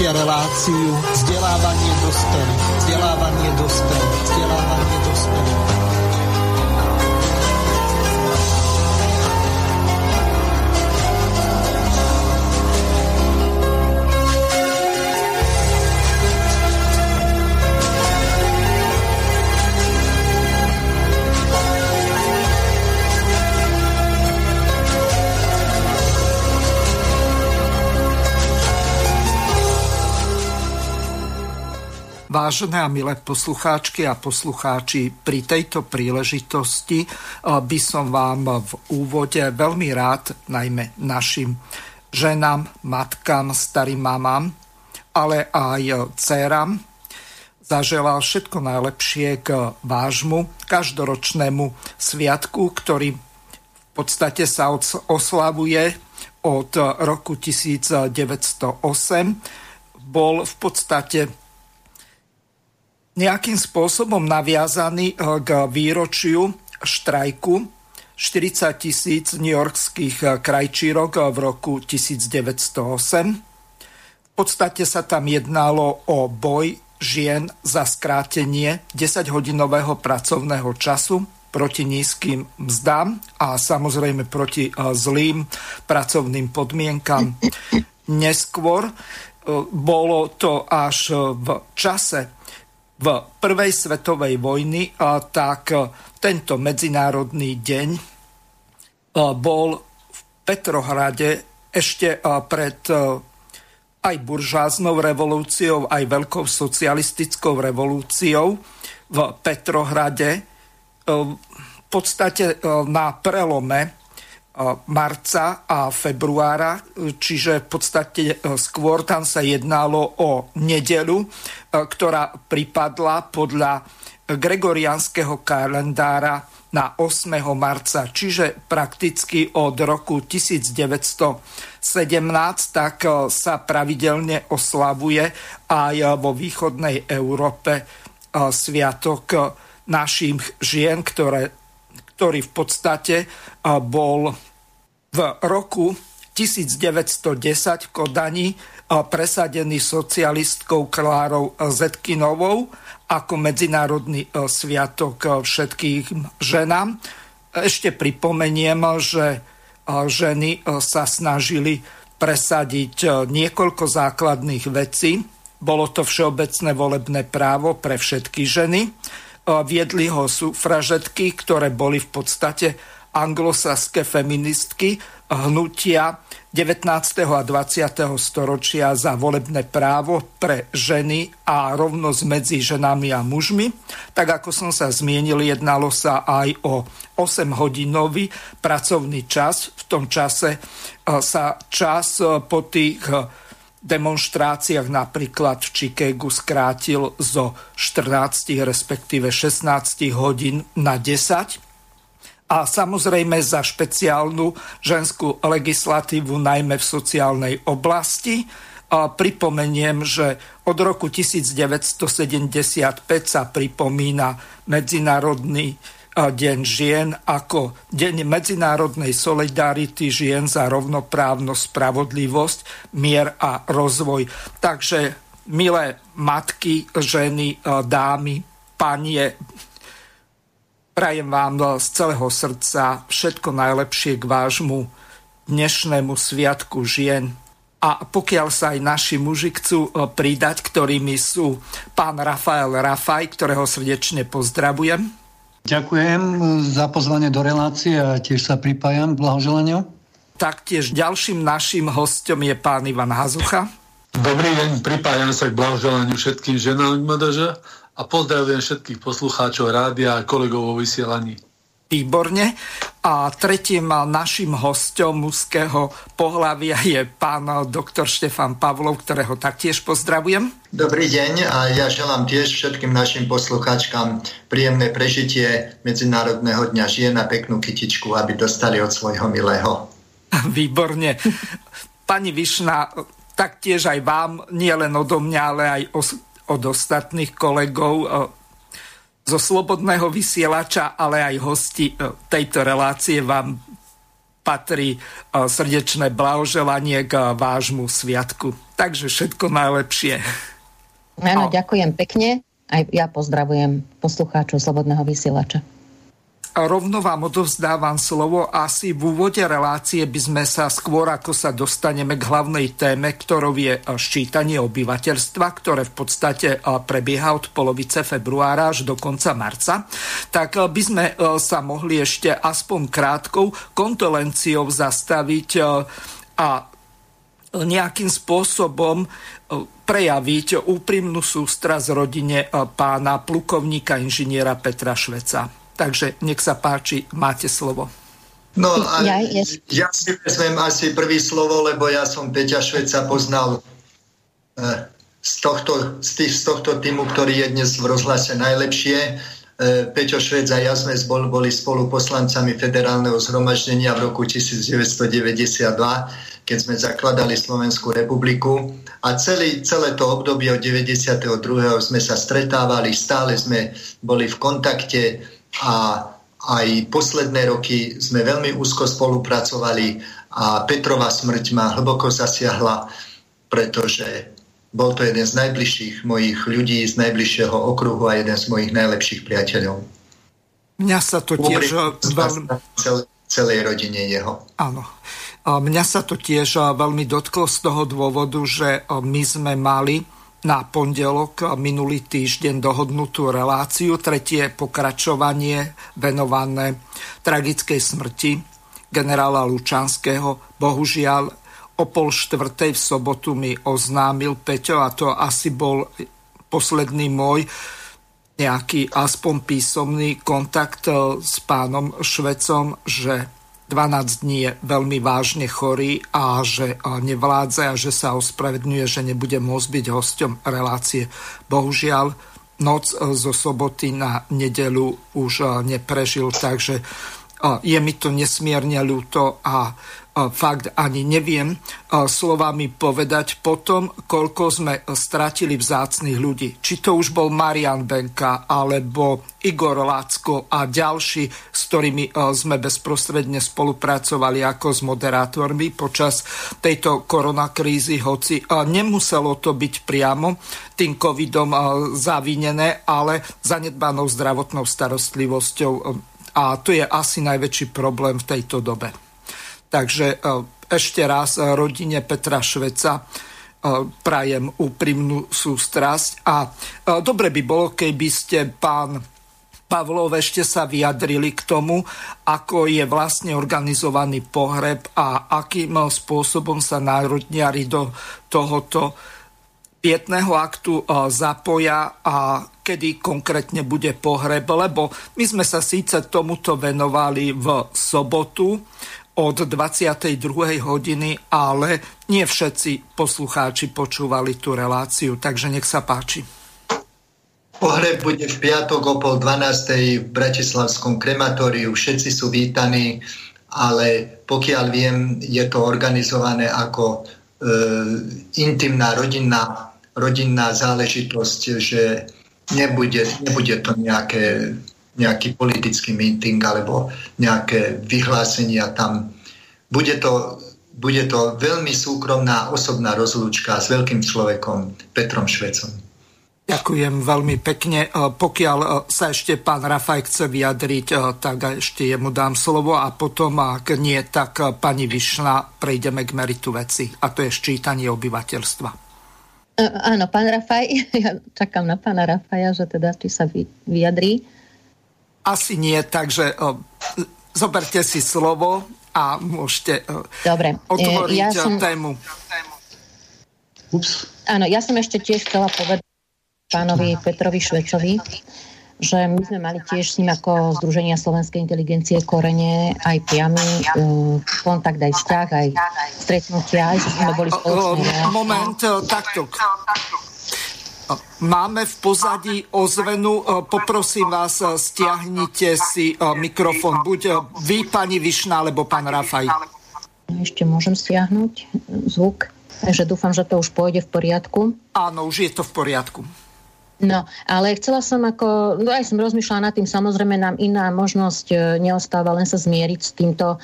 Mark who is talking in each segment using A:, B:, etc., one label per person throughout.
A: Počúvate reláciu vzdelávanie. Vzdelávanie Vážené a milé poslucháčky a poslucháči, pri tejto príležitosti eh, by som vám v úvode veľmi rád, najmä našim ženám, matkám, starým mamám, ale aj dcerám, zaželal všetko najlepšie k vášmu každoročnému sviatku, ktorý v podstate sa oslavuje od roku 1908. Bol v podstate nejakým spôsobom naviazaný eh, k výročiu štrajku 40 tisíc newyorských eh, krajčírok eh, v roku 1908. V podstate sa tam jednalo o boj žien za skrátenie 10-hodinového pracovného času proti nízkym mzdám a samozrejme proti zlým pracovným podmienkam. Neskôr bolo to až v čase v prvej svetovej vojny, tak e, tento medzinárodný deň e, bol v Petrohrade ešte e, pred aj buržáznou revolúciou, aj veľkou socialistickou revolúciou v Petrohrade. V podstate na prelome marca a februára, čiže v podstate skôr tam sa jednalo o nedelu, ktorá pripadla podľa gregorianského kalendára na 8. marca, čiže prakticky od roku 1917 tak sa pravidelne oslavuje aj vo východnej Európe sviatok našich žien, ktoré ktorý v podstate bol v roku 1910 v Kodani presadený socialistkou Klárou Zetkinovou ako medzinárodný sviatok všetkým ženám. Ešte pripomeniem, že ženy sa snažili presadiť niekoľko základných vecí. Bolo to všeobecné volebné právo pre všetky ženy viedli ho sufražetky, ktoré boli v podstate anglosaské feministky hnutia 19. a 20. storočia za volebné právo pre ženy a rovnosť medzi ženami a mužmi. Tak ako som sa zmienil, jednalo sa aj o 8-hodinový pracovný čas. V tom čase sa čas po tých demonstráciách napríklad v Chicagu skrátil zo 14 respektíve 16 hodín na 10 a samozrejme za špeciálnu ženskú legislatívu najmä v sociálnej oblasti. A pripomeniem, že od roku 1975 sa pripomína Medzinárodný Deň žien ako Deň medzinárodnej solidarity žien za rovnoprávnosť, spravodlivosť, mier a rozvoj. Takže, milé matky, ženy, dámy, panie, prajem vám z celého srdca všetko najlepšie k vášmu dnešnému sviatku žien. A pokiaľ sa aj naši muži chcú pridať, ktorými sú pán Rafael Rafaj, ktorého srdečne pozdravujem.
B: Ďakujem za pozvanie do relácie a tiež sa pripájam k blahoželaniu.
A: Taktiež ďalším našim hostom je pán Ivan Hazucha.
C: Dobrý deň, pripájam sa k blahoželaniu všetkým ženám MDŽ a pozdravujem všetkých poslucháčov rádia a kolegov vo vysielaní.
A: Výborne. A tretím našim hostom mužského pohľavia je pán doktor Štefan Pavlov, ktorého taktiež pozdravujem.
D: Dobrý deň a ja želám tiež všetkým našim poslucháčkam príjemné prežitie Medzinárodného dňa žien a peknú kytičku, aby dostali od svojho milého.
A: Výborne. Pani Višna, taktiež aj vám, nie len odo mňa, ale aj od ostatných kolegov zo slobodného vysielača, ale aj hosti e, tejto relácie vám patrí srdečné blahoželanie k vášmu sviatku. Takže všetko najlepšie.
E: Áno, ďakujem pekne. Aj ja pozdravujem poslucháčov Slobodného vysielača.
A: Rovno vám odovzdávam slovo. Asi v úvode relácie by sme sa skôr, ako sa dostaneme k hlavnej téme, ktorou je ščítanie obyvateľstva, ktoré v podstate prebieha od polovice februára až do konca marca, tak by sme sa mohli ešte aspoň krátkou kondolenciou zastaviť a nejakým spôsobom prejaviť úprimnú sústra z rodine pána plukovníka inžiniera Petra Šveca. Takže nech sa páči, máte slovo.
D: No a ja, ja si vezmem asi prvý slovo, lebo ja som Peťa Šveca poznal e, z tohto, z, tých, z tohto týmu, ktorý je dnes v rozhlase najlepšie. E, Peťo Švec a ja sme bol, boli spolu poslancami federálneho zhromaždenia v roku 1992, keď sme zakladali Slovenskú republiku. A celý, celé to obdobie od 92. sme sa stretávali, stále sme boli v kontakte a aj posledné roky sme veľmi úzko spolupracovali a Petrova smrť ma hlboko zasiahla, pretože bol to jeden z najbližších mojich ľudí z najbližšieho okruhu a jeden z mojich najlepších priateľov.
A: Mňa sa to tiež veľmi...
D: celej rodine jeho.
A: Áno. Mňa sa to tiež veľmi dotklo z toho dôvodu, že my sme mali na pondelok minulý týždeň dohodnutú reláciu, tretie pokračovanie venované tragickej smrti generála Lučanského. Bohužiaľ o pol štvrtej v sobotu mi oznámil Peťo a to asi bol posledný môj nejaký aspoň písomný kontakt s pánom Švecom, že 12 dní je veľmi vážne chorý a že nevládze a že sa ospravedňuje, že nebude môcť byť hosťom relácie. Bohužiaľ, noc zo soboty na nedelu už neprežil, takže je mi to nesmierne ľúto a fakt ani neviem slovami povedať potom, koľko sme stratili vzácných ľudí. Či to už bol Marian Benka, alebo Igor Lácko a ďalší, s ktorými sme bezprostredne spolupracovali ako s moderátormi počas tejto koronakrízy, hoci nemuselo to byť priamo tým covidom zavinené, ale zanedbanou zdravotnou starostlivosťou. A to je asi najväčší problém v tejto dobe. Takže e, ešte raz e, rodine Petra Šveca e, prajem úprimnú sústrasť. A dobre by bolo, keby ste pán Pavlov ešte sa vyjadrili k tomu, ako je vlastne organizovaný pohreb a akým spôsobom sa národniari do tohoto pietného aktu zapoja a kedy konkrétne bude pohreb, lebo my sme sa síce tomuto venovali v sobotu, od 22. hodiny, ale nie všetci poslucháči počúvali tú reláciu, takže nech sa páči.
D: Pohreb bude v piatok o pol 12. v Bratislavskom krematóriu. Všetci sú vítaní, ale pokiaľ viem, je to organizované ako e, intimná rodinná, rodinná záležitosť, že nebude, nebude to nejaké nejaký politický meeting alebo nejaké vyhlásenia tam. Bude to, bude to veľmi súkromná osobná rozlúčka s veľkým človekom Petrom Švecom.
A: Ďakujem veľmi pekne. E, pokiaľ e, sa ešte pán Rafaj chce vyjadriť, e, tak ešte jemu dám slovo a potom, ak nie, tak pani Višna, prejdeme k meritu veci a to je ščítanie obyvateľstva.
E: Áno, pán Rafaj, ja čakám na pána Rafaja, že teda či sa vyjadrí.
A: Asi nie, takže zoberte si slovo a môžete
E: Dobre.
A: otvoriť ja som... tému.
E: Ups. Áno, ja som ešte tiež chcela povedať pánovi Petrovi Švecovi, že my sme mali tiež s ním ako Združenia slovenskej inteligencie korene aj priamy uh, kontakt, aj vzťah, aj stretnutia, aj sme boli spoločne.
A: Moment, takto. Máme v pozadí ozvenu. E, poprosím vás, e, stiahnite si e, mikrofón. Buď vy, pani Višna, alebo pán Rafaj.
E: Ešte môžem stiahnuť zvuk. Takže dúfam, že to už pôjde v poriadku.
A: Áno, už je to v poriadku.
E: No, ale chcela som ako, no aj som rozmýšľala nad tým, samozrejme nám iná možnosť e, neostáva len sa zmieriť s týmto,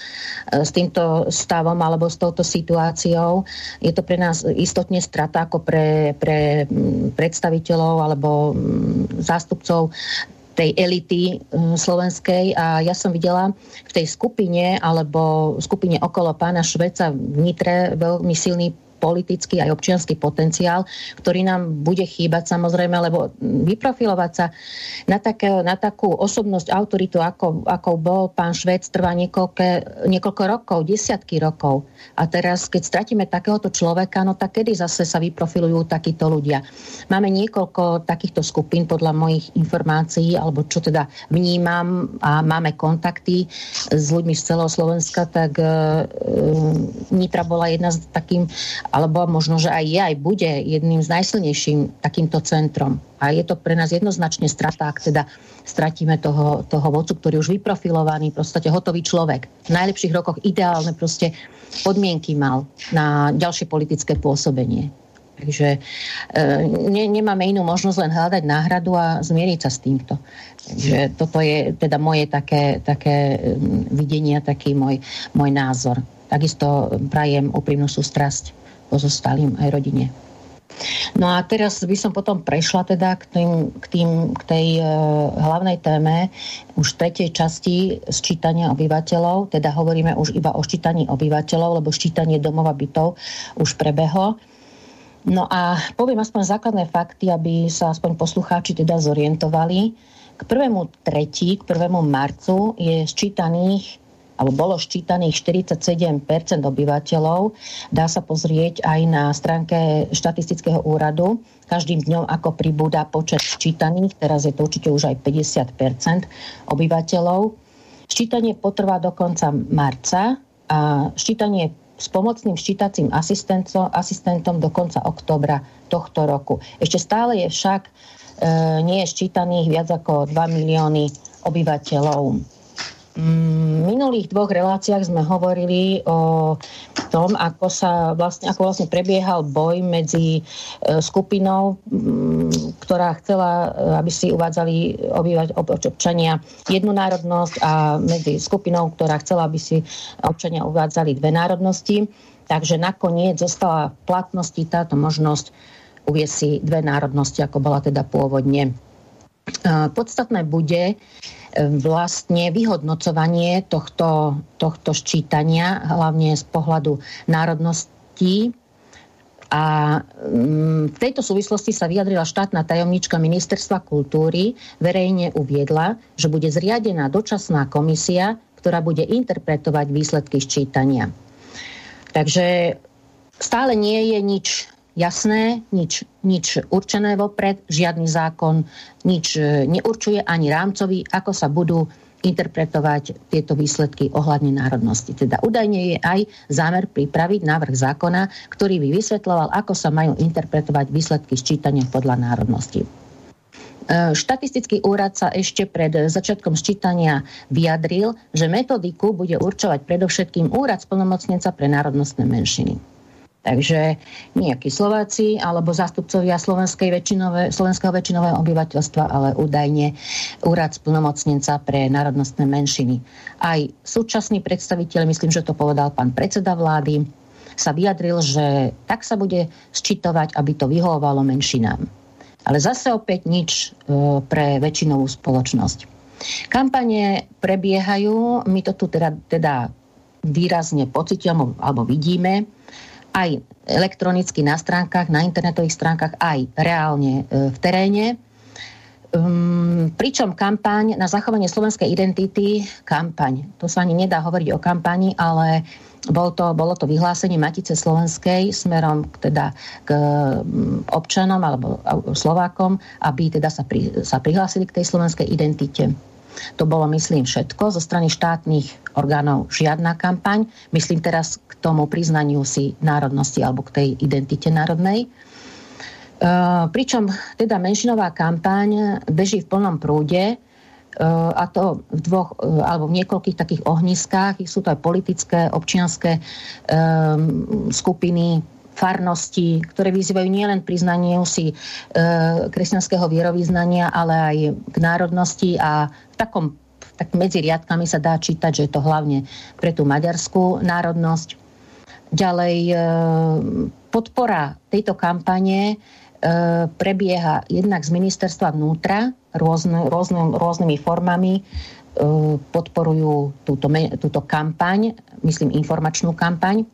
E: e, s týmto stavom alebo s touto situáciou. Je to pre nás istotne strata ako pre, pre predstaviteľov alebo zástupcov tej elity slovenskej a ja som videla v tej skupine alebo skupine okolo pána Šveca v Nitre veľmi silný politický aj občianský potenciál, ktorý nám bude chýbať samozrejme, lebo vyprofilovať sa na, také, na takú osobnosť, autoritu, ako, ako bol pán Švec, trvá niekoľko, niekoľko rokov, desiatky rokov. A teraz, keď stratíme takéhoto človeka, no tak kedy zase sa vyprofilujú takíto ľudia? Máme niekoľko takýchto skupín podľa mojich informácií, alebo čo teda vnímam a máme kontakty s ľuďmi z celého Slovenska, tak uh, Nitra bola jedna z takým alebo možno, že aj je, aj bude jedným z najsilnejším takýmto centrom. A je to pre nás jednoznačne strata, ak teda stratíme toho, toho vodcu, ktorý už vyprofilovaný, proste hotový človek. V najlepších rokoch ideálne proste podmienky mal na ďalšie politické pôsobenie. Takže e, ne, nemáme inú možnosť len hľadať náhradu a zmieriť sa s týmto. Takže toto je teda moje také, také videnie, taký môj, môj názor. Takisto prajem úprimnú sústrasť pozostalým aj rodine. No a teraz by som potom prešla teda k, tým, k, tým, k tej e, hlavnej téme už tretej časti sčítania obyvateľov, teda hovoríme už iba o ščítaní obyvateľov, lebo ščítanie domova bytov už prebehlo. No a poviem aspoň základné fakty, aby sa aspoň poslucháči teda zorientovali. K prvému tretí, k prvému marcu je sčítaných alebo bolo ščítaných 47% obyvateľov. Dá sa pozrieť aj na stránke štatistického úradu. Každým dňom ako pribúda počet ščítaných, teraz je to určite už aj 50% obyvateľov. Ščítanie potrvá do konca marca a ščítanie s pomocným ščítacím asistentom, do konca oktobra tohto roku. Ešte stále je však e, nie je ščítaných viac ako 2 milióny obyvateľov minulých dvoch reláciách sme hovorili o tom, ako sa vlastne, ako vlastne prebiehal boj medzi e, skupinou, ktorá chcela, aby si uvádzali obyvať, občania jednu národnosť a medzi skupinou, ktorá chcela, aby si občania uvádzali dve národnosti. Takže nakoniec zostala v platnosti táto možnosť uvieť si dve národnosti, ako bola teda pôvodne. E, podstatné bude, vlastne vyhodnocovanie tohto, tohto ščítania, hlavne z pohľadu národností. A mm, v tejto súvislosti sa vyjadrila štátna tajomnička ministerstva kultúry, verejne uviedla, že bude zriadená dočasná komisia, ktorá bude interpretovať výsledky ščítania. Takže stále nie je nič jasné, nič, nič určené vopred, žiadny zákon nič e, neurčuje ani rámcový, ako sa budú interpretovať tieto výsledky ohľadne národnosti. Teda údajne je aj zámer pripraviť návrh zákona, ktorý by vysvetľoval, ako sa majú interpretovať výsledky sčítania podľa národnosti. E, štatistický úrad sa ešte pred začiatkom sčítania vyjadril, že metodiku bude určovať predovšetkým úrad splnomocnenca pre národnostné menšiny. Takže nejakí Slováci alebo zástupcovia slovenskej väčšinové, slovenského väčšinového obyvateľstva, ale údajne úrad splnomocnenca pre národnostné menšiny. Aj súčasný predstaviteľ, myslím, že to povedal pán predseda vlády, sa vyjadril, že tak sa bude sčitovať, aby to vyhovovalo menšinám. Ale zase opäť nič e, pre väčšinovú spoločnosť. Kampane prebiehajú, my to tu teda, teda výrazne pocitujeme alebo vidíme aj elektronicky na stránkach, na internetových stránkach, aj reálne e, v teréne. Um, pričom kampaň na zachovanie slovenskej identity, kampaň, to sa ani nedá hovoriť o kampani, ale bol to, bolo to vyhlásenie Matice Slovenskej smerom teda, k občanom alebo Slovákom, aby teda sa, pri, sa prihlásili k tej slovenskej identite. To bolo, myslím, všetko. Zo strany štátnych orgánov žiadna kampaň. Myslím teraz k tomu priznaniu si národnosti alebo k tej identite národnej. Uh, pričom teda menšinová kampaň beží v plnom prúde uh, a to v dvoch uh, alebo v niekoľkých takých ohniskách. Sú to aj politické, občianské um, skupiny, farnosti, ktoré vyzývajú nielen priznanie si e, kresťanského vierovýznania, ale aj k národnosti a v takom tak medzi riadkami sa dá čítať, že je to hlavne pre tú maďarskú národnosť. Ďalej e, podpora tejto kampane e, prebieha jednak z ministerstva vnútra rôzne, rôzne, rôznymi formami podporujú túto, túto kampaň, myslím informačnú kampaň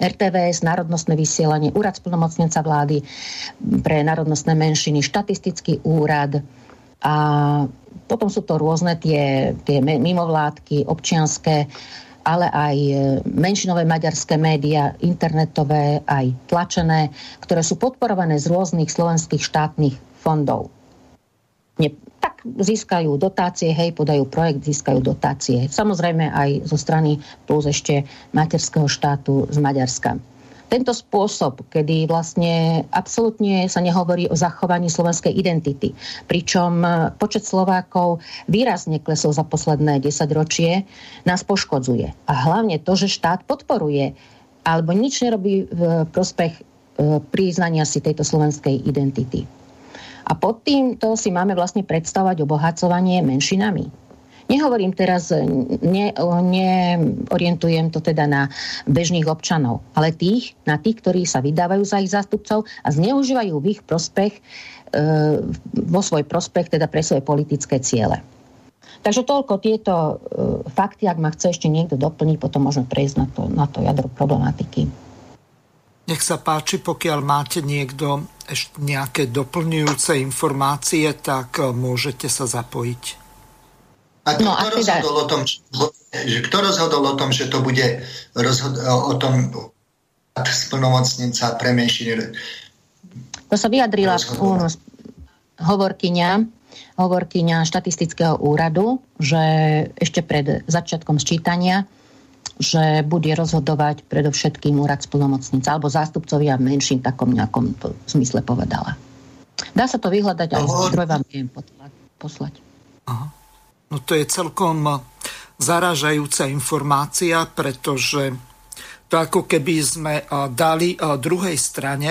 E: RTVS, Národnostné vysielanie, Úrad splnomocnenca vlády pre národnostné menšiny, štatistický úrad a potom sú to rôzne tie, tie mimovládky, občianské, ale aj e, menšinové maďarské médiá, internetové, aj tlačené, ktoré sú podporované z rôznych slovenských štátnych fondov. Získajú dotácie, hej, podajú projekt, získajú dotácie. Samozrejme aj zo strany plus ešte materského štátu z Maďarska. Tento spôsob, kedy vlastne absolútne sa nehovorí o zachovaní slovenskej identity, pričom počet Slovákov výrazne klesol za posledné 10 ročie, nás poškodzuje. A hlavne to, že štát podporuje alebo nič nerobí v prospech e, priznania si tejto slovenskej identity. A pod týmto si máme vlastne predstavovať obohacovanie menšinami. Nehovorím teraz, ne, to teda na bežných občanov, ale tých, na tých, ktorí sa vydávajú za ich zástupcov a zneužívajú v ich prospech, e, vo svoj prospech, teda pre svoje politické ciele. Takže toľko tieto e, fakty, ak ma chce ešte niekto doplniť, potom môžeme prejsť na to, na to jadro problematiky.
A: Nech sa páči, pokiaľ máte niekto ešte nejaké doplňujúce informácie, tak e, môžete sa zapojiť.
D: A kto, no, a teda... rozhodol o tom, že, kto rozhodol o tom, že to bude rozhod- o tom splnomocnenca pre menšiny?
E: To sa vyjadrila hovorkyňa, hovorkyňa štatistického úradu, že ešte pred začiatkom sčítania že bude rozhodovať predovšetkým úrad splnomocnica alebo zástupcovia menším takom nejakom zmysle povedala. Dá sa to vyhľadať, aj zdroj vám viem poslať. Aha.
A: No to je celkom zarážajúca informácia, pretože to ako keby sme dali druhej strane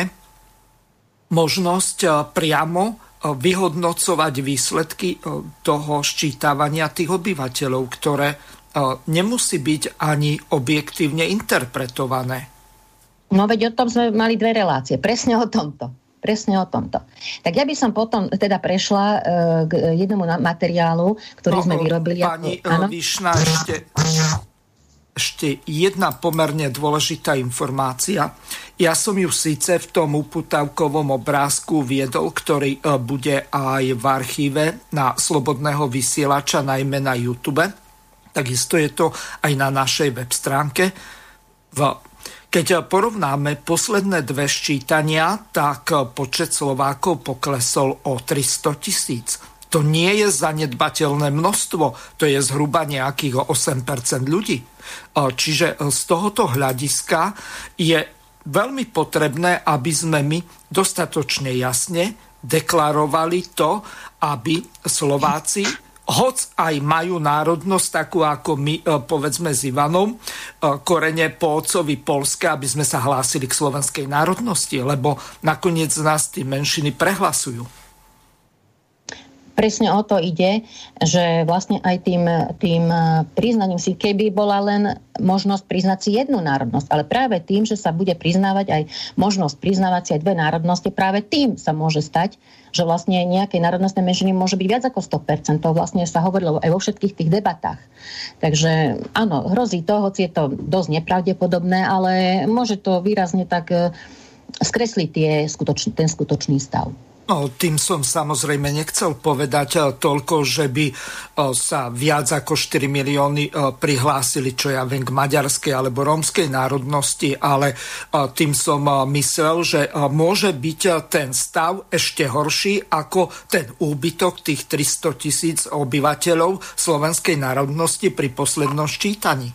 A: možnosť priamo vyhodnocovať výsledky toho ščítavania tých obyvateľov, ktoré nemusí byť ani objektívne interpretované.
E: No veď o tom sme mali dve relácie. Presne o tomto. Presne o tomto. Tak ja by som potom teda prešla uh, k jednému materiálu, ktorý no, sme vyrobili.
A: Pani ako, Vyšná, ešte, ešte jedna pomerne dôležitá informácia. Ja som ju síce v tom uputavkovom obrázku viedol, ktorý bude aj v archíve na Slobodného vysielača, najmä na YouTube Takisto je to aj na našej web stránke. Keď porovnáme posledné dve ščítania, tak počet Slovákov poklesol o 300 tisíc. To nie je zanedbateľné množstvo, to je zhruba nejakých 8% ľudí. Čiže z tohoto hľadiska je veľmi potrebné, aby sme my dostatočne jasne deklarovali to, aby Slováci hoc aj majú národnosť takú ako my, e, povedzme s Ivanom, e, korene po otcovi Polska, aby sme sa hlásili k slovenskej národnosti, lebo nakoniec nás tí menšiny prehlasujú
E: presne o to ide, že vlastne aj tým, tým priznaním si, keby bola len možnosť priznať si jednu národnosť, ale práve tým, že sa bude priznávať aj možnosť priznávať si aj dve národnosti, práve tým sa môže stať, že vlastne nejaké národnostné menšiny môže byť viac ako 100%. To vlastne sa hovorilo aj vo všetkých tých debatách. Takže áno, hrozí to, hoci je to dosť nepravdepodobné, ale môže to výrazne tak e, skresliť tie skutočný, ten skutočný stav.
A: No, tým som samozrejme nechcel povedať eh, toľko, že by eh, sa viac ako 4 milióny eh, prihlásili, čo ja viem, k maďarskej alebo rómskej národnosti, ale tým som myslel, že môže byť ten stav ešte horší ako ten úbytok tých 300 tisíc obyvateľov slovenskej národnosti pri poslednom ščítaní.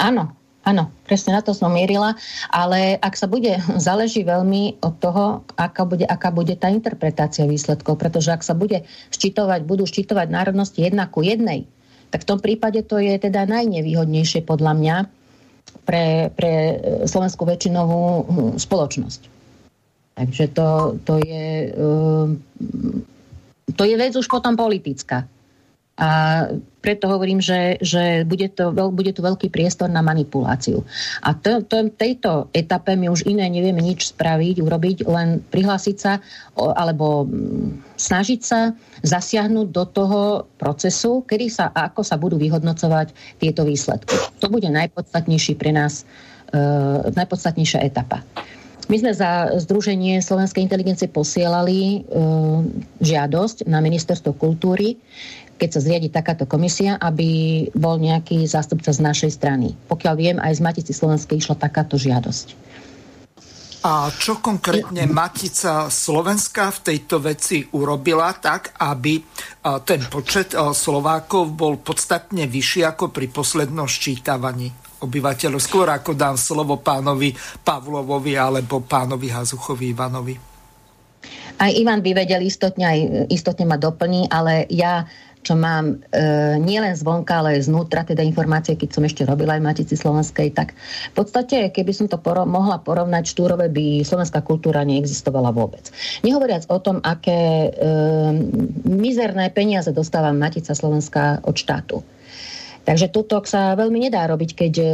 E: Áno, Áno, presne na to som mierila, ale ak sa bude, záleží veľmi od toho, aká bude, aká bude tá interpretácia výsledkov, pretože ak sa bude ščitovať, budú ščitovať národnosti jedna ku jednej, tak v tom prípade to je teda najnevýhodnejšie podľa mňa, pre, pre slovenskú väčšinovú hm, spoločnosť. Takže to, to je to je vec už potom politická. A preto hovorím, že, že bude, to, bude tu veľký priestor na manipuláciu. A to, to, tejto etape my už iné nevieme nič spraviť, urobiť, len prihlásiť sa alebo mm, snažiť sa zasiahnuť do toho procesu, kedy sa ako sa budú vyhodnocovať tieto výsledky. To bude najpodstatnejší pre nás, e, najpodstatnejšia etapa. My sme za Združenie Slovenskej inteligencie posielali e, žiadosť na Ministerstvo kultúry, keď sa zriadi takáto komisia, aby bol nejaký zástupca z našej strany. Pokiaľ viem, aj z Matici Slovenskej išla takáto žiadosť.
A: A čo konkrétne Matica Slovenska v tejto veci urobila tak, aby ten počet Slovákov bol podstatne vyšší ako pri poslednom ščítavaní obyvateľov? Skôr ako dám slovo pánovi Pavlovovi alebo pánovi Hazuchovi Ivanovi.
E: Aj Ivan by vedel istotne, aj istotne ma doplní, ale ja čo mám e, nielen zvonka, ale aj znútra, teda informácie, keď som ešte robila aj Matici Slovenskej, tak v podstate, keby som to poro- mohla porovnať, štúrove by slovenská kultúra neexistovala vôbec. Nehovoriac o tom, aké e, mizerné peniaze dostáva Matica Slovenská od štátu. Takže toto sa veľmi nedá robiť, keď e,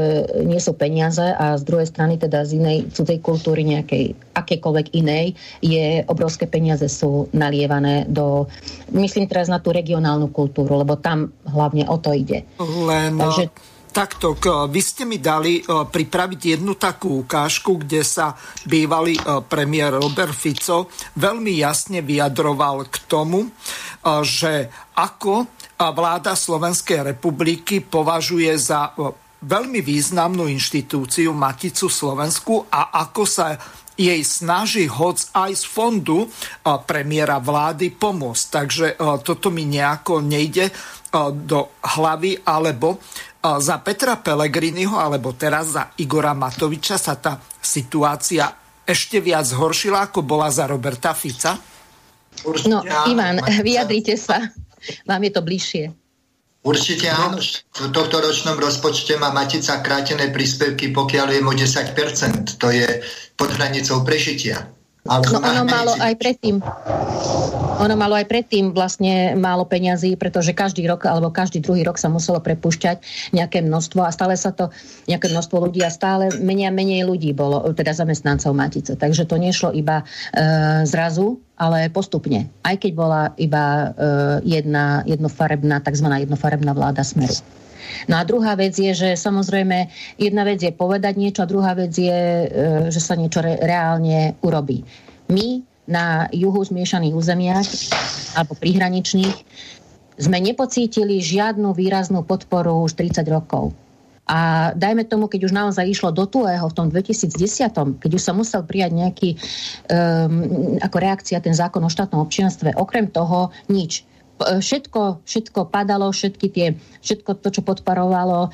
E: nie sú peniaze a z druhej strany teda z inej cudzej kultúry nejakej akékoľvek inej je obrovské peniaze sú nalievané do, myslím teraz na tú regionálnu kultúru, lebo tam hlavne o to ide.
A: Len Takže... takto, vy ste mi dali e, pripraviť jednu takú ukážku, kde sa bývalý e, premiér Robert Fico veľmi jasne vyjadroval k tomu, že ako vláda Slovenskej republiky považuje za veľmi významnú inštitúciu Maticu Slovensku a ako sa jej snaží hoc aj z fondu premiéra vlády pomôcť. Takže toto mi nejako nejde do hlavy, alebo za Petra Pelegriniho, alebo teraz za Igora Matoviča sa tá situácia ešte viac zhoršila, ako bola za Roberta Fica?
E: Určite, no, Ivan, vyjadrite sa. Vám je to bližšie.
D: Určite áno. V tohto ročnom rozpočte má Matica krátené príspevky, pokiaľ je o 10%. To je pod hranicou prežitia.
E: Ale no ono malo aj predtým. Ono malo aj predtým vlastne málo peňazí, pretože každý rok alebo každý druhý rok sa muselo prepúšťať nejaké množstvo a stále sa to nejaké množstvo ľudí a stále menej a menej ľudí bolo, teda zamestnancov Matice. Takže to nešlo iba e, zrazu, ale postupne. Aj keď bola iba e, jedna jednofarebná, tzv. jednofarebná vláda Smeru. No a druhá vec je, že samozrejme jedna vec je povedať niečo a druhá vec je, e, že sa niečo re- reálne urobí. My na juhu zmiešaných územiach alebo prihraničných sme nepocítili žiadnu výraznú podporu už 30 rokov. A dajme tomu, keď už naozaj išlo do tuého v tom 2010, keď už sa musel prijať nejaký um, ako reakcia ten zákon o štátnom občianstve, okrem toho nič všetko, všetko padalo, všetky tie, všetko to, čo podporovalo e,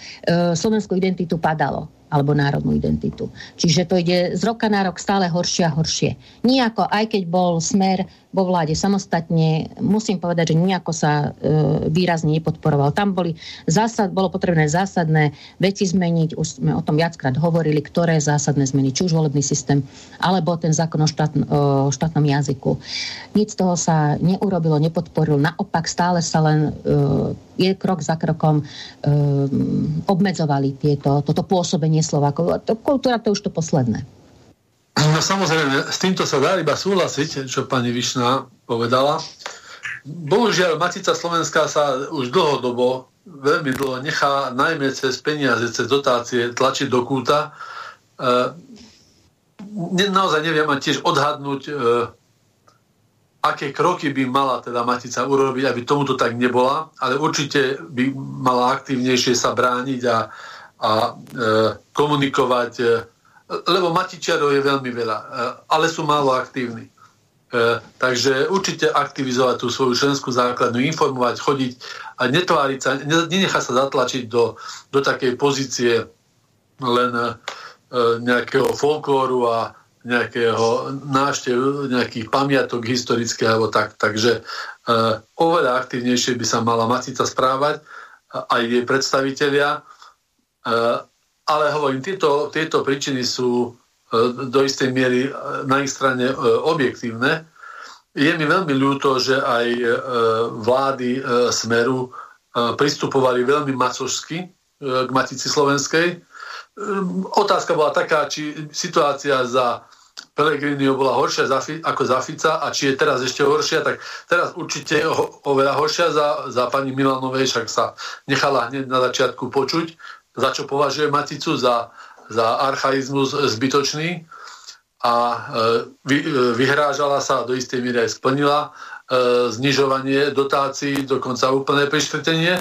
E: slovenskú identitu, padalo alebo národnú identitu. Čiže to ide z roka na rok stále horšie a horšie. Nijako, aj keď bol smer vo vláde samostatne, musím povedať, že nejako sa e, výrazne nepodporoval. Tam boli zásad, bolo potrebné zásadné veci zmeniť, už sme o tom viackrát hovorili, ktoré zásadné zmeny, či už volebný systém, alebo ten zákon o, štát, o štátnom jazyku. Nic z toho sa neurobilo, nepodporilo, naopak stále sa len e, je krok za krokom e, obmedzovali tieto, toto pôsobenie Slovákov. Kultúra to už to posledné.
C: No samozrejme, s týmto sa dá iba súhlasiť, čo pani Višná povedala. Bohužiaľ, Matica Slovenská sa už dlhodobo, veľmi dlho nechá najmä cez peniaze, cez dotácie tlačiť do kúta. E, naozaj neviem ani tiež odhadnúť, e, aké kroky by mala teda Matica urobiť, aby tomuto tak nebola, ale určite by mala aktívnejšie sa brániť a, a e, komunikovať e, lebo matičiarov je veľmi veľa, e, ale sú málo aktívni. E, takže určite aktivizovať tú svoju členskú základnú, informovať, chodiť a netváriť sa, nenechať sa zatlačiť do, do takej pozície len e, nejakého folklóru a nejakého náštev, nejakých pamiatok historických alebo tak. Takže oveľa aktívnejšie by sa mala Matica správať, aj jej predstavitelia ale hovorím, tieto, tieto príčiny sú do istej miery na ich strane objektívne. Je mi veľmi ľúto, že aj vlády Smeru pristupovali veľmi macožsky k Matici Slovenskej. Otázka bola taká, či situácia za Pelegrinio bola horšia ako za Fica a či je teraz ešte horšia, tak teraz určite oveľa horšia za, za pani Milanovej, však sa nechala hneď na začiatku počuť, za čo považuje Maticu za, za archaizmus zbytočný a e, vy, e, vyhrážala sa do istej míry aj splnila e, znižovanie dotácií, dokonca úplné prištretenie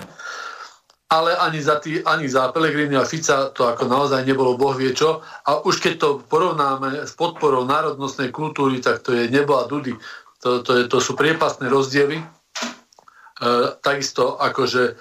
C: ale ani za, tý, ani za Pelegrini a Fica to ako naozaj nebolo boh vie čo. A už keď to porovnáme s podporou národnostnej kultúry, tak to je nebola dudy. To, to, je, to sú priepastné rozdiely. E, takisto akože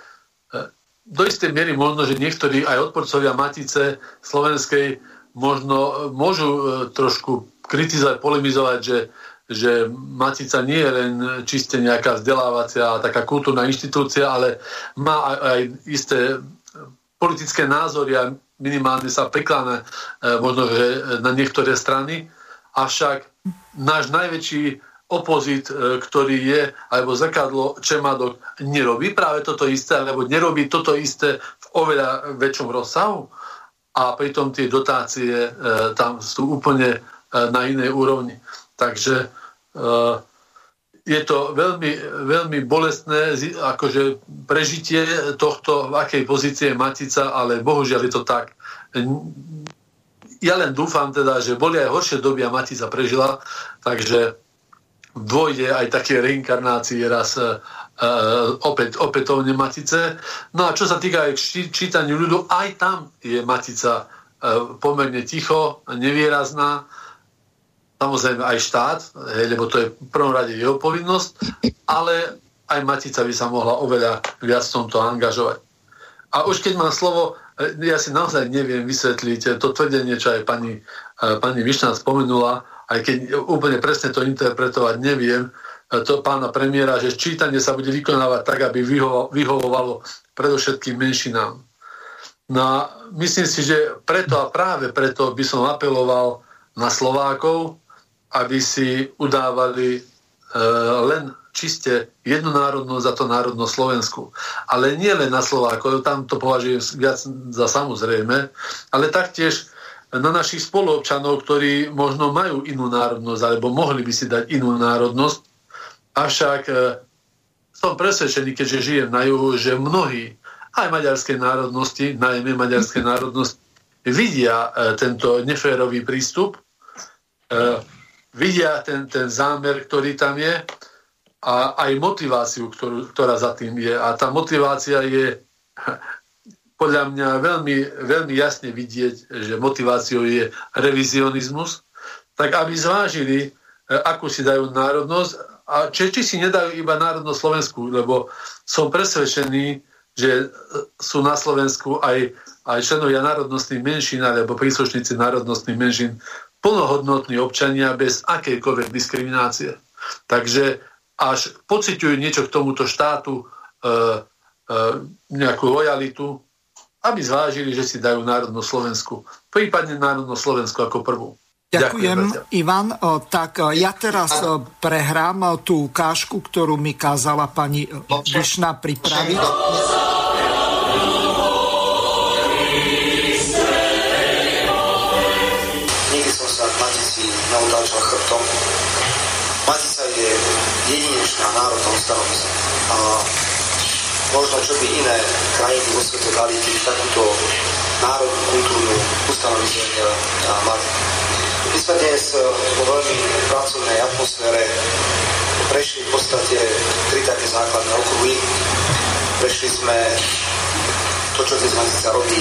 C: do istej miery možno, že niektorí aj odporcovia Matice slovenskej možno môžu e, trošku kritizovať, polemizovať, že že Matica nie je len čiste nejaká vzdelávacia, taká kultúrna inštitúcia, ale má aj, aj isté politické názory a minimálne sa priklána e, možno, že na niektoré strany. Avšak náš najväčší opozit, e, ktorý je, alebo zrkadlo Čemadok, nerobí práve toto isté, alebo nerobí toto isté v oveľa väčšom rozsahu. A pritom tie dotácie e, tam sú úplne na inej úrovni. Takže uh, je to veľmi, veľmi bolestné akože prežitie tohto, v akej pozície je Matica, ale bohužiaľ je to tak. Ja len dúfam teda, že boli aj horšie doby a Matica prežila, takže dôjde aj také reinkarnácie raz uh, opäť, opätovne Matice. No a čo sa týka aj čítaniu ľudu, aj tam je Matica uh, pomerne ticho, nevýrazná samozrejme aj štát, hej, lebo to je v prvom rade jeho povinnosť, ale aj Matica by sa mohla oveľa viac v tomto angažovať. A už keď mám slovo, e, ja si naozaj neviem vysvetliť to tvrdenie, čo aj pani, e, pani Višná spomenula, aj keď úplne presne to interpretovať neviem, to pána premiéra, že čítanie sa bude vykonávať tak, aby vyhovovalo predovšetkým menšinám. No a myslím si, že preto a práve preto by som apeloval na Slovákov, aby si udávali e, len čiste jednu národnosť za to národnosť Slovensku. Ale nie len na Slovákov, tam to považujem viac za samozrejme, ale taktiež na našich spoluobčanov, ktorí možno majú inú národnosť, alebo mohli by si dať inú národnosť. Avšak e, som presvedčený, keďže žijem na juhu, že mnohí, aj maďarskej národnosti, najmä maďarskej národnosti, vidia e, tento neférový prístup, e, vidia ten, ten zámer, ktorý tam je a aj motiváciu, ktorú, ktorá za tým je. A tá motivácia je podľa mňa veľmi, veľmi jasne vidieť, že motiváciou je revizionizmus, tak aby zvážili, e, akú si dajú národnosť a či, si nedajú iba národnosť Slovensku, lebo som presvedčený, že sú na Slovensku aj, aj členovia národnostných menšín alebo príslušníci národnostných menšín, plnohodnotní občania bez akejkoľvek diskriminácie. Takže až pociťujú niečo k tomuto štátu, e, e, nejakú lojalitu, aby zvážili, že si dajú národnú Slovensku, prípadne národnú Slovensku ako prvú.
A: Ďakujem, Ďakujem Ivan. Tak ja teraz prehrám tú ukážku, ktorú mi kázala pani Vyšná pripraviť.
F: jedinečná národná ustanovizm. Možno čo by iné krajiny vo svete dali, keď takúto národnú kultúrnu ustanovizm mali. My sme dnes eh, vo veľmi pracovnej atmosfére prešli v podstate tri také základné okruhy. Prešli sme to, čo dnes Matica robí,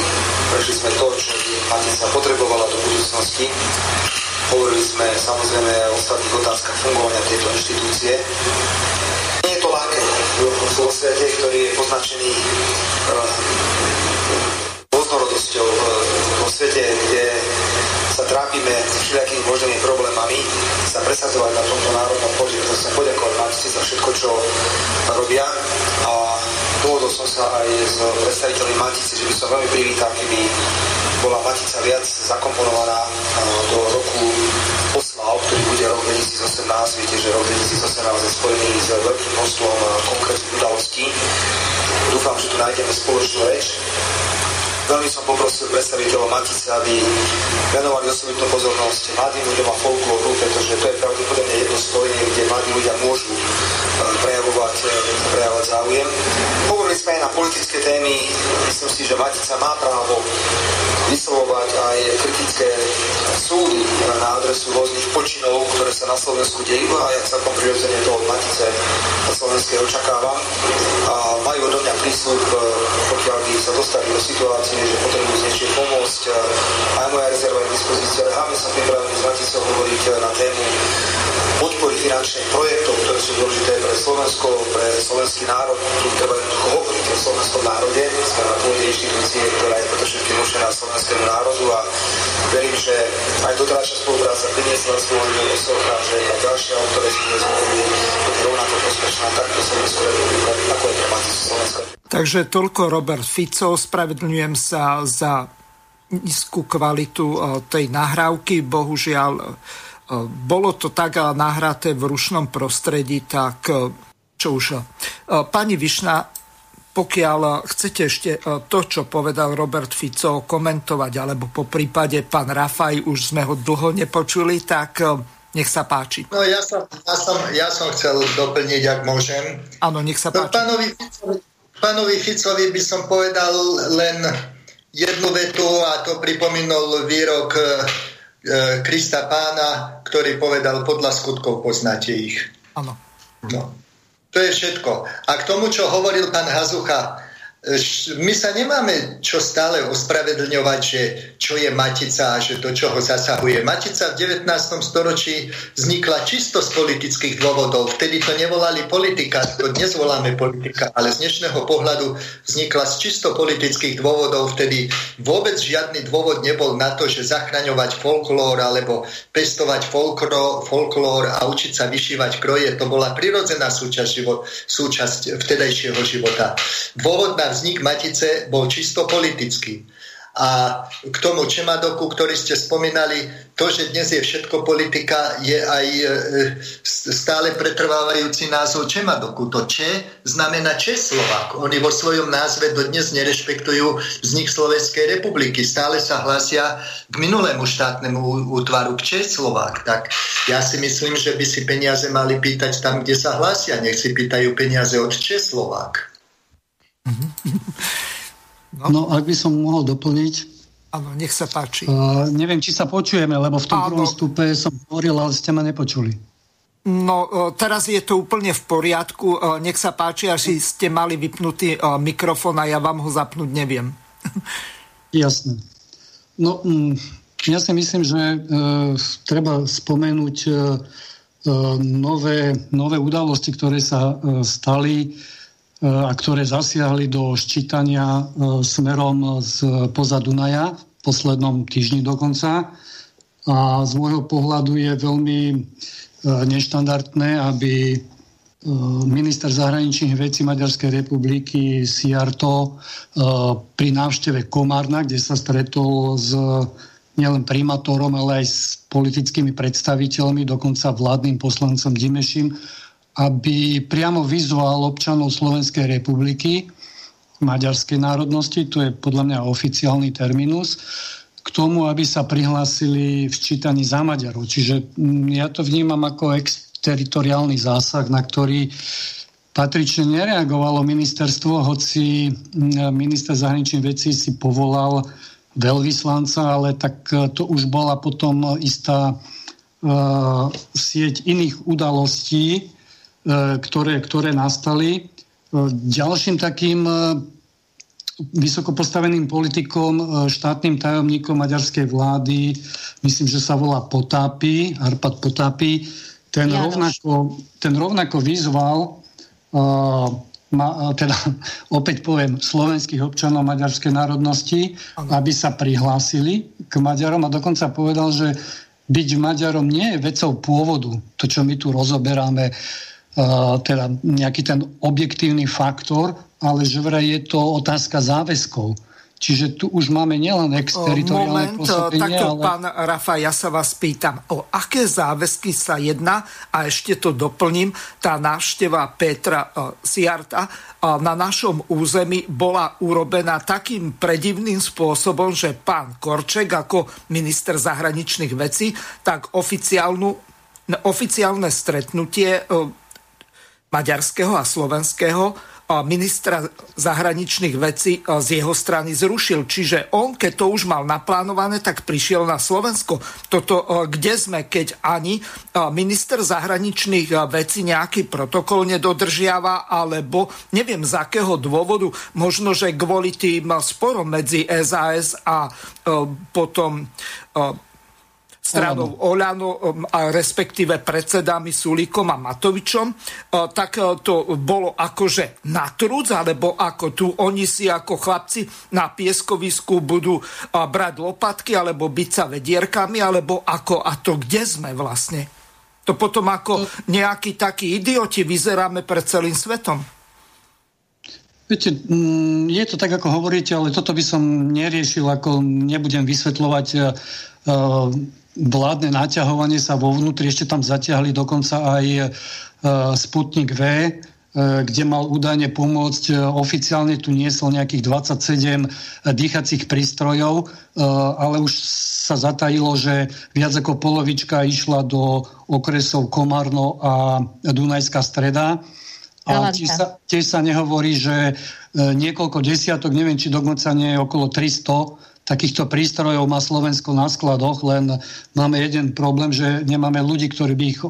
F: prešli sme to, čo Matica potrebovala do budúcnosti Hovorili sme samozrejme o ostatných otázkach fungovania tejto inštitúcie. Nie je to ľahké vo svete, ktorý je poznačený rôznorodosťou, eh, vo svete, kde sa trápime s všelijakými možnými problémami, sa presadzovať na tomto národnom poli. Chcem poďakovať Matici za všetko, čo robia. A dohodol som sa aj s predstaviteľmi Matice, že by som veľmi privítal, keby bola Matica viac zakomponovaná do roku oslav, ktorý bude rok 2018. Viete, že rok 2018 je spojený s veľkým množstvom konkrétnych udalostí. Dúfam, že tu nájdeme spoločnú reč Veľmi som poprosil predstaviteľov Matice, aby venovali osobitnú pozornosť mladým ľuďom a folklóru, pretože to je pravdepodobne jedno spojenie, kde mladí ľudia môžu e, prejavovať, e, prejavovať záujem. Hovorili sme aj na politické témy. Myslím si, že Matica má právo vyslovovať aj kritické súdy na adresu rôznych počinov, ktoré sa na Slovensku dejú a ja celkom prirodzene to od Matice na Slovenskej očakávam. A majú odo mňa prísľub, e, pokiaľ by sa dostali do situácie, situácie, že potrebujú s niečím pomôcť. Aj moja rezerva je k dispozícii, ale hlavne som pripravený s Maticou hovoriť na tému podpory finančných projektov, ktoré sú dôležité pre Slovensko, pre slovenský národ. Tu treba jednoducho hovoriť o slovenskom národe. Sme na pôde inštitúcie, ktorá je preto všetkým určená slovenskému národu a verím, že aj doterajšia spolupráca priniesla svoj osoch a že aj ďalšia, o ktorej sme hovorili, bude rovnako prospešná takto Slovensku republika, ako je pre Slovenska.
A: Takže toľko Robert Fico, spravedlňujem sa za nízku kvalitu e, tej nahrávky. Bohužiaľ, bolo to tak nahraté v rušnom prostredí, tak e, čo už. Pani Višna, pokiaľ chcete ešte to, čo povedal Robert Fico, komentovať, alebo po prípade pán Rafaj, už sme ho dlho nepočuli, tak nech sa páči.
D: No ja som, ja som, ja som chcel doplniť, ak môžem.
A: Áno, nech sa páči.
D: No, pánovi, pánovi Ficovi by som povedal len jednu vetu a to pripomínal výrok e, Krista pána, ktorý povedal, podľa skutkov poznáte ich.
A: Áno.
D: No. To je všetko. A k tomu, čo hovoril pán Hazucha, my sa nemáme čo stále ospravedlňovať, že čo je matica a že to, čo ho zasahuje. Matica v 19. storočí vznikla čisto z politických dôvodov. Vtedy to nevolali politika, to dnes voláme politika, ale z dnešného pohľadu vznikla z čisto politických dôvodov. Vtedy vôbec žiadny dôvod nebol na to, že zachraňovať folklór alebo pestovať folklór, folklór a učiť sa vyšívať kroje. To bola prirodzená súčasť, život, súčasť vtedajšieho života. Dôvod na vznik Matice bol čisto politický. A k tomu Čemadoku, ktorý ste spomínali, to, že dnes je všetko politika, je aj e, stále pretrvávajúci názov Čemadoku. To Če znamená Česlovák. Oni vo svojom názve dodnes nerešpektujú vznik Slovenskej republiky. Stále sa hlásia k minulému štátnemu útvaru, k Česlovák. Tak ja si myslím, že by si peniaze mali pýtať tam, kde sa hlásia. Nech si pýtajú peniaze od Česlovák.
B: No. no, ak by som mohol doplniť.
A: Áno, nech sa páči.
B: Uh, neviem, či sa počujeme, lebo v tom Áno. prvom stupe som hovoril, ale ste ma nepočuli.
A: No, teraz je to úplne v poriadku. Nech sa páči, až ste mali vypnutý mikrofón a ja vám ho zapnúť neviem.
B: Jasné. No, mm, ja si myslím, že e, treba spomenúť e, nové, nové udalosti, ktoré sa e, stali a ktoré zasiahli do ščítania e, smerom z poza Dunaja v poslednom týždni dokonca. A z môjho pohľadu je veľmi e, neštandardné, aby e, minister zahraničných vecí Maďarskej republiky Siarto pri návšteve Komárna, kde sa stretol s nielen primátorom, ale aj s politickými predstaviteľmi, dokonca vládnym poslancom Dimešim, aby priamo vyzval občanov Slovenskej republiky maďarskej národnosti, to je podľa mňa oficiálny terminus, k tomu, aby sa prihlásili v čítaní za Maďarov. Čiže mm, ja to vnímam ako exteritoriálny zásah, na ktorý patrične nereagovalo ministerstvo, hoci mm, minister zahraničných vecí si povolal veľvyslanca, ale tak e, to už bola potom istá uh, sieť iných udalostí, ktoré, ktoré nastali. E, ďalším takým e, vysoko postaveným politikom, štátnym tajomníkom maďarskej vlády, myslím, že sa volá Potápy, Arpad Potápy, ten, rovnako, ten rovnako vyzval uh, ma, teda opäť poviem, slovenských občanov maďarskej národnosti, aby sa prihlásili k Maďarom a dokonca povedal, že byť Maďarom nie je vecou pôvodu, to, čo my tu rozoberáme, teda nejaký ten objektívny faktor, ale že vraj je to otázka záväzkov. Čiže tu už máme nielen exteritoriálne
A: Moment, takto, ale... pán Rafa, ja sa vás pýtam, o aké záväzky sa jedná a ešte to doplním, tá návšteva Petra uh, Siarta uh, na našom území bola urobená takým predivným spôsobom, že pán Korček ako minister zahraničných vecí, tak oficiálnu, oficiálne stretnutie uh, maďarského a slovenského ministra zahraničných vecí z jeho strany zrušil. Čiže on, keď to už mal naplánované, tak prišiel na Slovensko. Toto, kde sme, keď ani minister zahraničných vecí nejaký protokol nedodržiava, alebo neviem z akého dôvodu, možno, že kvôli tým sporom medzi SAS a potom stranou Oľano, um, a respektíve predsedami Sulíkom a Matovičom, uh, tak uh, to bolo akože na trúc, alebo ako tu oni si ako chlapci na pieskovisku budú uh, brať lopatky, alebo byť sa vedierkami, alebo ako, a to kde sme vlastne? To potom ako nejakí takí idioti vyzeráme pred celým svetom.
B: Viete, mm, je to tak, ako hovoríte, ale toto by som neriešil, ako nebudem vysvetľovať vládne naťahovanie sa vo vnútri, ešte tam zatiahli dokonca aj e, Sputnik V, e, kde mal údajne pomôcť. E, oficiálne tu niesol nejakých 27 dýchacích prístrojov, ale už sa zatajilo, že viac ako polovička išla do okresov Komárno a Dunajská streda. A tiež sa, tiež sa nehovorí, že niekoľko desiatok, neviem, či dokonca nie je okolo 300 takýchto prístrojov má Slovensko na skladoch, len máme jeden problém, že nemáme ľudí, ktorí by ich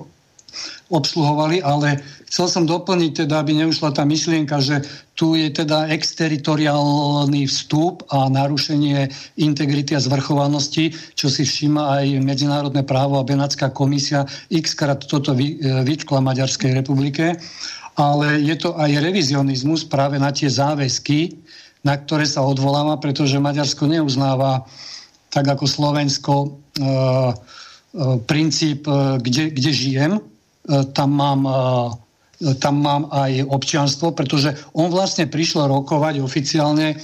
B: obsluhovali, ale chcel som doplniť teda, aby neušla tá myšlienka, že tu je teda exteritoriálny vstup a narušenie integrity a zvrchovanosti, čo si všíma aj medzinárodné právo a Benátska komisia x krát toto vytkla Maďarskej republike, ale je to aj revizionizmus práve na tie záväzky, na ktoré sa odvoláva, pretože Maďarsko neuznáva tak ako Slovensko e, e, princíp, e, kde, kde žijem, e, tam mám, e, tam mám aj občianstvo, pretože on vlastne prišiel rokovať oficiálne e,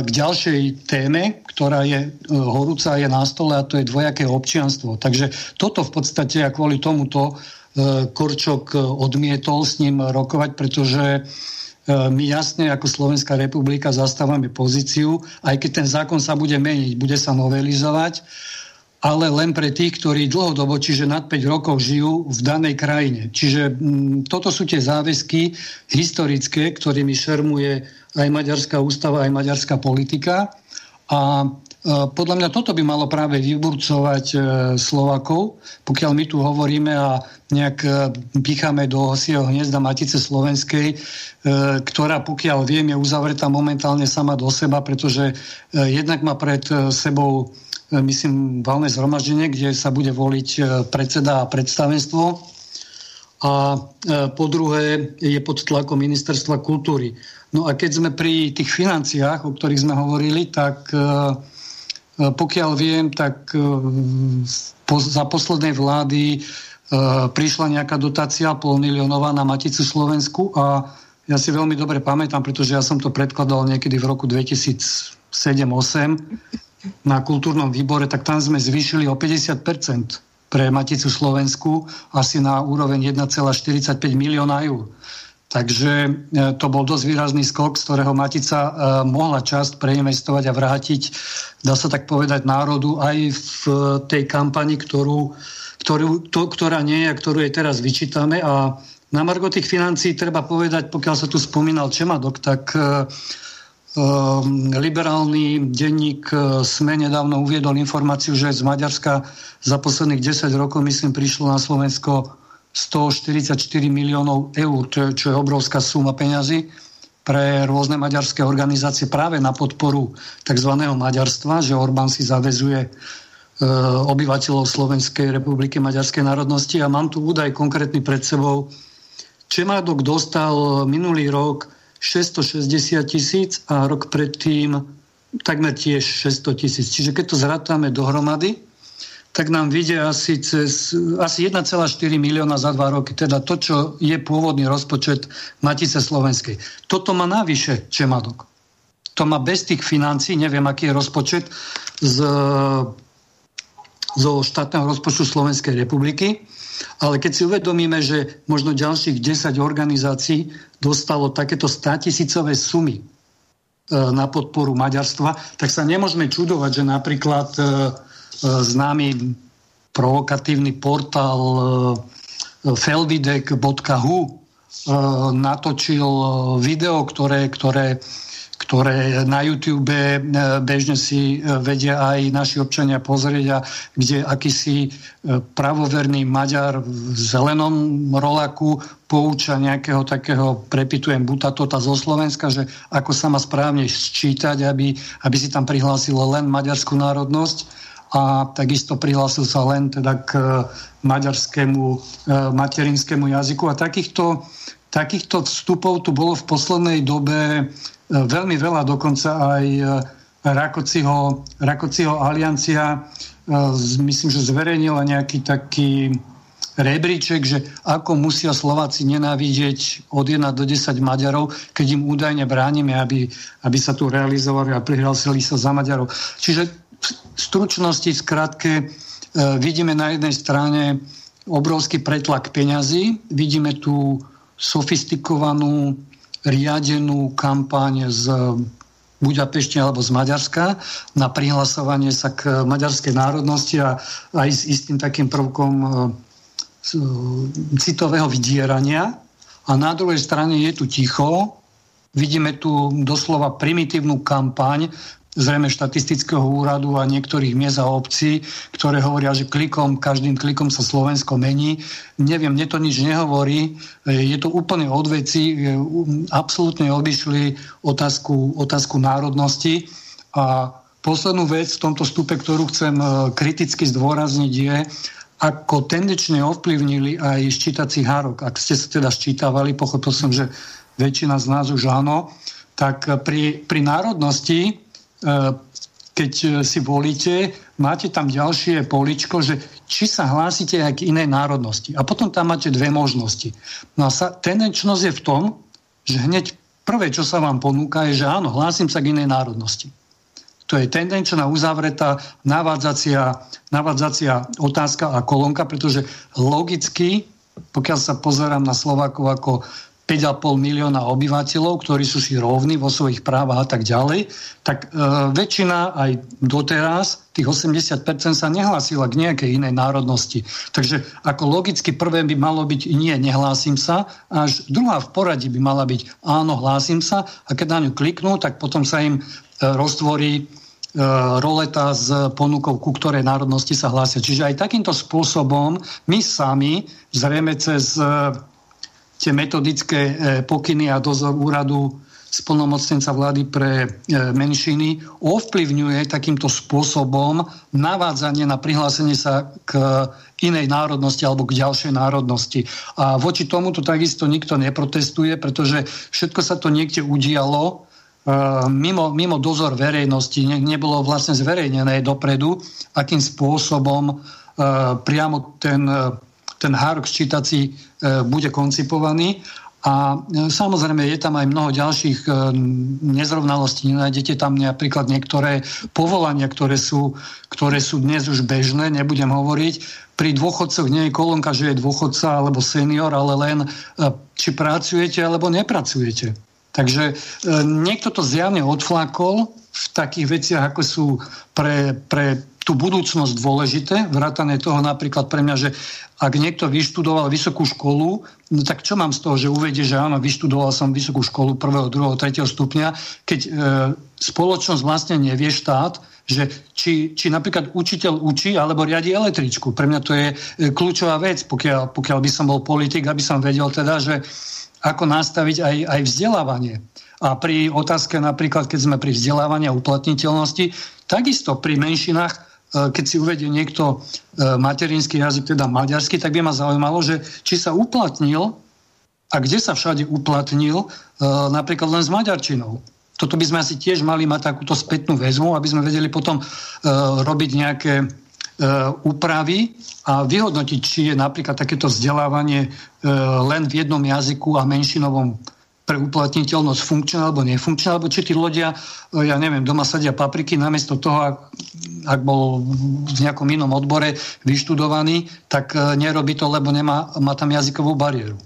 B: k ďalšej téme, ktorá je e, horúca, je na stole a to je dvojaké občianstvo. Takže toto v podstate a kvôli tomuto e, Korčok odmietol s ním rokovať, pretože my jasne ako Slovenská republika zastávame pozíciu, aj keď ten zákon sa bude meniť, bude sa novelizovať, ale len pre tých, ktorí dlhodobo, čiže nad 5 rokov žijú v danej krajine. Čiže mm, toto sú tie záväzky historické, ktorými šermuje aj maďarská ústava, aj maďarská politika. A E, podľa mňa toto by malo práve vyburcovať e, Slovakov, pokiaľ my tu hovoríme a nejak e, picháme do osieho hniezda Matice Slovenskej, ktorá, pokiaľ viem, je uzavretá momentálne sama do seba, pretože jednak má pred sebou myslím, valné zhromaždenie, kde sa bude voliť predseda a predstavenstvo. A po druhé je pod tlakom ministerstva kultúry. No a keď sme pri tých financiách, o ktorých sme hovorili, tak E, pokiaľ viem, tak e, za poslednej vlády e, prišla nejaká dotácia pol miliónová na Maticu Slovensku a ja si veľmi dobre pamätám, pretože ja som to predkladal niekedy v roku 2007-2008 na kultúrnom výbore, tak tam sme zvýšili o 50% pre Maticu Slovensku asi na úroveň 1,45 milióna eur. Takže e, to bol dosť výrazný skok, z ktorého Matica e, mohla časť preinvestovať a vrátiť, dá sa tak povedať, národu aj v tej kampani, ktorú, ktorú, to, ktorá nie je a ktorú jej teraz vyčítame. A na margo tých financí treba povedať, pokiaľ sa tu spomínal Čemadok, tak um, liberálny denník SME nedávno uviedol informáciu, že z Maďarska za posledných 10 rokov, myslím, prišlo na Slovensko 144 miliónov eur, čo, čo je obrovská suma peňazí pre rôzne maďarské organizácie práve na podporu tzv. maďarstva, že Orbán si zavezuje e, obyvateľov Slovenskej republiky maďarskej národnosti a mám tu údaj konkrétny pred sebou. Čemádok dostal minulý rok 660 tisíc a rok predtým takmer tiež 600 tisíc. Čiže keď to zrátame dohromady, tak nám vidia asi, cez, asi 1,4 milióna za dva roky, teda to, čo je pôvodný rozpočet Matice Slovenskej. Toto má navyše Čemadok. to má bez tých financí, neviem, aký je rozpočet z, zo štátneho rozpočtu Slovenskej republiky, ale keď si uvedomíme, že možno ďalších 10 organizácií dostalo takéto 100 tisícové sumy e, na podporu maďarstva, tak sa nemôžeme čudovať, že napríklad e, známy provokatívny portál felvidek.hu natočil video, ktoré, ktoré ktoré na YouTube e, bežne si e, vedia aj naši občania pozrieť a kde akýsi e, pravoverný Maďar v zelenom rolaku pouča nejakého takého, prepitujem Butatota zo Slovenska, že ako sa má správne sčítať, aby, aby si tam prihlásilo len maďarskú národnosť a takisto prihlásil sa len teda k maďarskému materinskému jazyku. A takýchto, takýchto vstupov tu bolo v poslednej dobe veľmi veľa, dokonca aj Rakociho, Rakociho aliancia myslím, že zverejnila nejaký taký rebríček, že ako musia Slováci nenávidieť od 1 do 10 Maďarov, keď im údajne bránime, aby, aby sa tu realizovali a prihlásili sa za Maďarov. Čiže stručnosti, skratke, e, vidíme na jednej strane obrovský pretlak peňazí, vidíme tú sofistikovanú riadenú kampaň z Budapešti alebo z Maďarska na prihlasovanie sa k maďarskej národnosti a aj s istým takým prvkom e, citového vydierania. A na druhej strane je tu ticho, vidíme tu doslova primitívnu kampaň zrejme štatistického úradu a niektorých miest a obcí, ktoré hovoria, že klikom, každým klikom sa Slovensko mení. Neviem, mne to nič nehovorí. Je to úplne od veci. Absolútne obišli otázku, otázku národnosti. A poslednú vec v tomto stupe, ktorú chcem e, kriticky zdôrazniť, je, ako tendenčne ovplyvnili aj ščítací hárok. Ak ste sa teda ščítavali, pochopil som, že väčšina z nás už áno, tak pri, pri národnosti E, keď e, si volíte, máte tam ďalšie poličko, že či sa hlásite aj k inej národnosti. A potom tam máte dve možnosti. No a sa, tendenčnosť je v tom, že hneď prvé, čo sa vám ponúka, je, že áno, hlásim sa k inej národnosti. To je tendenčná uzavretá navádzacia, navádzacia otázka a kolónka, pretože logicky, pokiaľ sa pozerám na Slovákov ako 5,5 milióna obyvateľov, ktorí sú si rovní vo svojich právach a tak ďalej, tak e, väčšina aj doteraz, tých 80% sa nehlásila k nejakej inej národnosti. Takže ako logicky prvé by malo byť nie, nehlásim sa, až druhá v poradí by mala byť áno, hlásim sa a keď na ňu kliknú, tak potom sa im e, roztvorí e, roleta s ponukou, ku ktorej národnosti sa hlásia. Čiže aj takýmto spôsobom my sami, zrejme cez e, tie metodické e, pokyny a dozor úradu splnomocnenca vlády pre e, menšiny ovplyvňuje takýmto spôsobom navádzanie na prihlásenie sa k inej národnosti alebo k ďalšej národnosti. A voči tomuto takisto nikto neprotestuje, pretože všetko sa to niekde udialo e, mimo, mimo dozor verejnosti. Ne, nebolo vlastne zverejnené dopredu, akým spôsobom priamo ten ten hárok ščítací e, bude koncipovaný. A e, samozrejme je tam aj mnoho ďalších e, nezrovnalostí. Nájdete tam napríklad niektoré povolania, ktoré sú, ktoré sú dnes už bežné, nebudem hovoriť. Pri dôchodcoch nie je kolónka, že je dôchodca alebo senior, ale len či pracujete alebo nepracujete. Takže niekto to zjavne odflakol v takých veciach, ako sú pre, pre tú budúcnosť dôležité, vrátane toho napríklad pre mňa, že ak niekto vyštudoval vysokú školu, no tak čo mám z toho, že uvedie, že áno, vyštudoval som vysokú školu prvého, druhého, tretieho stupňa, keď e, spoločnosť vlastne nevie štát, že či, či napríklad učiteľ učí alebo riadi električku. Pre mňa to je e, kľúčová vec, pokiaľ, pokiaľ by som bol politik, aby som vedel teda, že ako nastaviť aj, aj vzdelávanie. A pri otázke napríklad, keď sme pri vzdelávaní a uplatniteľnosti, takisto pri menšinách keď si uvedie niekto e, materinský jazyk, teda maďarský, tak by ma zaujímalo, že či sa uplatnil a kde sa všade uplatnil, e, napríklad len s maďarčinou. Toto by sme asi tiež mali mať takúto spätnú väzmu, aby sme vedeli potom robiť nejaké úpravy a vyhodnotiť, či je napríklad takéto vzdelávanie len v jednom jazyku a menšinovom pre uplatniteľnosť funkčná alebo nefunkčná, alebo či tí ľudia, ja neviem, doma sadia papriky namiesto toho, ak, bol v nejakom inom odbore vyštudovaný, tak nerobí to, lebo nemá, má tam jazykovú bariéru.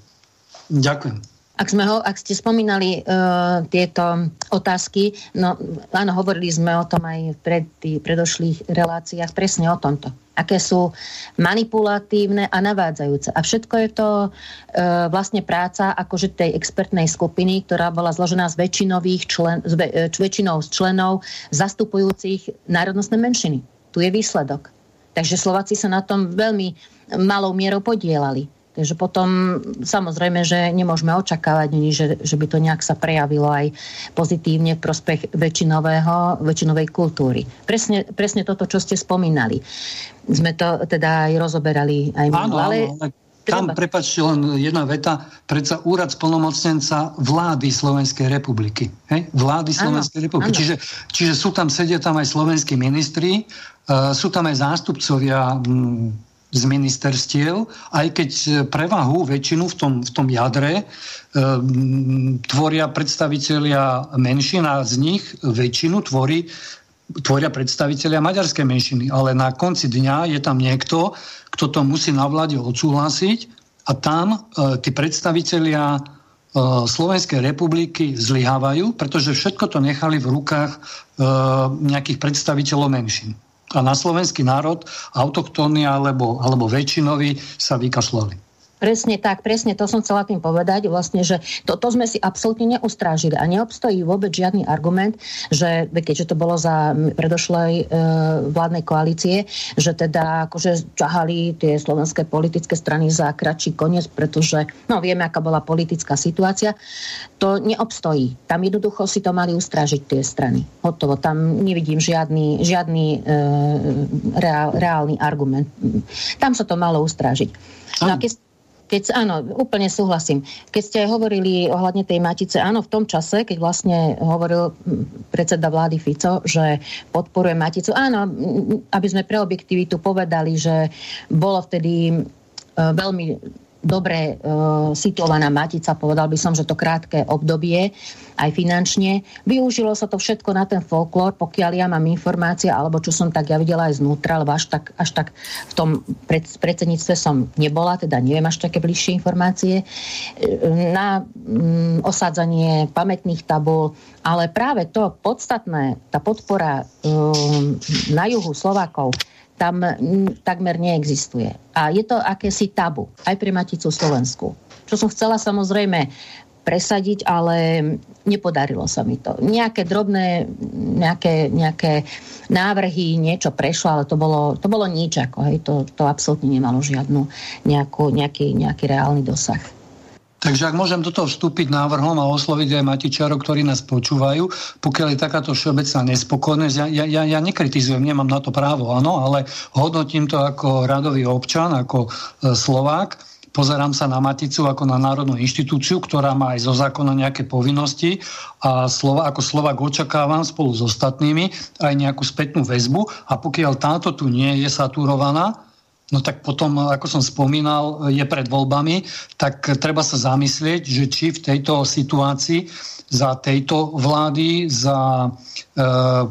B: Ďakujem.
E: Ak, sme ho, ak ste spomínali uh, tieto otázky, no áno, hovorili sme o tom aj v pred, predošlých reláciách, presne o tomto. Aké sú manipulatívne a navádzajúce. A všetko je to uh, vlastne práca akože tej expertnej skupiny, ktorá bola zložená z väčšinových člen, z, uh, väčšinou z členov zastupujúcich národnostné menšiny. Tu je výsledok. Takže Slováci sa na tom veľmi malou mierou podielali. Takže potom samozrejme, že nemôžeme očakávať, že, že by to nejak sa prejavilo aj pozitívne v prospech väčšinového, väčšinovej kultúry. Presne, presne toto, čo ste spomínali. Sme to teda aj rozoberali aj my.
B: Áno, ale... áno, tam, prepačte, len jedna veta, predsa úrad splnomocnenca vlády Slovenskej republiky. Hej? Vlády Slovenskej áno, republiky. Áno. Čiže, čiže sú tam, sedia tam aj slovenskí ministri, uh, sú tam aj zástupcovia m, z ministerstiev, aj keď e, prevahu, väčšinu v tom, v tom jadre e, tvoria predstavitelia menšin a z nich väčšinu tvorí, tvoria predstavitelia maďarskej menšiny. Ale na konci dňa je tam niekto, kto to musí na vláde odsúhlasiť a tam e, tí predstavitelia e, Slovenskej republiky zlyhávajú, pretože všetko to nechali v rukách e, nejakých predstaviteľov menšín a na slovenský národ autoktónny alebo, alebo väčšinový sa vykašľali.
E: Presne tak, presne to som chcela tým povedať, vlastne, že toto sme si absolútne neustrážili a neobstojí vôbec žiadny argument, že keďže to bolo za predošlej e, vládnej koalície, že teda akože ťahali tie slovenské politické strany za kratší koniec, pretože no vieme, aká bola politická situácia, to neobstojí. Tam jednoducho si to mali ustrážiť tie strany. Hotovo, tam nevidím žiadny, žiadny e, reál, reálny argument. Tam sa to malo ustrážiť. No a keď, keď, áno, úplne súhlasím. Keď ste hovorili ohľadne tej matice, áno, v tom čase, keď vlastne hovoril predseda vlády Fico, že podporuje maticu, áno, aby sme pre objektivitu povedali, že bolo vtedy e, veľmi dobre e, situovaná matica, povedal by som, že to krátke obdobie, aj finančne. Využilo sa to všetko na ten folklór, pokiaľ ja mám informácie, alebo čo som tak ja videla aj znútra, lebo až tak, až tak v tom pred, predsedníctve som nebola, teda neviem až také bližšie informácie, e, na mm, osádzanie pamätných tabul, ale práve to podstatné, tá podpora um, na juhu Slovákov, tam takmer neexistuje. A je to akési tabu, aj pre Maticu Slovensku. Čo som chcela samozrejme presadiť, ale nepodarilo sa mi to. Nejaké drobné, nejaké, nejaké návrhy, niečo prešlo, ale to bolo, to bolo nič. Ako, hej, to, to absolútne nemalo žiadnu nejakú, nejaký, nejaký reálny dosah.
B: Takže ak môžem do toho vstúpiť návrhom a osloviť aj matičárov, ktorí nás počúvajú, pokiaľ je takáto všeobecná nespokojnosť, ja, ja, ja nekritizujem, nemám na to právo, áno, ale hodnotím to ako radový občan, ako e, Slovák, pozerám sa na Maticu ako na národnú inštitúciu, ktorá má aj zo zákona nejaké povinnosti a slova, ako Slovak očakávam spolu s ostatnými aj nejakú spätnú väzbu. A pokiaľ táto tu nie je saturovaná, No tak potom, ako som spomínal, je pred voľbami, tak treba sa zamyslieť, že či v tejto situácii za tejto vlády, za e,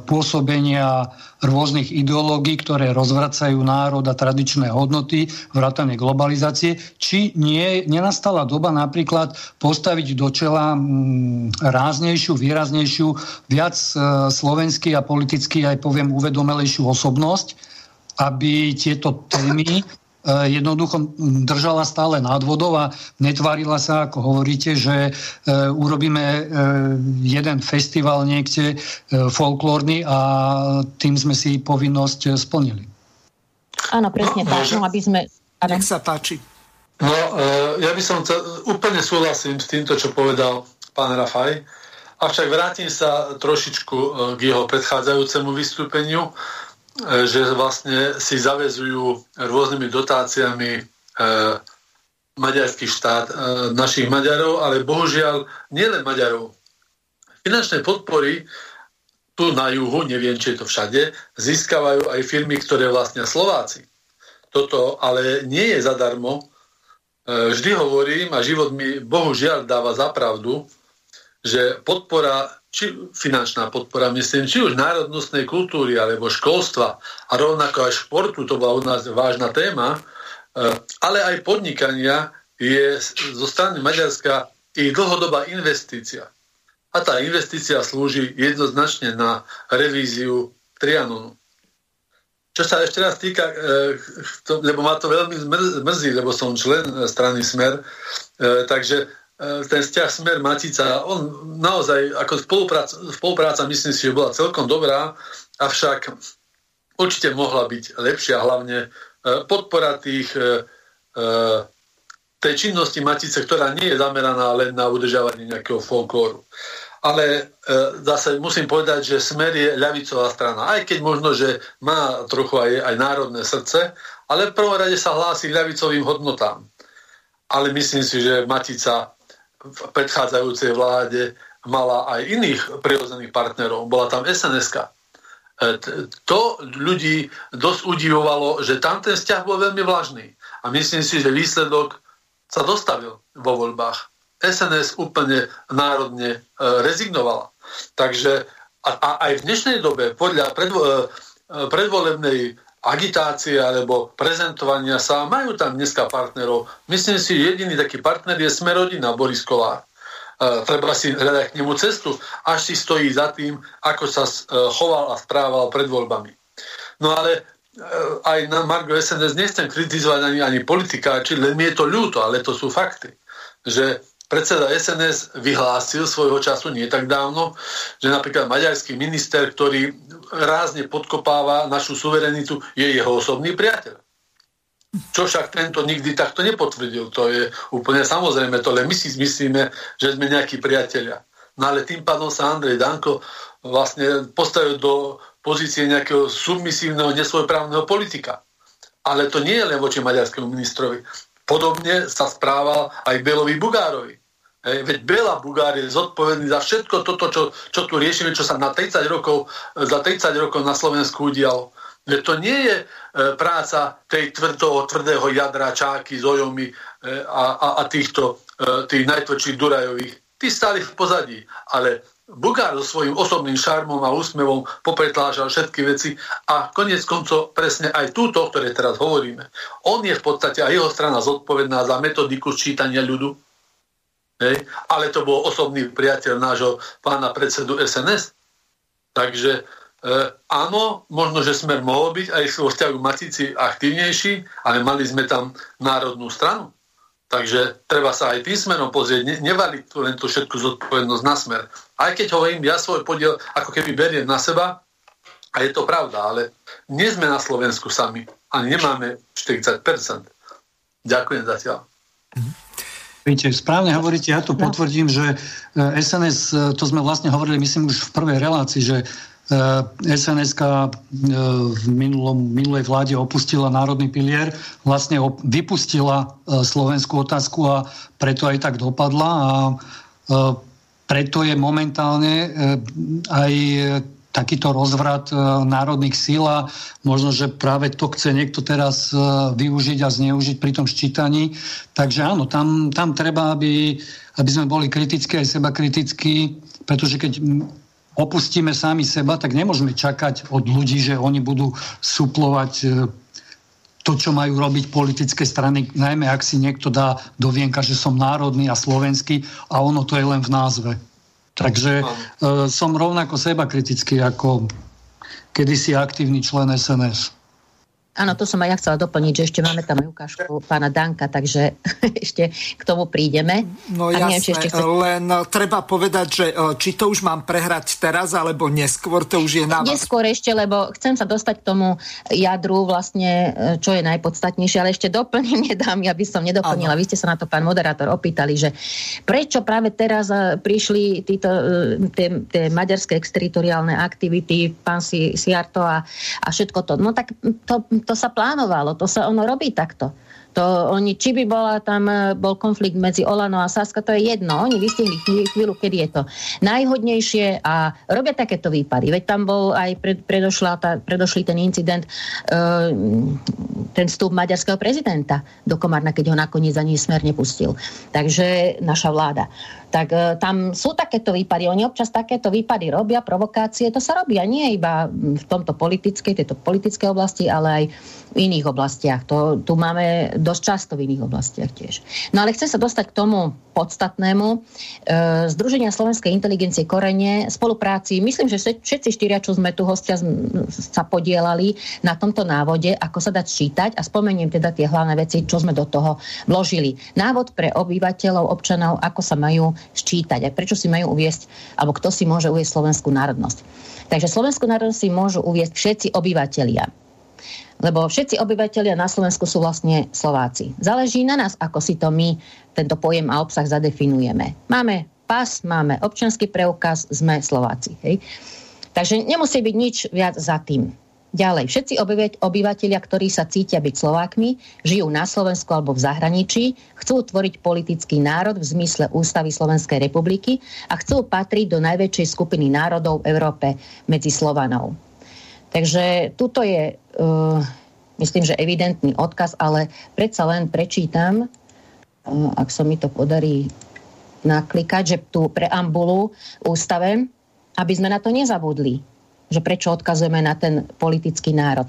B: pôsobenia rôznych ideológií, ktoré rozvracajú národ a tradičné hodnoty, vrátane globalizácie, či nie, nenastala doba napríklad postaviť do čela m, ráznejšiu, výraznejšiu, viac e, slovenský a politicky aj poviem uvedomelejšiu osobnosť, aby tieto témy e, jednoducho držala stále nad vodou a netvarila sa, ako hovoríte, že e, urobíme e, jeden festival niekde folklórny a tým sme si povinnosť splnili.
E: Áno, presne no, tak. No, aby sme...
A: Nech sa páči.
C: No, ja by som chcel, úplne súhlasím s týmto, čo povedal pán Rafaj, avšak vrátim sa trošičku k jeho predchádzajúcemu vystúpeniu že vlastne si zavezujú rôznymi dotáciami e, maďarský štát, e, našich Maďarov, ale bohužiaľ nielen Maďarov. Finančné podpory tu na juhu, neviem, či je to všade, získavajú aj firmy, ktoré vlastnia Slováci. Toto ale nie je zadarmo. Vždy hovorím, a život mi bohužiaľ dáva za pravdu, že podpora, či finančná podpora, myslím, či už národnostnej kultúry alebo školstva a rovnako aj športu, to bola u nás vážna téma, e, ale aj podnikania je zo strany Maďarska ich dlhodobá investícia. A tá investícia slúži jednoznačne na revíziu Trianonu. Čo sa ešte raz týka, e, lebo ma to veľmi mrzí, lebo som člen strany Smer, takže ten vzťah Smer Matica, on naozaj ako spolupráca, spolupráca myslím si, že bola celkom dobrá, avšak určite mohla byť lepšia, hlavne e, podpora tých, e, tej činnosti Matice, ktorá nie je zameraná len na udržávanie nejakého folklóru. Ale zase musím povedať, že Smer je ľavicová strana. Aj keď možno, že má trochu aj, aj národné srdce, ale v prvom rade sa hlási ľavicovým hodnotám. Ale myslím si, že Matica v predchádzajúcej vláde mala aj iných prirodzených partnerov. Bola tam sns -ka. E, to ľudí dosť udivovalo, že tam ten vzťah bol veľmi vlažný. A myslím si, že výsledok sa dostavil vo voľbách. SNS úplne národne e, rezignovala. Takže a, a aj v dnešnej dobe podľa predvo, e, predvolebnej agitácie alebo prezentovania sa. Majú tam dneska partnerov. Myslím si, jediný taký partner je Smerodina Boris Kolár. E, treba si hľadať k nemu cestu, až si stojí za tým, ako sa e, choval a správal pred voľbami. No ale e, aj na Margo SNS nechcem kritizovať ani, ani politika, či len mi je to ľúto, ale to sú fakty. Že predseda SNS vyhlásil svojho času nie tak dávno, že napríklad maďarský minister, ktorý rázne podkopáva našu suverenitu, je jeho osobný priateľ. Čo však tento nikdy takto nepotvrdil. To je úplne samozrejme, to len my si myslíme, že sme nejakí priatelia. No ale tým pádom sa Andrej Danko vlastne postavil do pozície nejakého submisívneho, nesvojprávneho politika. Ale to nie je len voči maďarskému ministrovi. Podobne sa správal aj Belovi Bugárovi. Hej, veď Bela Bugár je zodpovedný za všetko toto, čo, čo tu riešime, čo sa na 30 rokov, za 30 rokov na Slovensku udialo. Veď to nie je e, práca tej tvrdého, tvrdého jadra, čáky, zojomy e, a, a, a týchto e, tých najtvrdších Durajových. Tí stali v pozadí, ale Bugár so svojím osobným šarmom a úsmevom popretlážal všetky veci a konec koncov presne aj túto, o ktorej teraz hovoríme. On je v podstate a jeho strana zodpovedná za metodiku sčítania ľudu, Hej? Ale to bol osobný priateľ nášho pána predsedu SNS. Takže e, áno, možno, že smer mohol byť aj vo vzťahu Matici aktívnejší, ale mali sme tam národnú stranu. Takže treba sa aj tým smerom pozrieť, ne, nevaliť tu len tú všetku zodpovednosť na smer. Aj keď hovorím, ja svoj podiel ako keby beriem na seba, a je to pravda, ale nie sme na Slovensku sami. Ani nemáme 40%. Ďakujem zatiaľ. Mm-hmm.
B: Viete, správne hovoríte, ja to no. potvrdím, že SNS, e, to sme vlastne hovorili, myslím, už v prvej relácii, že sns e, v minulom, minulej vláde opustila národný pilier, vlastne vypustila e, slovenskú otázku a preto aj tak dopadla a preto je momentálne aj takýto rozvrat národných síl a možno, že práve to chce niekto teraz využiť a zneužiť pri tom ščítaní. Takže áno, tam, tam treba, aby, aby sme boli kritickí aj seba kritickí, pretože keď opustíme sami seba, tak nemôžeme čakať od ľudí, že oni budú suplovať e, to, čo majú robiť politické strany, najmä ak si niekto dá do vienka, že som národný a slovenský a ono to je len v názve. Takže uh, som rovnako seba kritický ako kedysi aktívny člen SNS.
E: Áno, to som aj ja chcela doplniť, že ešte máme tam aj ukážku pána Danka, takže ešte k tomu prídeme.
A: No A jasné, neviem, ešte chce... len e, treba povedať, že e, či to už mám prehrať teraz, alebo neskôr, to už je na
E: vás. Neskôr ešte, lebo chcem sa dostať k tomu jadru vlastne, e, čo je najpodstatnejšie, ale ešte doplním, nedám, aby som nedoplnila. Ano. Vy ste sa na to, pán moderátor, opýtali, že prečo práve teraz prišli títo, tie, tie maďarské exteritoriálne aktivity, pán Siarto a, a všetko to. No tak to, to sa plánovalo, to sa ono robí takto. To oni, či by bola tam, e, bol konflikt medzi Olano a Saska, to je jedno. Oni vystihli chvíľu, kedy je to najhodnejšie a robia takéto výpady. Veď tam bol aj pred, tá, predošlý ten incident, uh, ten vstup maďarského prezidenta do Komárna, keď ho nakoniec ani smer nepustil. Takže naša vláda tak e, tam sú takéto výpady. Oni občas takéto výpady robia, provokácie, to sa robia nie iba v tomto politickej, tejto politickej oblasti, ale aj v iných oblastiach. To tu máme dosť často v iných oblastiach tiež. No ale chcem sa dostať k tomu podstatnému. E, Združenia Slovenskej inteligencie Korene, spolupráci, myslím, že všetci štyria, čo sme tu hostia, sa podielali na tomto návode, ako sa dať čítať a spomeniem teda tie hlavné veci, čo sme do toho vložili. Návod pre obyvateľov, občanov, ako sa majú ščítať a prečo si majú uviesť, alebo kto si môže uviesť slovenskú národnosť. Takže slovenskú národnosť si môžu uviesť všetci obyvateľia. Lebo všetci obyvateľia na Slovensku sú vlastne Slováci. Záleží na nás, ako si to my, tento pojem a obsah zadefinujeme. Máme pas, máme občanský preukaz, sme Slováci. Hej? Takže nemusí byť nič viac za tým. Ďalej, všetci obyvateľia, ktorí sa cítia byť Slovákmi, žijú na Slovensku alebo v zahraničí, chcú tvoriť politický národ v zmysle Ústavy Slovenskej republiky a chcú patriť do najväčšej skupiny národov v Európe medzi Slovanov. Takže tuto je, uh, myslím, že evidentný odkaz, ale predsa len prečítam, uh, ak sa mi to podarí naklikať, že tú preambulu ústave, aby sme na to nezabudli že prečo odkazujeme na ten politický národ.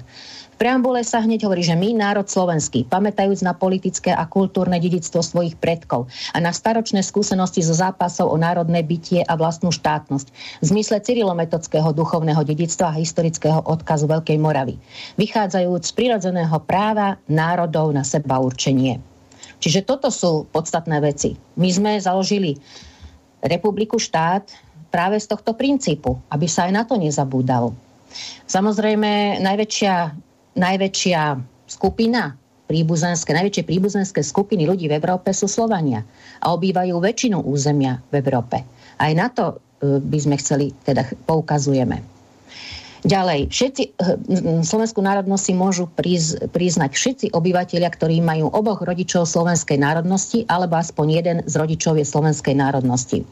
E: V preambule sa hneď hovorí, že my, národ slovenský, pamätajúc na politické a kultúrne dedictvo svojich predkov a na staročné skúsenosti zo zápasov o národné bytie a vlastnú štátnosť, v zmysle cyrilometodského duchovného dedictva a historického odkazu Veľkej Moravy, vychádzajúc z prirodzeného práva národov na seba určenie. Čiže toto sú podstatné veci. My sme založili republiku štát, práve z tohto princípu, aby sa aj na to nezabúdalo. Samozrejme, najväčšia, najväčšia skupina príbuzenské, najväčšie príbuzenské skupiny ľudí v Európe sú Slovania a obývajú väčšinu územia v Európe. Aj na to e, by sme chceli, teda poukazujeme. Ďalej, všetci, e, slovenskú národnosť si môžu priz, priznať všetci obyvateľia, ktorí majú oboch rodičov slovenskej národnosti, alebo aspoň jeden z rodičov je slovenskej národnosti.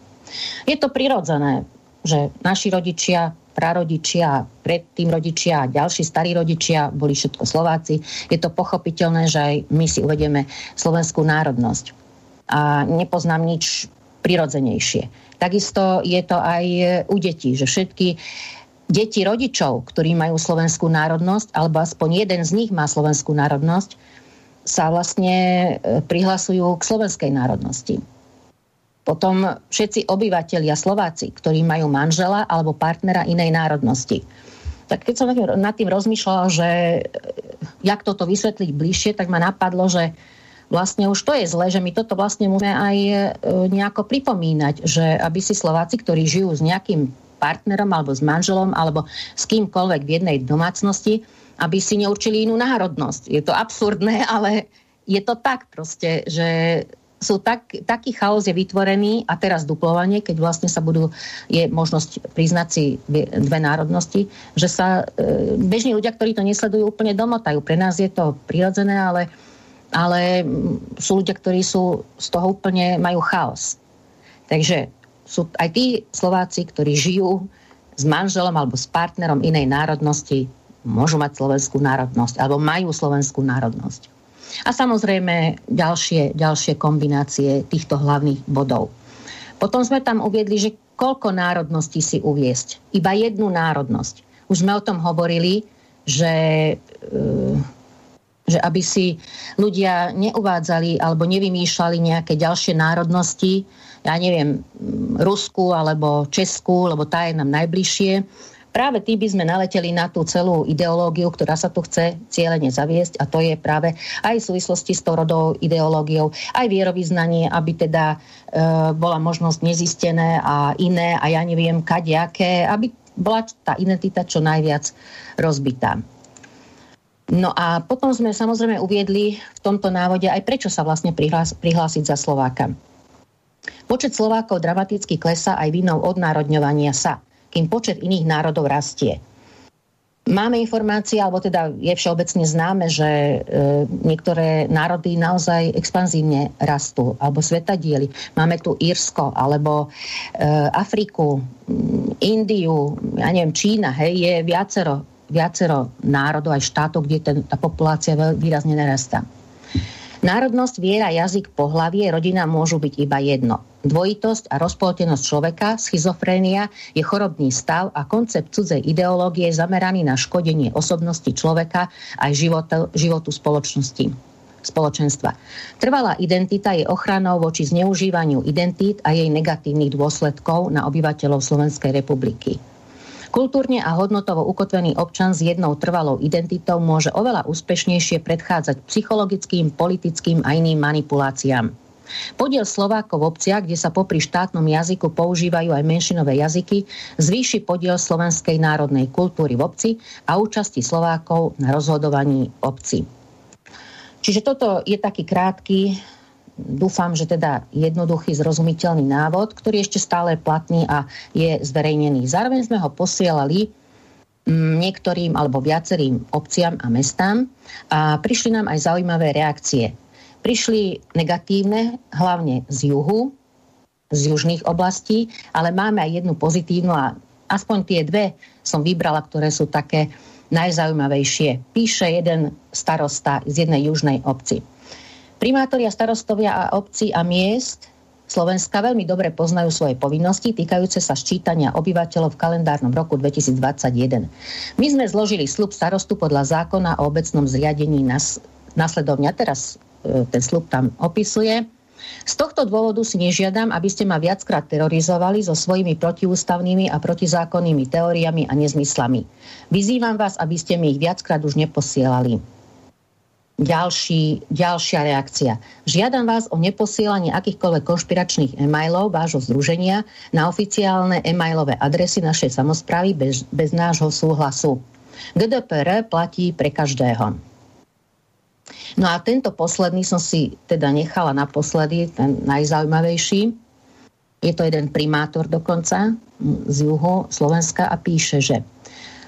E: Je to prirodzené, že naši rodičia, prarodičia, predtým rodičia a ďalší starí rodičia boli všetko Slováci. Je to pochopiteľné, že aj my si uvedieme slovenskú národnosť. A nepoznám nič prirodzenejšie. Takisto je to aj u detí, že všetky deti rodičov, ktorí majú slovenskú národnosť, alebo aspoň jeden z nich má slovenskú národnosť, sa vlastne e, prihlasujú k slovenskej národnosti. Potom všetci obyvateľia Slováci, ktorí majú manžela alebo partnera inej národnosti. Tak keď som nad tým rozmýšľala, že eh, jak toto vysvetliť bližšie, tak ma napadlo, že vlastne už to je zle, že my toto vlastne musíme aj eh, nejako pripomínať, že aby si Slováci, ktorí žijú s nejakým partnerom alebo s manželom alebo s kýmkoľvek v jednej domácnosti, aby si neurčili inú národnosť. Je to absurdné, ale je to tak proste, že sú tak, taký chaos je vytvorený a teraz duplovanie, keď vlastne sa budú, je možnosť priznať si dve národnosti, že sa e, bežní ľudia, ktorí to nesledujú, úplne domotajú. Pre nás je to prirodzené, ale, ale sú ľudia, ktorí sú z toho úplne, majú chaos. Takže sú aj tí Slováci, ktorí žijú s manželom alebo s partnerom inej národnosti, môžu mať slovenskú národnosť alebo majú slovenskú národnosť. A samozrejme ďalšie, ďalšie kombinácie týchto hlavných bodov. Potom sme tam uviedli, že koľko národností si uviesť. Iba jednu národnosť. Už sme o tom hovorili, že, e, že aby si ľudia neuvádzali alebo nevymýšľali nejaké ďalšie národnosti, ja neviem, Rusku alebo Česku, lebo tá je nám najbližšie, práve tým by sme naleteli na tú celú ideológiu, ktorá sa tu chce cieľene zaviesť a to je práve aj v súvislosti s tou rodovou ideológiou, aj vierovýznanie, aby teda e, bola možnosť nezistené a iné a ja neviem kadejaké, aby bola tá identita čo najviac rozbitá. No a potom sme samozrejme uviedli v tomto návode aj prečo sa vlastne prihlás, prihlásiť za Slováka. Počet Slovákov dramaticky klesá aj vinou odnárodňovania sa kým počet iných národov rastie. Máme informácie, alebo teda je všeobecne známe, že e, niektoré národy naozaj expanzívne rastú, alebo svetadieli. Máme tu Írsko, alebo e, Afriku, Indiu, ja neviem, Čína, hej, je viacero, viacero národov aj štátov, kde ten, tá populácia výrazne narastá. Národnosť, viera, jazyk, pohlavie, rodina môžu byť iba jedno. Dvojitosť a rozpoltenosť človeka, schizofrénia je chorobný stav a koncept cudzej ideológie zameraný na škodenie osobnosti človeka aj životu, životu spoločnosti spoločenstva. Trvalá identita je ochranou voči zneužívaniu identít a jej negatívnych dôsledkov na obyvateľov Slovenskej republiky. Kultúrne a hodnotovo ukotvený občan s jednou trvalou identitou môže oveľa úspešnejšie predchádzať psychologickým, politickým a iným manipuláciám. Podiel Slovákov v obciach, kde sa popri štátnom jazyku používajú aj menšinové jazyky, zvýši podiel slovenskej národnej kultúry v obci a účasti Slovákov na rozhodovaní obci. Čiže toto je taký krátky dúfam, že teda jednoduchý, zrozumiteľný návod, ktorý ešte stále platný a je zverejnený. Zároveň sme ho posielali mm, niektorým alebo viacerým obciam a mestám a prišli nám aj zaujímavé reakcie. Prišli negatívne, hlavne z juhu, z južných oblastí, ale máme aj jednu pozitívnu a aspoň tie dve som vybrala, ktoré sú také najzaujímavejšie. Píše jeden starosta z jednej južnej obci. Primátori a starostovia a obcí a miest Slovenska veľmi dobre poznajú svoje povinnosti týkajúce sa ščítania obyvateľov v kalendárnom roku 2021. My sme zložili slub starostu podľa zákona o obecnom zriadení nas, nasledovňa. Teraz e, ten slub tam opisuje. Z tohto dôvodu si nežiadam, aby ste ma viackrát terorizovali so svojimi protiústavnými a protizákonnými teóriami a nezmyslami. Vyzývam vás, aby ste mi ich viackrát už neposielali ďalší, ďalšia reakcia. Žiadam vás o neposielanie akýchkoľvek konšpiračných e-mailov vášho združenia na oficiálne e-mailové adresy našej samozprávy bez, bez nášho súhlasu. GDPR platí pre každého. No a tento posledný som si teda nechala naposledy, ten najzaujímavejší. Je to jeden primátor dokonca z juhu Slovenska a píše, že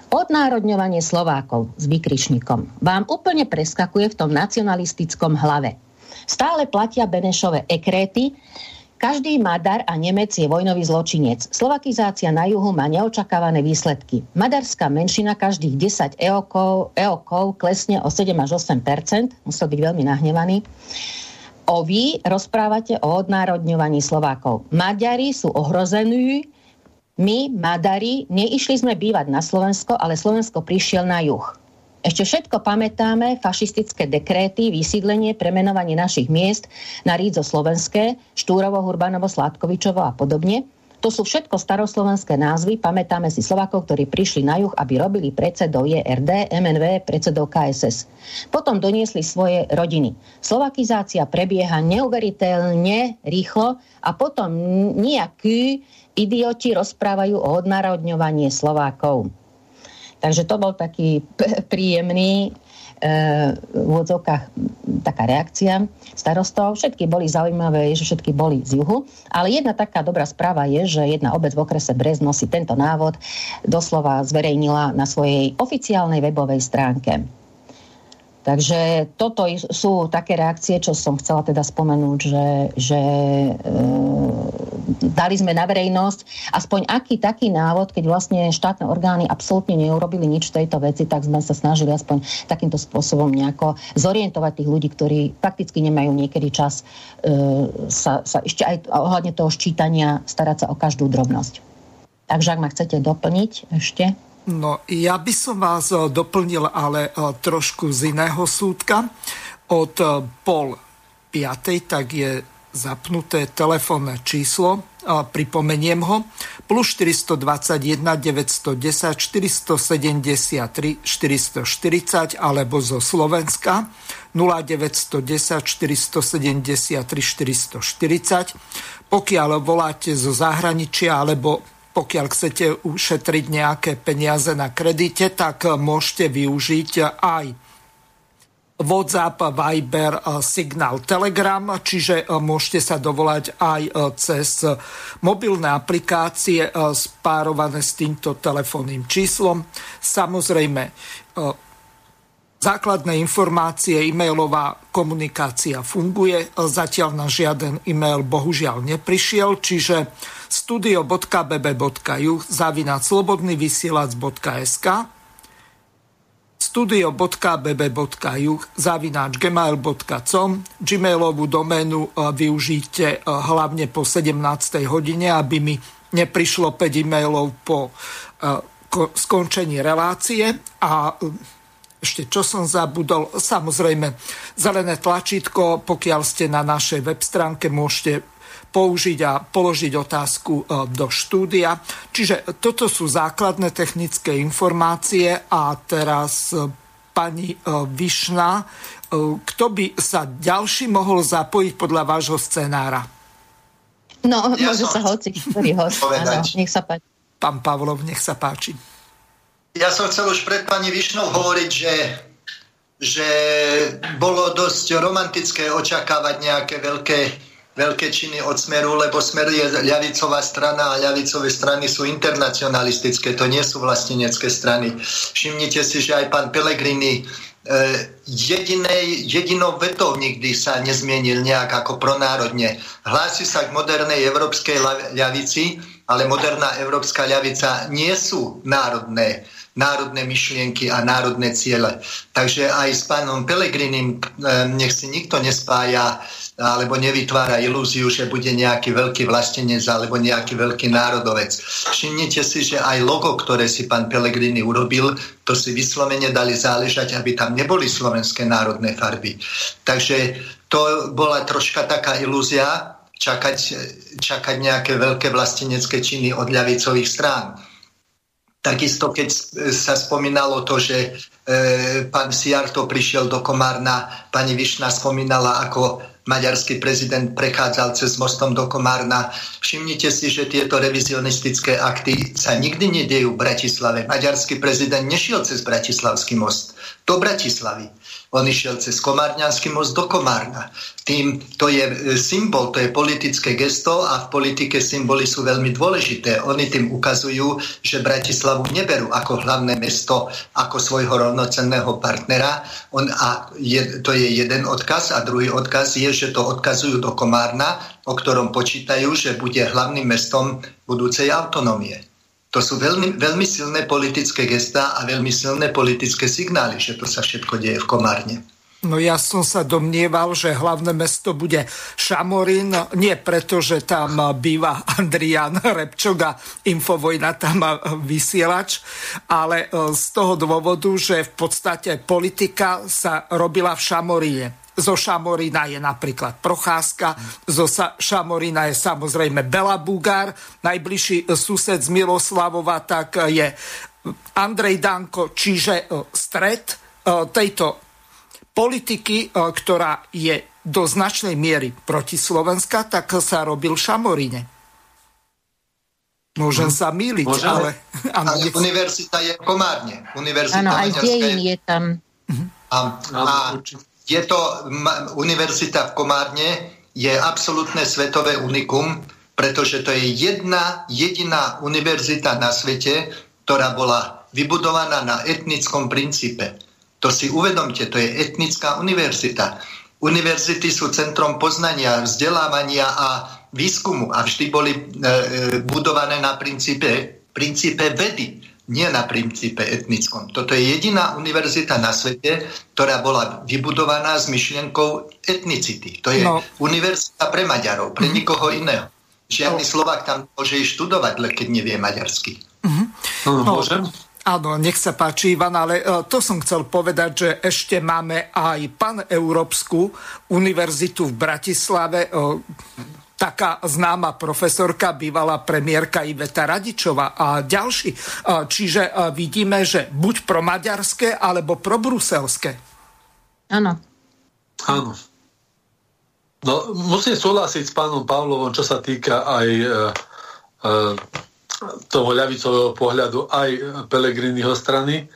E: Odnárodňovanie Slovákov s vykričníkom vám úplne preskakuje v tom nacionalistickom hlave. Stále platia Benešové ekréty, každý Madar a Nemec je vojnový zločinec. Slovakizácia na juhu má neočakávané výsledky. Madarská menšina každých 10 eokov, eokov klesne o 7 až 8% musel byť veľmi nahnevaný. O vy rozprávate o odnárodňovaní Slovákov. Maďari sú ohrození my, Madari, neišli sme bývať na Slovensko, ale Slovensko prišiel na juh. Ešte všetko pamätáme, fašistické dekréty, vysídlenie, premenovanie našich miest na Rídzo slovenské, Štúrovo, Hurbanovo, Sládkovičovo a podobne. To sú všetko staroslovenské názvy. Pamätáme si Slovakov, ktorí prišli na juh, aby robili predsedov JRD, MNV, predsedov KSS. Potom doniesli svoje rodiny. Slovakizácia prebieha neuveriteľne rýchlo a potom nejaký idioti rozprávajú o odnárodňovaní Slovákov. Takže to bol taký príjemný v úvodzovkách taká reakcia starostov. Všetky boli zaujímavé, že všetky boli z juhu. Ale jedna taká dobrá správa je, že jedna obec v okrese Brezno si tento návod doslova zverejnila na svojej oficiálnej webovej stránke. Takže toto sú také reakcie, čo som chcela teda spomenúť, že, že e, dali sme na verejnosť aspoň aký taký návod, keď vlastne štátne orgány absolútne neurobili nič v tejto veci, tak sme sa snažili aspoň takýmto spôsobom nejako zorientovať tých ľudí, ktorí fakticky nemajú niekedy čas e, sa, sa ešte aj ohľadne toho ščítania starať sa o každú drobnosť. Takže ak ma chcete doplniť ešte.
A: No, ja by som vás eh, doplnil ale eh, trošku z iného súdka. Od eh, pol piatej tak je zapnuté telefónne číslo, pripomeniem ho, plus 421 910 473 440 alebo zo Slovenska 0910 473 440. Pokiaľ voláte zo zahraničia alebo pokiaľ chcete ušetriť nejaké peniaze na kredite, tak môžete využiť aj WhatsApp, Viber, Signal, Telegram, čiže môžete sa dovolať aj cez mobilné aplikácie spárované s týmto telefónnym číslom. Samozrejme, základné informácie, e-mailová komunikácia funguje. Zatiaľ na žiaden e-mail bohužiaľ neprišiel, čiže studio.bb.ju zavinať slobodnyvysielac.sk studio.bb.ju zavináč gmail.com Gmailovú doménu e, využite e, hlavne po 17. hodine, aby mi neprišlo 5 e-mailov po e, skončení relácie a ešte čo som zabudol, samozrejme zelené tlačítko, pokiaľ ste na našej web stránke, môžete použiť a položiť otázku e, do štúdia. Čiže toto sú základné technické informácie a teraz e, pani e, Višna, kto by sa ďalší mohol zapojiť podľa vášho scenára?
E: No, ja môže sa hoci, ktorý host. Áno, nech sa páči.
A: Pán Pavlov, nech sa páči.
D: Ja som chcel už pred pani Višnou hovoriť, že, že bolo dosť romantické očakávať nejaké veľké, veľké činy od Smeru, lebo Smer je ľavicová strana a ľavicové strany sú internacionalistické, to nie sú vlastenecké strany. Všimnite si, že aj pán Pellegrini e, jedinej, jedinou vetou nikdy sa nezmienil nejak ako pronárodne. Hlási sa k modernej európskej ľavici, ale moderná európska ľavica nie sú národné národné myšlienky a národné ciele. Takže aj s pánom Pelegrinim eh, nech si nikto nespája alebo nevytvára ilúziu, že bude nejaký veľký vlastenec alebo nejaký veľký národovec. Všimnite si, že aj logo, ktoré si pán Pelegrini urobil, to si vyslovene dali záležať, aby tam neboli slovenské národné farby. Takže to bola troška taká ilúzia, čakať, čakať nejaké veľké vlastenecké činy od ľavicových strán. Takisto, keď sa spomínalo to, že e, pán Siarto prišiel do Komárna, pani Višna spomínala, ako maďarský prezident prechádzal cez mostom do Komárna. Všimnite si, že tieto revizionistické akty sa nikdy nedejú v Bratislave. Maďarský prezident nešiel cez Bratislavský most do Bratislavy. On išiel cez Komárňanský most do Komárna. Tým, to je e, symbol, to je politické gesto a v politike symboly sú veľmi dôležité. Oni tým ukazujú, že Bratislavu neberú ako hlavné mesto, ako svojho rovnocenného partnera. On, a je, to je jeden odkaz a druhý odkaz je, že to odkazujú do Komárna, o ktorom počítajú, že bude hlavným mestom budúcej autonómie. To sú veľmi, veľmi silné politické gestá a veľmi silné politické signály, že to sa všetko deje v Komárne.
A: No ja som sa domnieval, že hlavné mesto bude Šamorín, nie preto, že tam býva Andrian Repčok a Infovojna tam má vysielač, ale e, z toho dôvodu, že v podstate politika sa robila v Šamoríne zo Šamorína je napríklad Procházka, zo Šamorína je samozrejme Bela Bugár, najbližší sused z Miloslavova tak je Andrej Danko, čiže e, stred e, tejto politiky, e, ktorá je do značnej miery proti Slovenska, tak sa robil v Šamoríne. Môžem sa míliť, Môžem, ale...
D: ale univerzita je v Komárne. Univerzita
E: Áno, aj je tam.
D: A, a je to univerzita v Komárne, je absolútne svetové unikum, pretože to je jedna jediná univerzita na svete, ktorá bola vybudovaná na etnickom princípe. To si uvedomte, to je etnická univerzita. Univerzity sú centrom poznania, vzdelávania a výskumu a vždy boli e, e budované na princípe, princípe vedy nie na princípe etnickom. Toto je jediná univerzita na svete, ktorá bola vybudovaná s myšlienkou etnicity. To je no. univerzita pre Maďarov, pre mm. nikoho iného. Žiadny no. Slovak tam môže ísť študovať, keď nevie maďarsky. Mm-hmm.
A: No, môžem? Áno, nech sa páči, Ivan, ale e, to som chcel povedať, že ešte máme aj pan Európsku univerzitu v Bratislave, e, taká známa profesorka, bývalá premiérka Iveta Radičová a ďalší. Čiže vidíme, že buď pro maďarské, alebo pro bruselské.
E: Áno.
C: Áno. No, musím súhlasiť s pánom Pavlovom, čo sa týka aj e, e, toho ľavicového pohľadu, aj Pelegriniho strany.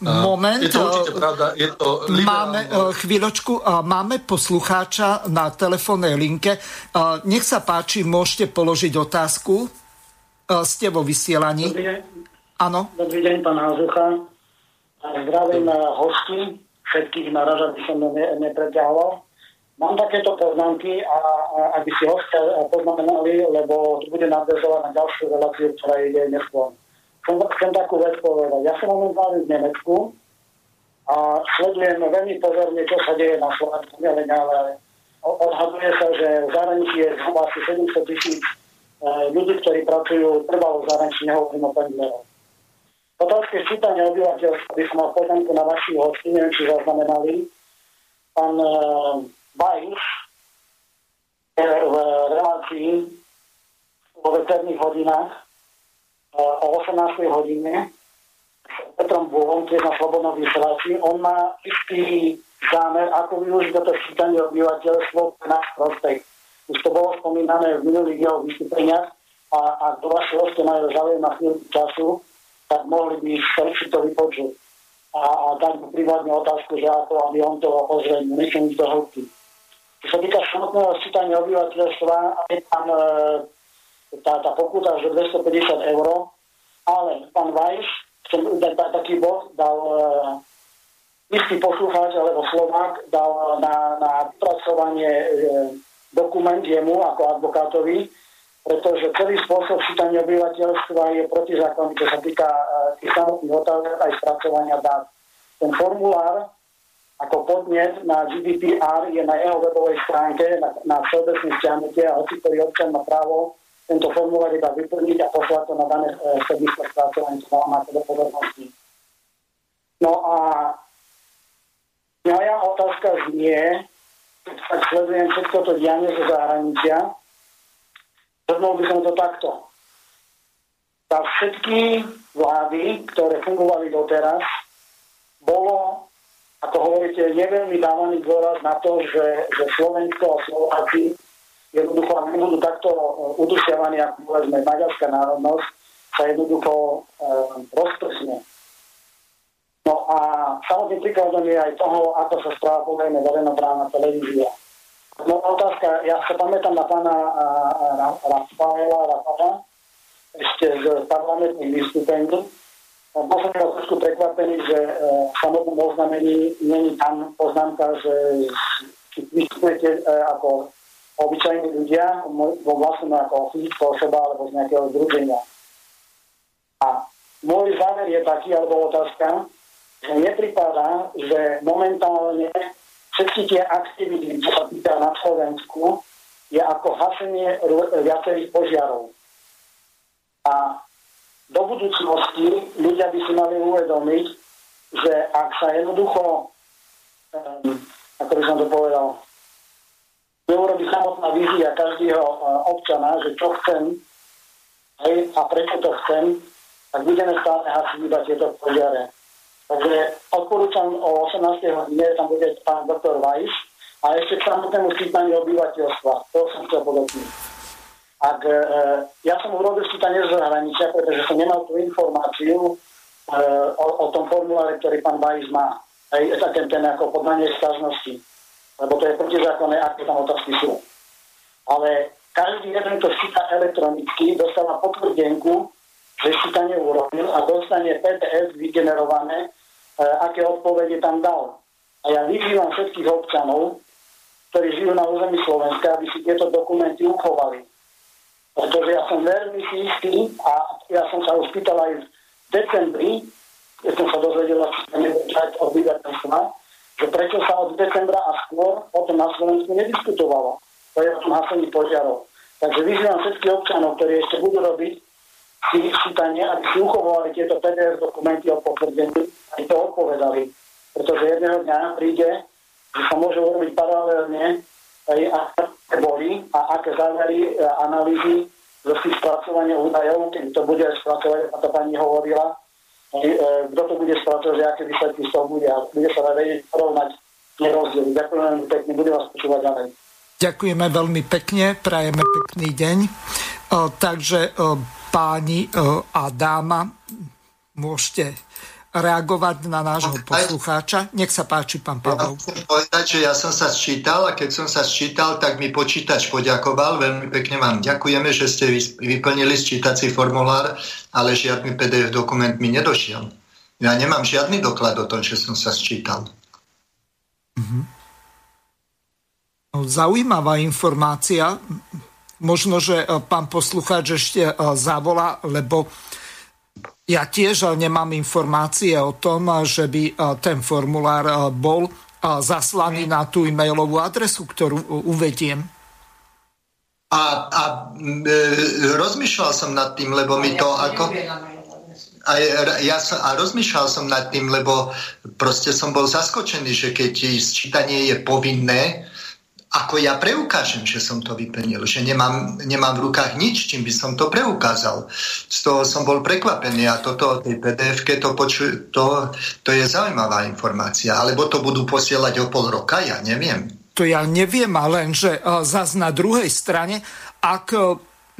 A: Moment.
C: Je to určite pravda. Je to
A: máme chvíľočku, máme poslucháča na telefónnej linke. Nech sa páči, môžete položiť otázku. Ste vo vysielaní.
G: Dobrý deň.
A: Áno.
G: Dobrý deň, pán Hazucha. Zdravím hosti, všetkých naražať by som ne, nepreťahol. Mám takéto poznámky a, a aby si hostia poznamenali, lebo to bude nadvezovať na ďalšiu reláciu, ktorá ide neskôr. Chcem, takú vec povedať. Ja som momentálne v Nemecku a sledujem veľmi pozorne, čo sa deje na Slovensku, ale, odhaduje sa, že v zahraničí je zhruba asi 700 tisíc e, ľudí, ktorí pracujú trvalo v zahraničí, nehovorím o pendleroch. Otázke čítania obyvateľstva by som mal poznámku na vašich hostí, neviem, či zaznamenali. Pán uh, Bajš v relácii vo večerných hodinách o 18. hodine s Petrom Búhom, tiež na Slobodnom vysielači. On má istý zámer, ako využiť toto čítanie obyvateľstvo náš prospech. Už to bolo spomínané v minulých jeho vystúpeniach a ak do vaše hostia majú záujem na chvíľu času, tak mohli by si to vypočuť a, a dať mu privátne otázku, že ako aby on to ozrejmil, nechcem ísť hĺbky. Čo sa týka samotného sčítania obyvateľstva, je tam e, tá, tá pokuta že 250 eur, ale pán Vajš, chcem dať taký bod, dal e, istý poslucháč alebo Slovák dal na, na pracovanie e, dokument jemu ako advokátovi, pretože celý spôsob sčítania obyvateľstva je protizákonný, čo sa týka e, tých samotných otázok aj spracovania dát. Ten formulár ako podnet na GDPR je na jeho webovej stránke na, na všeobecné stiahnutie a hoci ktorý občan má právo tento formulár iba vyplniť a poslať to na dané e, sedisko spracovania, čo má to do pozornosti. No a moja otázka znie, keď sledujem všetko to dianie zo zahraničia, zhrnul by som to takto. Za všetky vlády, ktoré fungovali doteraz, bolo ako hovoríte, neveľmi dávaný dôraz na to, že, že Slovensko a Slováci jednoducho, ak nebudú takto e, udržiavaní, ako povedzme maďarská národnosť, sa jednoducho e, rozprsne. No a samotným príkladom je aj toho, ako sa správa povedzme verejnoprávna televízia. No otázka, ja sa pamätám na pána Rafaela Rafaela, ešte z parlamentných vystúpení, bol som trošku prekvapený, že e, v samotnom oznamení není tam poznámka, že vystupujete e, ako obyčajní ľudia vo vlastnom ako fyzická osoba alebo z nejakého združenia. A môj záver je taký, alebo otázka, že nepripadá, že momentálne všetky tie aktivity, čo sa týka na Slovensku, je ako hasenie viacerých požiarov. A do budúcnosti ľudia by si mali uvedomiť, že ak sa jednoducho, um, ako by som to povedal, neurobi samotná vízia každého uh, občana, že čo chcem hej, a prečo to chcem, tak budeme stále hasiť iba tieto požiare. Takže odporúčam o 18. hodine, tam bude pán doktor Weiss a ešte k samotnému skýtaniu obyvateľstva. To som chcel podotknúť ak e, ja som urobil čítanie z zahraničia, pretože som nemal tú informáciu e, o, o tom formuláre, ktorý pán Bajs má. Hej, ten, ten ako podanie sťažnosti. Lebo to je protizákonné, aké tam otázky sú. Ale každý jeden, kto šíta elektronicky, dostáva potvrdenku, že šítanie urobil a dostane PDF vygenerované, e, aké odpovede tam dal. A ja vyzývam všetkých občanov, ktorí žijú na území Slovenska, aby si tieto dokumenty uchovali pretože ja som veľmi si istý a ja som sa už pýtal aj v decembri, keď som sa dozvedel od obyvateľstva, že prečo sa od decembra a skôr o tom na Slovensku nediskutovalo. To je o tom hasení požiarov. Takže vyzývam všetkých občanov, ktorí ešte budú robiť si čítanie, aby si uchovovali tieto PDF dokumenty o potvrdení, aby to odpovedali. Pretože jedného dňa príde, že sa môže urobiť paralelne aj aké boli a aké závery analýzy zo spracovania údajov, keď to bude spracovať, a to pani hovorila, kto to bude spracovať, že aké výsledky z toho bude a bude sa vedieť porovnať nerozdiel. Ďakujem veľmi pekne, budem vás počúvať ďalej.
A: Ďakujeme veľmi pekne, prajeme pekný deň. O, takže o, páni o, a dáma, môžete reagovať na nášho poslucháča. Nech sa páči, pán Pavlov.
D: Ja chcem povedať, že ja som sa sčítal a keď som sa sčítal, tak mi počítač poďakoval. Veľmi pekne vám ďakujeme, že ste vyplnili sčítací formulár, ale žiadny PDF dokument mi nedošiel. Ja nemám žiadny doklad o tom, že som sa sčítal.
A: Mhm. No, zaujímavá informácia. Možno, že e, pán poslucháč ešte e, zavolá, lebo ja tiež nemám informácie o tom, že by ten formulár bol zaslaný na tú e-mailovú adresu, ktorú uvediem.
D: A, a e, rozmýšľal som nad tým, lebo mi to ako... A, ja som, a rozmýšľal som nad tým, lebo proste som bol zaskočený, že keď sčítanie je povinné, ako ja preukážem, že som to vyplnil, že nemám, nemám v rukách nič, čím by som to preukázal. Z toho som bol prekvapený a toto o tej pdf to, poču, to, to je zaujímavá informácia. Alebo to budú posielať o pol roka, ja neviem.
A: To ja neviem, ale že zase na druhej strane, ak e,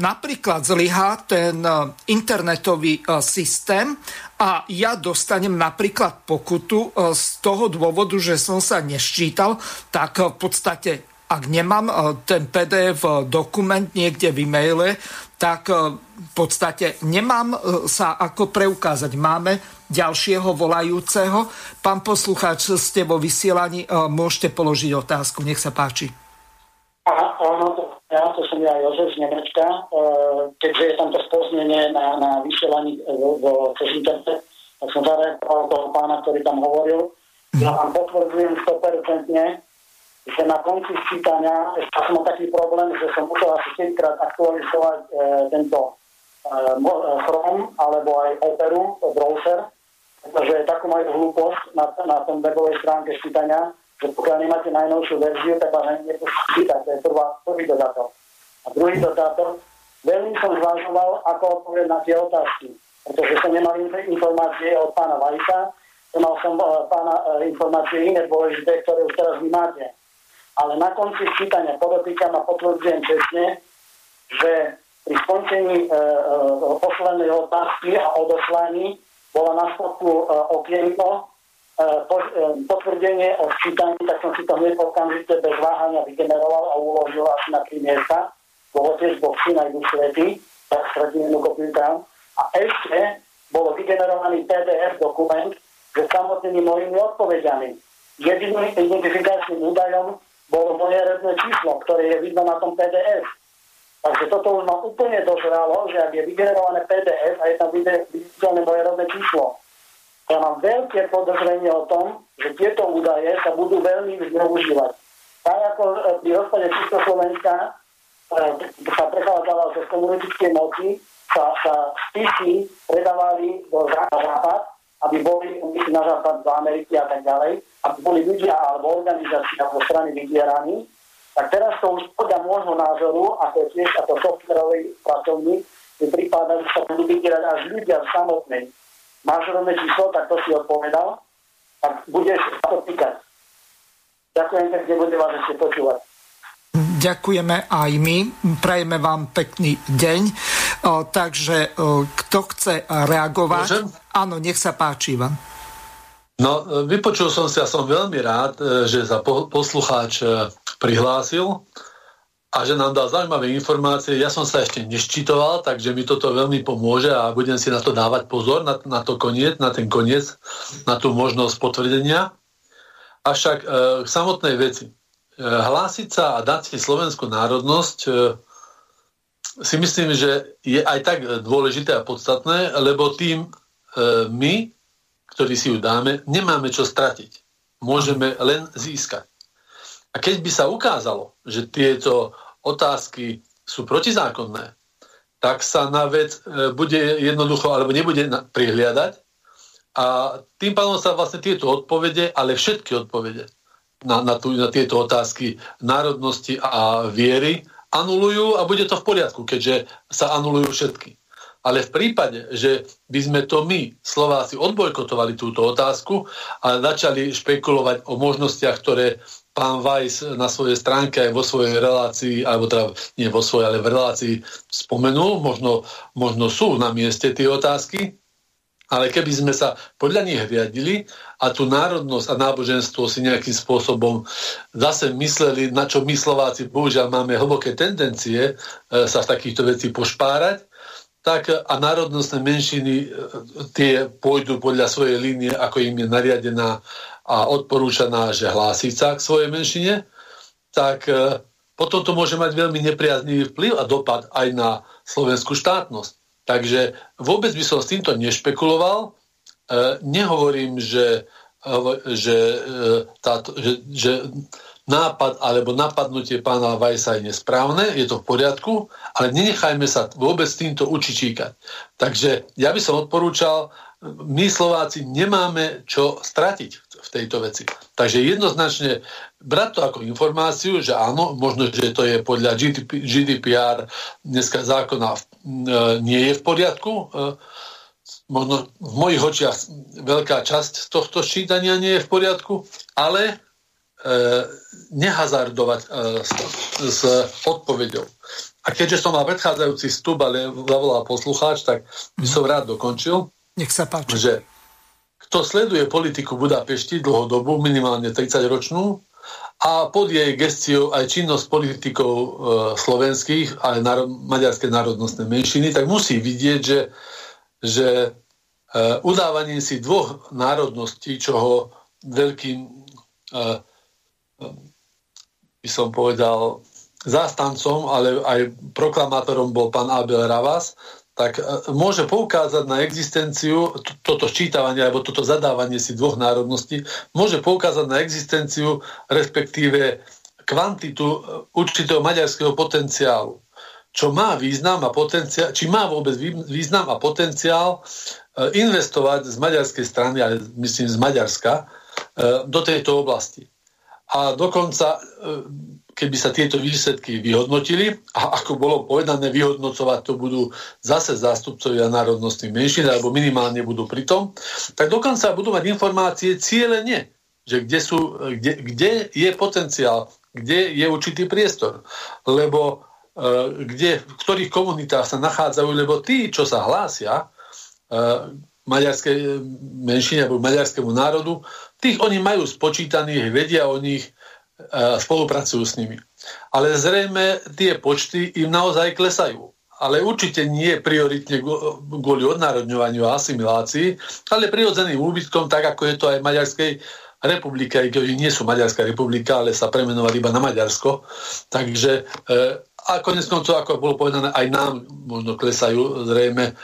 A: napríklad zlyhá ten e, internetový e, systém a ja dostanem napríklad pokutu z toho dôvodu, že som sa neščítal, tak v podstate ak nemám e, ten PDF e, dokument niekde v e-maile, tak e, v podstate nemám sa ako preukázať. Máme ďalšieho volajúceho. Pán poslucháč, ste vo vysielaní, môžete položiť otázku. Nech sa páči.
G: Áno, ja, to som ja Jozef z Nemecka. Keďže je tam to spoznenie na, na vysielaní vo, cez internet, tak som zareagoval toho pána, ktorý tam hovoril. Ja vám potvrdzujem 100%, že na konci sčítania ešte som mal taký problém, že som musel asi 4 krát aktualizovať e, tento e, e, Chrome alebo aj Operu, browser, pretože takú majú hlúposť na, na tom webovej stránke sčítania, že pokiaľ nemáte najnovšiu verziu, tak vás nepustí čítať. To je prvá, prvý dodatok. A druhý dodatok, veľmi som zvažoval, ako odpovedať na tie otázky, pretože som nemal informácie od pána Vajsa, mal som pána informácie iné dôležité, ktoré už teraz vy máte ale na konci čítania podotýkam a potvrdzujem čestne, že pri skončení e, e, poslednej otázky a odoslaní bola na spodku e, okienko e, po, e, potvrdenie o sčítaní, tak som si to hneď okamžite bez váhania vygeneroval a uložil asi na 3 miesta. Bolo tiež boxy na svetý, tak stretím jednu kopiu tam. A ešte bolo vygenerovaný PDF dokument so samotnými mojimi odpovediami. Jediným identifikačným údajom bolo moje redné číslo, ktoré je vidno na tom PDF. Takže toto už ma úplne dozralo, že ak je vygenerované PDF a je tam viditeľné moje rodné číslo, ja mám veľké podozrenie o tom, že tieto údaje sa budú veľmi zneužívať. Tak ako e, pri rozpade Československa e, sa prechádzala zo komunistickej moci, sa, sa spisy predávali do západ, aby boli na západ do Ameriky a tak ďalej aby boli ľudia alebo organizácie alebo strany vydieraní, tak teraz to už podľa môjho názoru, ako tiež ako softwarový pracovník, mi prípada, že sa budú vydierať až ľudia samotnej. Máš rovné číslo, tak to si odpovedal, tak budeš sa to týkať. Ďakujem pekne, bude vás ešte počúvať.
A: Ďakujeme aj my, prajeme vám pekný deň. O, takže o, kto chce reagovať? Môžem? Áno, nech sa páči vám.
C: No, vypočul som si a som veľmi rád, e, že sa poslucháč e, prihlásil a že nám dal zaujímavé informácie. Ja som sa ešte neščitoval, takže mi toto veľmi pomôže a budem si na to dávať pozor, na, na to koniec, na ten koniec, na tú možnosť potvrdenia. Avšak e, k samotnej veci. E, hlásiť sa a dať si slovenskú národnosť e, si myslím, že je aj tak dôležité a podstatné, lebo tým e, my ktorý si ju dáme, nemáme čo stratiť. Môžeme len získať. A keď by sa ukázalo, že tieto otázky sú protizákonné, tak sa na vec e, bude jednoducho, alebo nebude prihliadať a tým pádom sa vlastne tieto odpovede, ale všetky odpovede na, na, tu, na tieto otázky národnosti a viery anulujú a bude to v poriadku, keďže sa anulujú všetky. Ale v prípade, že by sme to my, Slováci, odbojkotovali túto otázku a začali špekulovať o možnostiach, ktoré pán Weiss na svojej stránke aj vo svojej relácii, alebo teda nie vo svojej, ale v relácii spomenul, možno, možno sú na mieste tie otázky, Ale keby sme sa podľa nich riadili a tú národnosť a náboženstvo si nejakým spôsobom zase mysleli, na čo my Slováci bohužiaľ máme hlboké tendencie e, sa v takýchto vecí pošpárať, tak a národnostné menšiny e, tie pôjdu podľa svojej línie, ako im je nariadená a odporúčaná, že hlásiť sa k svojej menšine, tak e, potom to môže mať veľmi nepriaznivý vplyv a dopad aj na slovenskú štátnosť. Takže vôbec by som s týmto nešpekuloval. E, nehovorím, že, e, že, e, táto, že, že nápad alebo napadnutie pána Vajsa je nesprávne, je to v poriadku, ale nenechajme sa vôbec týmto učičíkať. Takže ja by som odporúčal, my Slováci nemáme čo stratiť v tejto veci. Takže jednoznačne brať to ako informáciu, že áno, možno, že to je podľa GDPR dneska zákona e, nie je v poriadku. E, možno v mojich očiach veľká časť tohto ščítania nie je v poriadku, ale e, nehazardovať s, s odpovedou. A keďže som mal predchádzajúci stup, ale zavolal poslucháč, tak by som rád dokončil.
A: Nech sa páči.
C: Že kto sleduje politiku Budapešti dlhodobu, minimálne 30 ročnú, a pod jej gestiou aj činnosť politikov e, slovenských, ale národ, maďarské národnostné menšiny, tak musí vidieť, že, že e, udávaním si dvoch národností, čoho veľkým e, e, by som povedal zástancom, ale aj proklamátorom bol pán Abel Ravas, tak e, môže poukázať na existenciu, toto ščítavanie alebo toto zadávanie si dvoch národností, môže poukázať na existenciu, respektíve kvantitu e, určitého maďarského potenciálu. Čo má význam a potenciál, či má vôbec význam a potenciál e, investovať z maďarskej strany, ale myslím z Maďarska, do tejto oblasti. A dokonca keby sa tieto výsledky vyhodnotili a ako bolo povedané, vyhodnocovať to budú zase zástupcovia národnostných menšín alebo minimálne budú pri tom, tak dokonca budú mať informácie cieľene, že kde, sú, kde, kde je potenciál, kde je určitý priestor. Lebo e, kde, v ktorých komunitách sa nachádzajú, lebo tí, čo sa hlásia e, maďarskej menšine alebo maďarskému národu, tých oni majú spočítaných, vedia o nich, spolupracujú s nimi. Ale zrejme tie počty im naozaj klesajú. Ale určite nie prioritne kvôli odnárodňovaniu a asimilácii, ale prirodzeným úbytkom, tak ako je to aj v Maďarskej republike, aj keď nie sú Maďarská republika, ale sa premenovali iba na Maďarsko. Takže e, a konec koncov, ako bolo povedané, aj nám možno klesajú zrejme e,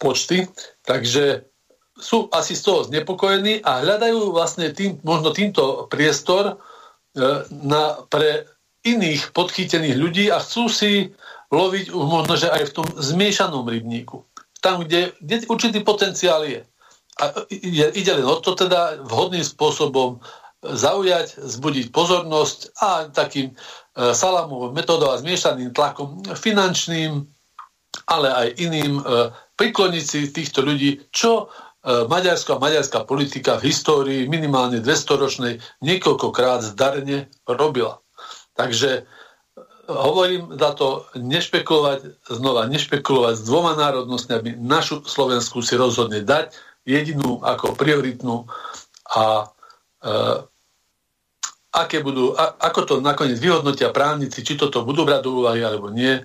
C: počty. Takže sú asi z toho znepokojení a hľadajú vlastne tým, možno týmto priestor e, na, pre iných podchytených ľudí a chcú si loviť možno, že aj v tom zmiešanom rybníku. Tam, kde, kde určitý potenciál je. A ide, ide len o to teda vhodným spôsobom zaujať, zbudiť pozornosť a takým e, salámovým metodou a zmiešaným tlakom finančným, ale aj iným e, prikloniť si týchto ľudí, čo E, Maďarsko a maďarská politika v histórii minimálne 200-ročnej niekoľkokrát zdarne robila. Takže e, hovorím za to nešpekulovať, znova nešpekulovať s dvoma národnostmi, našu Slovensku si rozhodne dať, jedinú ako prioritnú a e, aké budú, a, ako to nakoniec vyhodnotia právnici, či toto budú brať do úvahy alebo nie,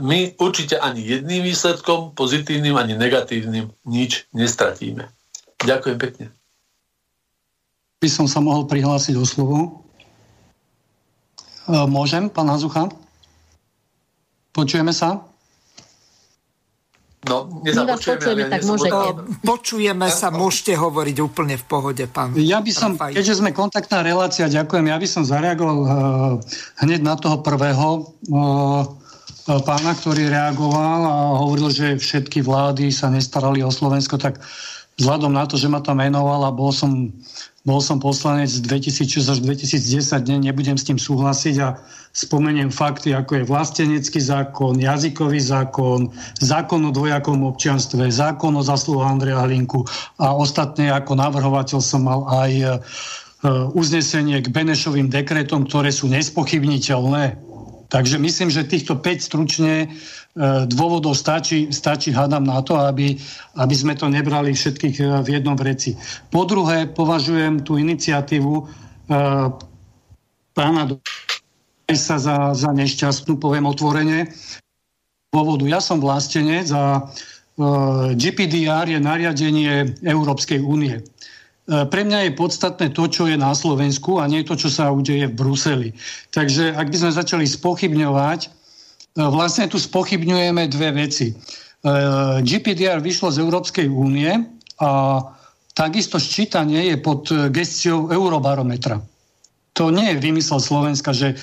C: my určite ani jedným výsledkom, pozitívnym ani negatívnym, nič nestratíme. Ďakujem pekne.
B: By som sa mohol prihlásiť o slovo. E, môžem, pán Hazucha? Počujeme sa?
C: No, vás počujeme,
A: tak môžete. Počujeme sa, môžete hovoriť úplne v pohode, pán
B: Ja by som, Rafaj. keďže sme kontaktná relácia, ďakujem, ja by som zareagoval uh, hneď na toho prvého. Uh, pána, ktorý reagoval a hovoril, že všetky vlády sa nestarali o Slovensko, tak vzhľadom na to, že ma tam menoval a bol som, bol som poslanec z 2006 až 2010, ne, nebudem s tým súhlasiť a spomeniem fakty, ako je vlastenecký zákon, jazykový zákon, zákon o dvojakom občianstve, zákon o zasluhu Andreja Hlinku a ostatne ako navrhovateľ som mal aj e, uznesenie k Benešovým dekretom, ktoré sú nespochybniteľné Takže myslím, že týchto 5 stručne e, dôvodov stačí, stačí hádam na to, aby, aby sme to nebrali všetkých e, v jednom vreci. Po druhé, považujem tú iniciatívu e, pána sa za, za nešťastnú, poviem otvorene. Dôvodu. Ja som vlastenec a GPDR je nariadenie Európskej únie. E, pre mňa je podstatné to, čo je na Slovensku a nie to, čo sa udeje v Bruseli. Takže ak by sme začali spochybňovať, e, vlastne tu spochybňujeme dve veci. E, GPDR vyšlo z Európskej únie a takisto ščítanie je pod gestiou Eurobarometra. To nie je vymysel Slovenska, že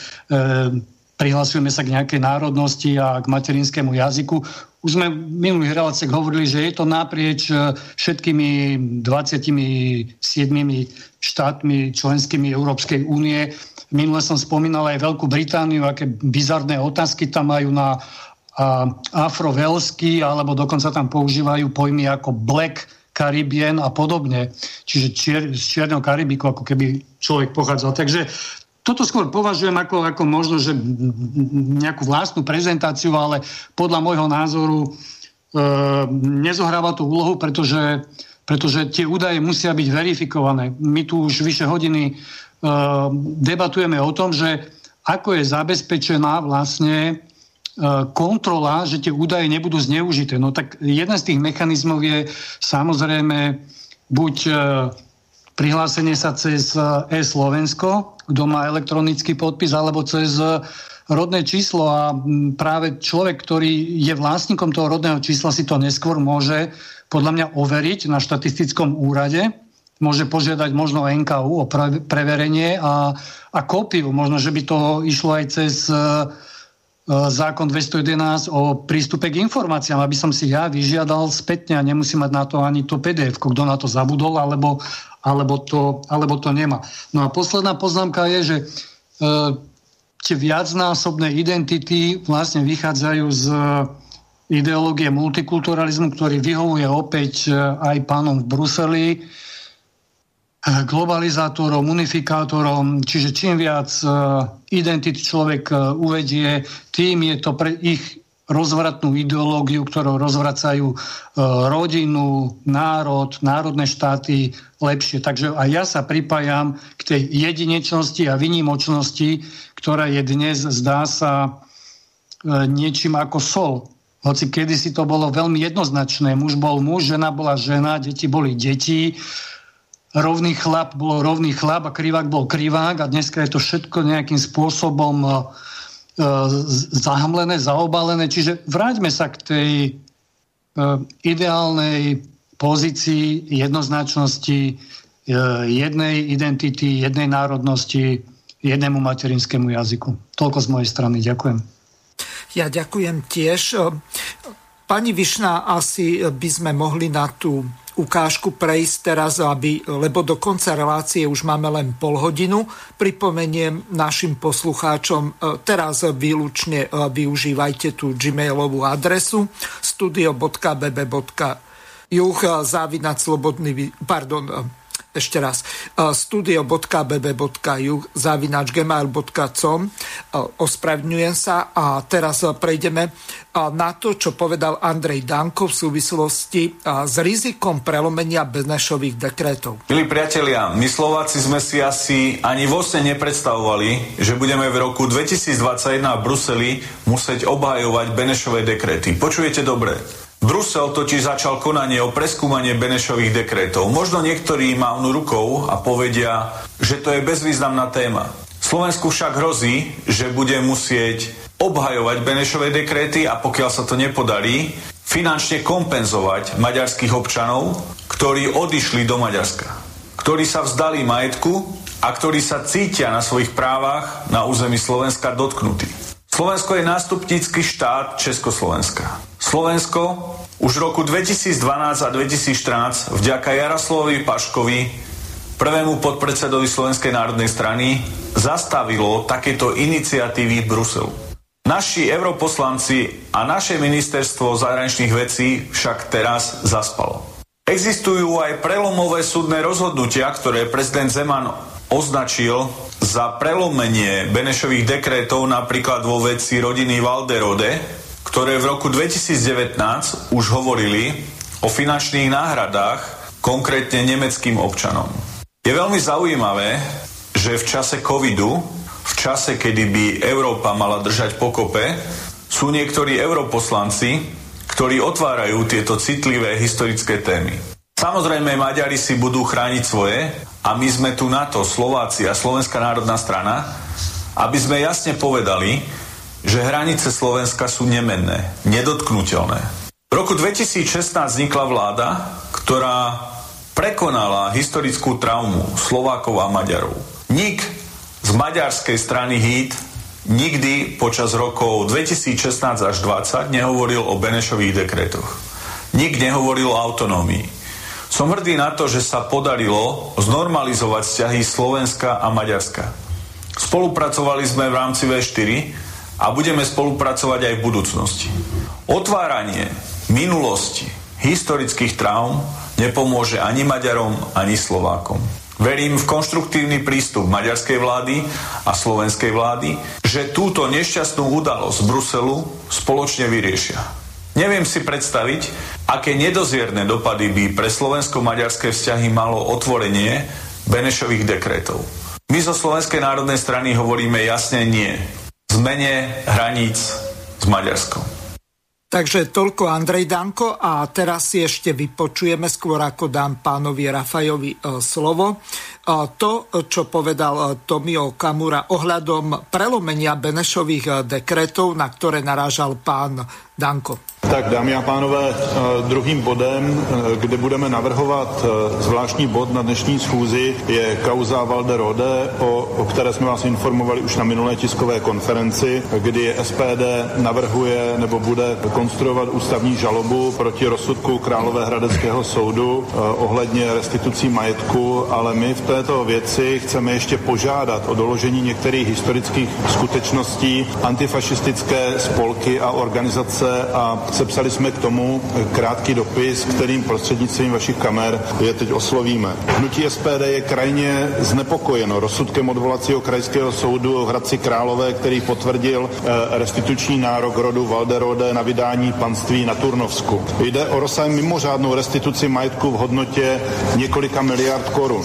B: prihlasujeme sa k nejakej národnosti a k materinskému jazyku. Už sme v minulých reláciách hovorili, že je to naprieč e, všetkými 27 štátmi členskými Európskej únie. Minule som spomínal aj Veľkú Britániu, aké bizarné otázky tam majú na afrovelsky, alebo dokonca tam používajú pojmy ako Black Caribbean a podobne. Čiže čier, z Čierneho Karibiku, ako keby človek pochádzal. Takže toto skôr považujem ako, ako možno, že nejakú vlastnú prezentáciu, ale podľa môjho názoru e, nezohráva tú úlohu, pretože, pretože tie údaje musia byť verifikované. My tu už vyše hodiny e, debatujeme o tom, že ako je zabezpečená vlastne e, kontrola, že tie údaje nebudú zneužité. No tak jeden z tých mechanizmov je samozrejme buď e, prihlásenie sa cez e-Slovensko, kto má elektronický podpis, alebo cez rodné číslo a práve človek, ktorý je vlastníkom toho rodného čísla, si to neskôr môže podľa mňa overiť na štatistickom úrade, môže požiadať možno NKU o preverenie a, a kópiu. Možno, že by to išlo aj cez uh, zákon 211 o prístupe k informáciám, aby som si ja vyžiadal spätne a nemusím mať na to ani to PDF, kto na to zabudol, alebo, alebo to, alebo to nemá. No a posledná poznámka je, že e, tie viacnásobné identity vlastne vychádzajú z ideológie multikulturalizmu, ktorý vyhovuje opäť e, aj pánom v Bruseli, e, globalizátorom, unifikátorom, čiže čím viac e, identity človek uvedie, tým je to pre ich rozvratnú ideológiu, ktorou rozvracajú e, rodinu, národ, národné štáty lepšie. Takže aj ja sa pripájam k tej jedinečnosti a vynimočnosti, ktorá je dnes, zdá sa, e, niečím ako sol. Hoci kedysi to bolo veľmi jednoznačné. Muž bol muž, žena bola žena, deti boli deti, rovný chlap bol rovný chlap a krivák bol krivák a dneska je to všetko nejakým spôsobom E, zahamlené, zaobalené. Čiže vráťme sa k tej e, ideálnej pozícii jednoznačnosti e, jednej identity, jednej národnosti, jednému materinskému jazyku. Toľko z mojej strany. Ďakujem.
A: Ja ďakujem tiež. Pani Višná, asi by sme mohli na tú ukážku prejsť teraz, aby, lebo do konca relácie už máme len pol hodinu. Pripomeniem našim poslucháčom, e, teraz výlučne e, využívajte tú gmailovú adresu studio.bb.juh e, závinať slobodný, pardon, ešte raz, studio.bb.ju zavinač gmail.com ospravňujem sa a teraz prejdeme na to, čo povedal Andrej Danko v súvislosti s rizikom prelomenia Benešových dekretov.
H: Milí priatelia, my Slováci sme si asi ani vlastne nepredstavovali, že budeme v roku 2021 v Bruseli musieť obhajovať Benešové dekrety. Počujete dobre? Brusel totiž začal konanie o preskúmanie Benešových dekretov. Možno niektorí mávnu rukou a povedia, že to je bezvýznamná téma. Slovensku však hrozí, že bude musieť obhajovať Benešové dekréty a pokiaľ sa to nepodarí, finančne kompenzovať maďarských občanov, ktorí odišli do Maďarska, ktorí sa vzdali majetku a ktorí sa cítia na svojich právach na území Slovenska dotknutí. Slovensko je nástupnícky štát Československa. Slovensko už v roku 2012 a 2014 vďaka Jaroslovovi Paškovi, prvému podpredsedovi Slovenskej národnej strany, zastavilo takéto iniciatívy v Bruselu. Naši europoslanci a naše ministerstvo zahraničných vecí však teraz zaspalo. Existujú aj prelomové súdne rozhodnutia, ktoré prezident Zeman označil za prelomenie Benešových dekrétov napríklad vo veci rodiny Valderode, ktoré v roku 2019 už hovorili o finančných náhradách konkrétne nemeckým občanom. Je veľmi zaujímavé, že v čase covidu, v čase, kedy by Európa mala držať pokope, sú niektorí europoslanci, ktorí otvárajú tieto citlivé historické témy. Samozrejme, Maďari si budú chrániť svoje a my sme tu na to, Slováci a Slovenská národná strana, aby sme jasne povedali, že hranice Slovenska sú nemenné, nedotknutelné. V roku 2016 vznikla vláda, ktorá prekonala historickú traumu Slovákov a Maďarov. Nik z maďarskej strany HIT nikdy počas rokov 2016 až 2020 nehovoril o Benešových dekretoch. Nik nehovoril o autonómii. Som hrdý na to, že sa podarilo znormalizovať vzťahy Slovenska a Maďarska. Spolupracovali sme v rámci V4 a budeme spolupracovať aj v budúcnosti. Otváranie minulosti, historických traum nepomôže ani Maďarom, ani Slovákom. Verím v konštruktívny prístup maďarskej vlády a slovenskej vlády, že túto nešťastnú udalosť Bruselu spoločne vyriešia. Neviem si predstaviť, aké nedozierne dopady by pre slovensko-maďarské vzťahy malo otvorenie Benešových dekretov. My zo Slovenskej národnej strany hovoríme jasne nie. Zmene hraníc s Maďarskom.
A: Takže toľko Andrej Danko a teraz si ešte vypočujeme, skôr ako dám pánovi Rafajovi e, slovo, to, čo povedal e, Tomio Kamura ohľadom prelomenia Benešových dekretov, na ktoré narážal pán Danko.
I: Tak dámy a pánové, eh, druhým bodem, eh, kde budeme navrhovat eh, zvláštní bod na dnešní schůzi, je kauza Valderode, o, o které jsme vás informovali už na minulé tiskové konferenci, kdy SPD navrhuje nebo bude konstruovat ústavní žalobu proti rozsudku Královéhradeckého soudu ohledně restitucí majetku, ale my v této věci chceme ještě požádat o doložení některých historických skutečností antifašistické spolky a organizace a Sepsali jsme k tomu krátký dopis, kterým prostřednictvím vašich kamer je teď oslovíme. Hnutí SPD je krajně znepokojeno rozsudkem odvolacího krajského soudu v Hradci Králové, který potvrdil eh, restituční nárok rodu Valderode na vydání panství na Turnovsku. Jde o rozsah mimořádnou restituci majetku v hodnotě několika miliard korun.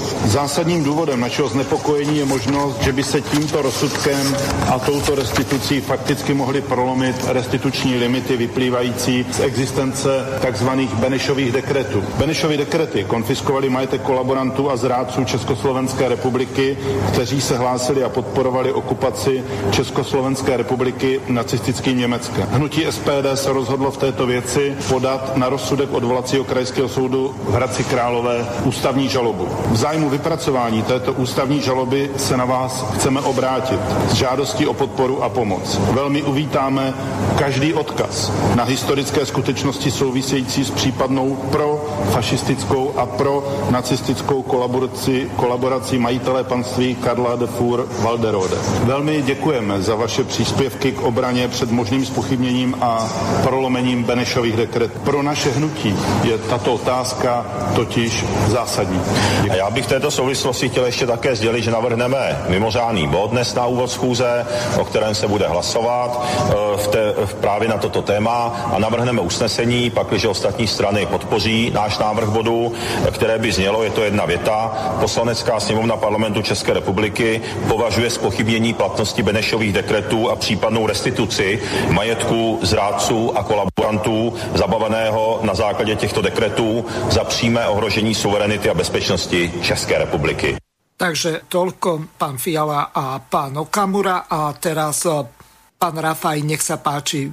I: Zásadním důvodem našeho znepokojení je možnost, že by se tímto rozsudkem a touto restitucí fakticky mohly prolomit restituční limity vyplývající z existence tzv. Benešových dekretů. Benešovy dekrety konfiskovali majetek kolaborantů a zrádců Československé republiky, kteří se hlásili a podporovali okupaci Československé republiky nacistickým Německem. Hnutí SPD se rozhodlo v této věci podat na rozsudek odvolacího krajského soudu v Hradci Králové ústavní žalobu. V zájmu vypracování této ústavní žaloby se na vás chceme obrátit s žádostí o podporu a pomoc. Velmi uvítáme každý odkaz na historické skutečnosti související s případnou pro fašistickou a pro nacistickou kolaboraci, kolaborací majitele panství Karla de Fur Valderode. Velmi děkujeme za vaše příspěvky k obraně před možným spochybněním a prolomením Benešových dekret. Pro naše hnutí je tato otázka totiž zásadní.
J: A já bych této souvislosti chtěl ještě také sdělit, že navrhneme mimořádný bod dnes na úvod schůze, o kterém se bude hlasovat eh, v té, v právě na toto téma. A navrhneme usnesení, pakliže ostatní strany podpoří náš návrh bodu, které by znělo, je to jedna věta, poslanecká sněmovna parlamentu České republiky považuje spochybnění platnosti Benešových dekretů a případnou restituci majetku zrádců a kolaborantů zabaveného na základě těchto dekretů za přímé ohrožení suverenity a bezpečnosti České republiky.
A: Takže toľko pán Fiala a pán Okamura a teraz eh, pán Rafaj, nech sa páči,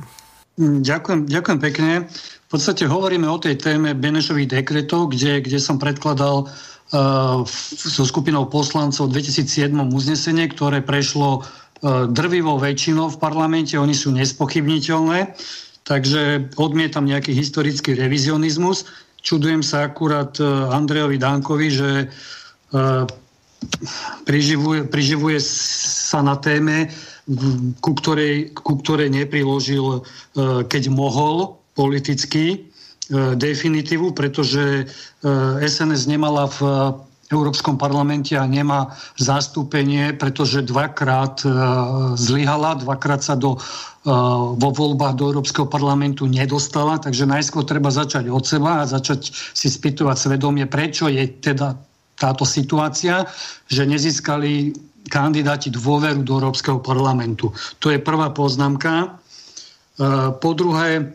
B: Mm, ďakujem, ďakujem pekne. V podstate hovoríme o tej téme Benešových dekretov, kde, kde som predkladal uh, so skupinou poslancov v 2007 uznesenie, ktoré prešlo uh, drvivou väčšinou v parlamente. Oni sú nespochybniteľné, takže odmietam nejaký historický revizionizmus. Čudujem sa akurát uh, Andrejovi Dankovi, že uh, priživuje, priživuje sa na téme, ku ktorej, ku ktorej nepriložil, e, keď mohol politicky, e, definitívu, pretože SNS nemala v Európskom parlamente a nemá zastúpenie, pretože dvakrát e, zlyhala, dvakrát sa do, e, vo voľbách do Európskeho parlamentu nedostala, takže najskôr treba začať od seba a začať si spýtovať svedomie, prečo je teda táto situácia, že nezískali kandidáti dôveru do Európskeho parlamentu. To je prvá poznámka. E, po druhé,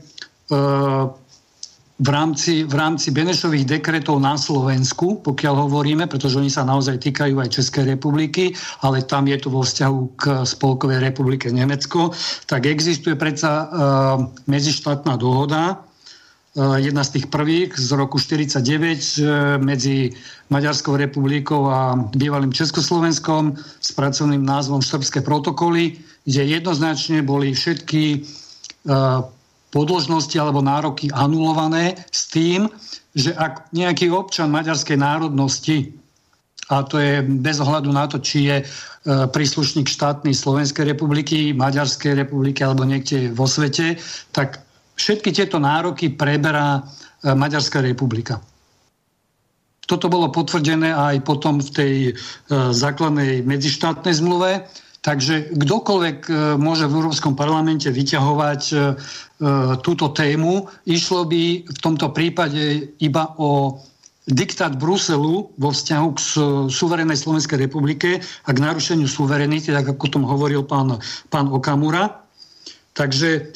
B: v rámci, v rámci Benešových dekretov na Slovensku, pokiaľ hovoríme, pretože oni sa naozaj týkajú aj Českej republiky, ale tam je to vo vzťahu k Spolkovej republike Nemecko, tak existuje predsa uh, medzištátna dohoda, uh, jedna z tých prvých z roku 49 uh, e, medzi Maďarskou republikou a bývalým Československom s pracovným názvom Srbské protokoly, kde jednoznačne boli všetky uh, podložnosti alebo nároky anulované s tým, že ak nejaký občan maďarskej národnosti, a to je bez ohľadu na to, či je e, príslušník štátnej Slovenskej republiky, Maďarskej republiky alebo niekde vo svete, tak všetky tieto nároky preberá e, Maďarská republika. Toto bolo potvrdené aj potom v tej e, základnej medzištátnej zmluve, Takže kdokoľvek e, môže v Európskom parlamente vyťahovať e, e, túto tému. Išlo by v tomto prípade iba o diktát Bruselu vo vzťahu k suverenej Slovenskej republike a k narušeniu suverenity, tak ako o tom hovoril pán, pán Okamura. Takže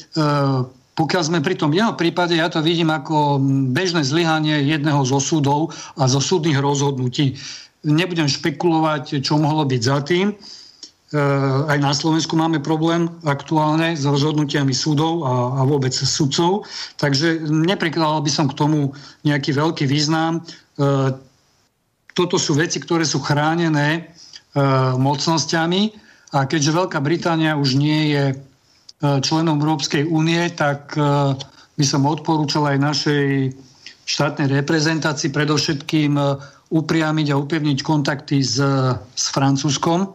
B: pokiaľ sme pri tom jeho prípade, ja to vidím ako bežné zlyhanie jedného zo súdov a zo súdnych rozhodnutí. Nebudem špekulovať, čo mohlo byť za tým. Eh, aj na Slovensku máme problém aktuálne s rozhodnutiami súdov a, a vôbec sudcov, takže neprikladal by som k tomu nejaký veľký význam. Eh, toto sú veci, ktoré sú chránené eh, mocnosťami. A keďže Veľká Británia už nie je členom Európskej únie, tak by som odporúčal aj našej štátnej reprezentácii predovšetkým upriamiť a upevniť kontakty s, s Francúzskom,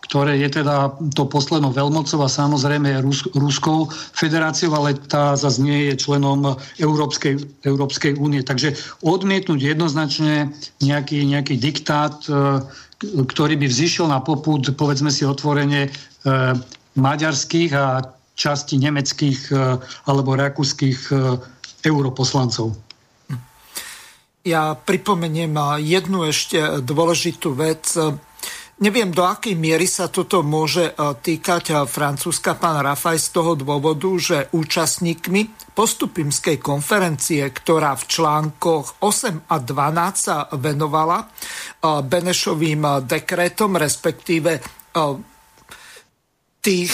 B: ktoré je teda to poslednou veľmocou a samozrejme Rus- Ruskou federáciou, ale tá zase nie je členom Európskej, Európskej únie. Takže odmietnúť jednoznačne nejaký, nejaký diktát, e, ktorý by vzýšiel na poput, povedzme si otvorene, e, maďarských a časti nemeckých e, alebo rakúskych europoslancov.
A: Ja pripomeniem jednu ešte dôležitú vec. Neviem, do akej miery sa toto môže e, týkať e, Francúzska. Pán Rafaj z toho dôvodu, že účastníkmi postupimskej konferencie, ktorá v článkoch 8 a 12 sa venovala e, Benešovým dekretom, respektíve tých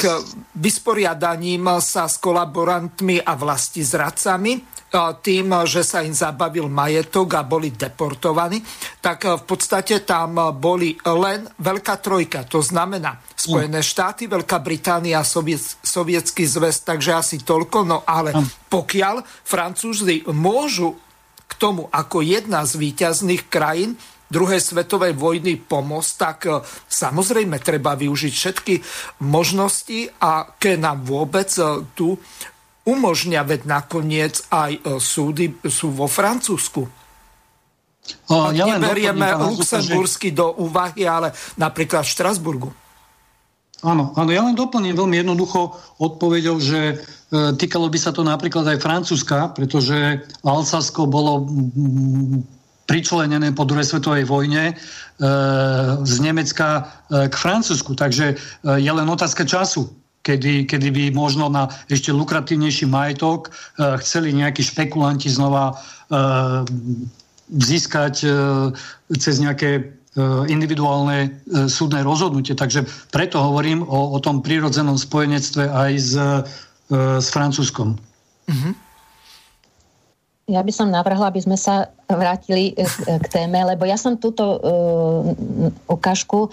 A: vysporiadaním sa s kolaborantmi a vlasti zradcami, tým, že sa im zabavil majetok a boli deportovaní, tak v podstate tam boli len Veľká trojka, to znamená Spojené štáty, Veľká Británia a Soviet, Sovietský zväz, takže asi toľko, no ale pokiaľ Francúzi môžu k tomu ako jedna z výťazných krajín druhej svetovej vojny pomôcť, tak e, samozrejme treba využiť všetky možnosti a keď nám vôbec e, tu umožňa, veď nakoniec aj e, súdy sú vo Francúzsku. O, ja neberieme Luxembursky že... do úvahy, ale napríklad v Štrasburgu.
B: Áno, áno, ja len doplním veľmi jednoducho odpovedou, že e, týkalo by sa to napríklad aj Francúzska, pretože Alsasko bolo m, pričlenené po druhej svetovej vojne e, z Nemecka e, k Francúzsku. Takže e, je len otázka času kedy, kedy by možno na ešte lukratívnejší majetok uh, chceli nejakí špekulanti znova uh, získať uh, cez nejaké individuálne súdne rozhodnutie. Takže preto hovorím o, o tom prírodzenom spojenectve aj s, s Francúzskom. Mm-hmm.
E: Ja by som navrhla, aby sme sa vrátili k, téme, lebo ja som túto uh, ukážku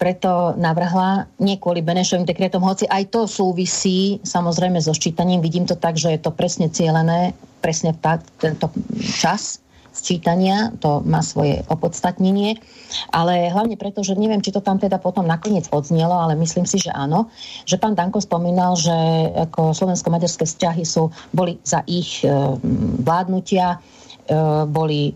E: preto navrhla, nie kvôli Benešovým dekretom, hoci aj to súvisí samozrejme so ščítaním. Vidím to tak, že je to presne cielené, presne v tento čas sčítania, to má svoje opodstatnenie, ale hlavne preto, že neviem, či to tam teda potom nakoniec odznelo, ale myslím si, že áno, že pán Danko spomínal, že ako slovensko-maďarské vzťahy sú, boli za ich e, vládnutia, boli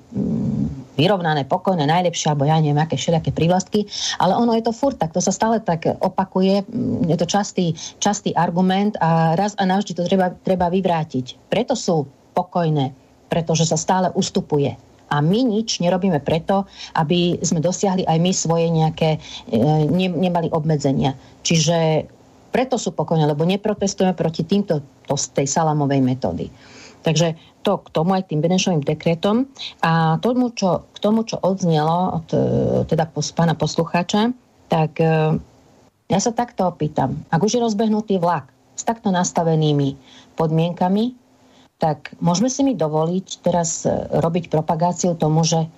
E: vyrovnané, pokojné, najlepšie, alebo ja neviem, aké všelijaké prívlastky, ale ono je to furt tak, to sa stále tak opakuje, mm, je to častý, častý argument a raz a navždy to treba, treba vyvrátiť. Preto sú pokojné, pretože sa stále ustupuje. A my nič nerobíme preto, aby sme dosiahli aj my svoje nejaké, e, ne, nemali obmedzenia. Čiže preto sú pokojné, lebo neprotestujeme proti týmto, to, tej salamovej metódy. Takže to k tomu aj tým Benešovým dekretom a tomu, čo, k tomu, čo odznelo od e, teda pána poslucháča, tak e, ja sa takto opýtam. Ak už je rozbehnutý vlak s takto nastavenými podmienkami, tak môžeme si mi dovoliť teraz e, robiť propagáciu tomu, že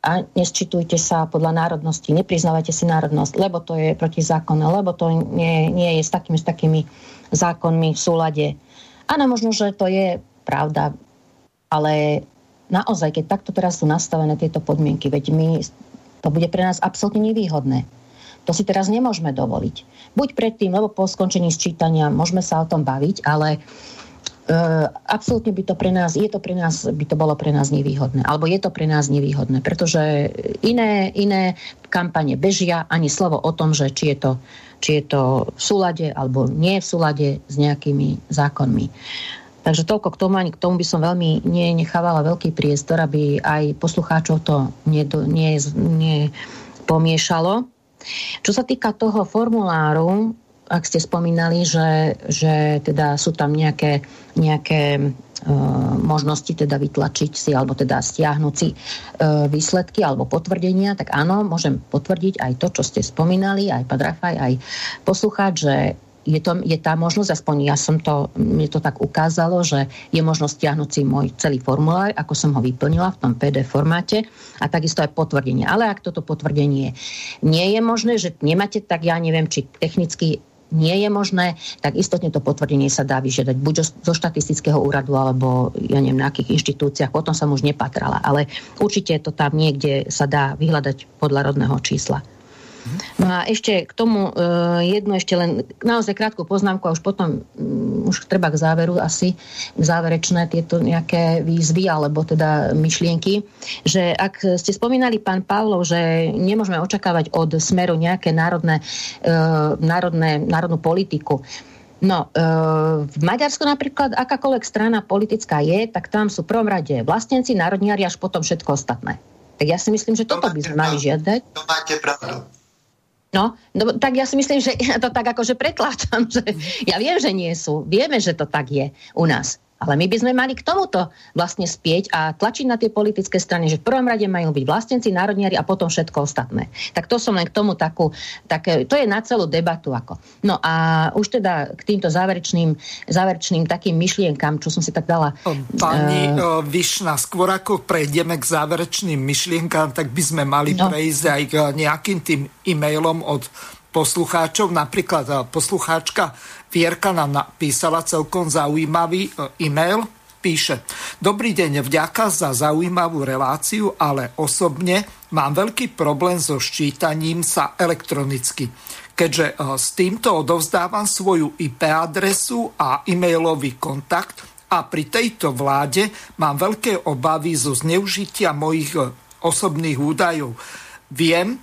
E: a nesčitujte sa podľa národnosti, nepriznávajte si národnosť, lebo to je protizákonné, lebo to nie, nie je s takými, s takými zákonmi v súlade. Áno, možno, že to je pravda, ale naozaj, keď takto teraz sú nastavené tieto podmienky, veď my, to bude pre nás absolútne nevýhodné. To si teraz nemôžeme dovoliť. Buď predtým, lebo po skončení sčítania môžeme sa o tom baviť, ale Uh, absolútne by to pre nás, je to pre nás, by to bolo pre nás nevýhodné. Alebo je to pre nás nevýhodné, pretože iné, iné kampane bežia, ani slovo o tom, že či je to, či je to v súlade alebo nie v súlade s nejakými zákonmi. Takže toľko k tomu, ani k tomu by som veľmi nechávala veľký priestor, aby aj poslucháčov to nie, nie, nie pomiešalo. Čo sa týka toho formuláru, ak ste spomínali, že, že teda sú tam nejaké, nejaké e, možnosti teda vytlačiť si alebo teda stiahnuť si e, výsledky alebo potvrdenia, tak áno, môžem potvrdiť aj to, čo ste spomínali, aj pán aj poslucháč, že je, to, je tá možnosť, aspoň ja som to, mne to tak ukázalo, že je možnosť stiahnuť si môj celý formulár, ako som ho vyplnila v tom PDF formáte a takisto aj potvrdenie. Ale ak toto potvrdenie nie je možné, že nemáte, tak ja neviem, či technicky nie je možné, tak istotne to potvrdenie sa dá vyžiadať buď zo štatistického úradu, alebo ja neviem, na akých inštitúciách, potom som už nepatrala. Ale určite to tam niekde sa dá vyhľadať podľa rodného čísla. No a ešte k tomu uh, jedno ešte len naozaj krátku poznámku a už potom um, už treba k záveru asi záverečné tieto nejaké výzvy alebo teda myšlienky, že ak ste spomínali pán Pavlov, že nemôžeme očakávať od smeru nejaké národné, uh, národné, národnú politiku, No, e, v Maďarsku napríklad akákoľvek strana politická je, tak tam sú v prvom rade vlastnenci, národniari až potom všetko ostatné. Tak ja si myslím, že toto by sme mali žiadať.
D: To máte pravdu.
E: No, no, tak ja si myslím, že ja to tak akože pretláčam, že ja viem, že nie sú. Vieme, že to tak je u nás. Ale my by sme mali k tomuto vlastne spieť a tlačiť na tie politické strany, že v prvom rade majú byť vlastenci, národniari a potom všetko ostatné. Tak to som len k tomu takú, také, to je na celú debatu. Ako. No a už teda k týmto záverečným, záverečným takým myšlienkam, čo som si tak dala.
A: Pani uh, Višna, skôr ako prejdeme k záverečným myšlienkam, tak by sme mali no. prejsť aj k nejakým tým e-mailom od poslucháčov. Napríklad e, poslucháčka Vierka nám napísala celkom zaujímavý e, e-mail. Píše, dobrý deň, vďaka za zaujímavú reláciu, ale osobne mám veľký problém so ščítaním sa elektronicky. Keďže e, s týmto odovzdávam svoju IP adresu a e-mailový kontakt a pri tejto vláde mám veľké obavy zo zneužitia mojich osobných údajov. Viem,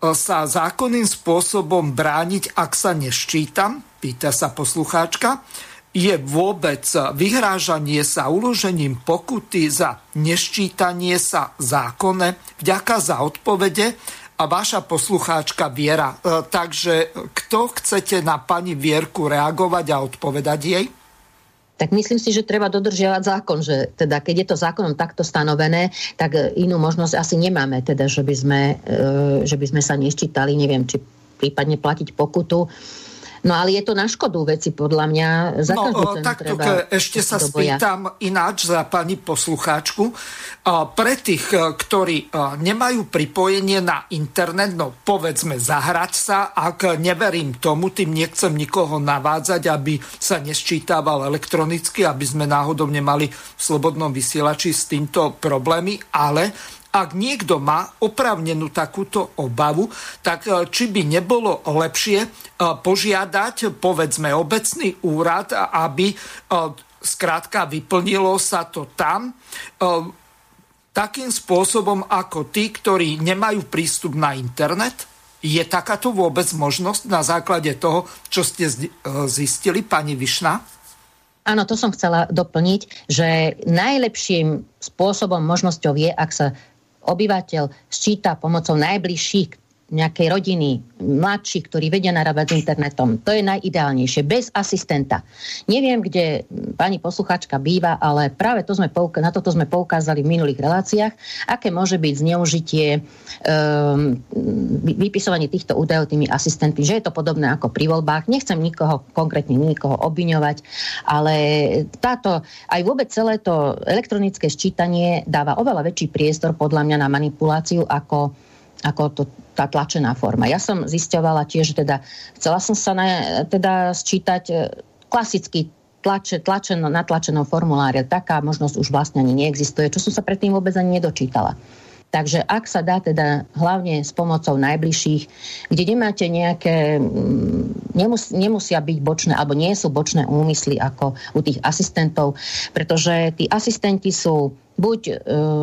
A: sa zákonným spôsobom brániť, ak sa neščítam? Pýta sa poslucháčka. Je vôbec vyhrážanie sa uložením pokuty za neščítanie sa zákonné? Vďaka za odpovede a vaša poslucháčka Viera. E, takže kto chcete na pani Vierku reagovať a odpovedať jej?
E: tak myslím si, že treba dodržiavať zákon, že teda keď je to zákonom takto stanovené, tak e, inú možnosť asi nemáme, teda, že by sme, e, že by sme sa neščítali, neviem, či prípadne platiť pokutu. No ale je to na škodu veci, podľa mňa. Za no,
A: tak treba ešte sa spýtam ináč za pani poslucháčku. Pre tých, e, ktorí e, nemajú pripojenie na internet, no povedzme zahrať sa, ak neverím tomu, tým nechcem nikoho navádzať, aby sa nesčítával elektronicky, aby sme náhodou nemali v slobodnom vysielači s týmto problémy, ale ak niekto má opravnenú takúto obavu, tak e, či by nebolo lepšie e, požiadať, povedzme, obecný úrad, aby skrátka vyplnilo sa to tam, takým spôsobom ako tí, ktorí nemajú prístup na internet? Je takáto vôbec možnosť na základe toho, čo ste zistili, pani Višna?
E: Áno, to som chcela doplniť, že najlepším spôsobom, možnosťou je, ak sa obyvateľ sčíta pomocou najbližších nejakej rodiny, mladší, ktorí vedia narábať s internetom. To je najideálnejšie, bez asistenta. Neviem, kde pani posluchačka býva, ale práve to sme pouka- na toto sme poukázali v minulých reláciách, aké môže byť zneužitie um, vypisovanie týchto údajov tými asistentmi, že je to podobné ako pri voľbách. Nechcem nikoho, konkrétne nikoho obviňovať, ale táto, aj vôbec celé to elektronické sčítanie dáva oveľa väčší priestor podľa mňa na manipuláciu ako ako to, tá tlačená forma. Ja som zisťovala tiež, teda chcela som sa na, teda sčítať e, klasicky tlače, tlačeno, natlačenom formuláre. Taká možnosť už vlastne ani neexistuje, čo som sa predtým vôbec ani nedočítala. Takže ak sa dá teda hlavne s pomocou najbližších, kde nemáte nejaké, mm, nemus, nemusia byť bočné, alebo nie sú bočné úmysly ako u tých asistentov, pretože tí asistenti sú buď e,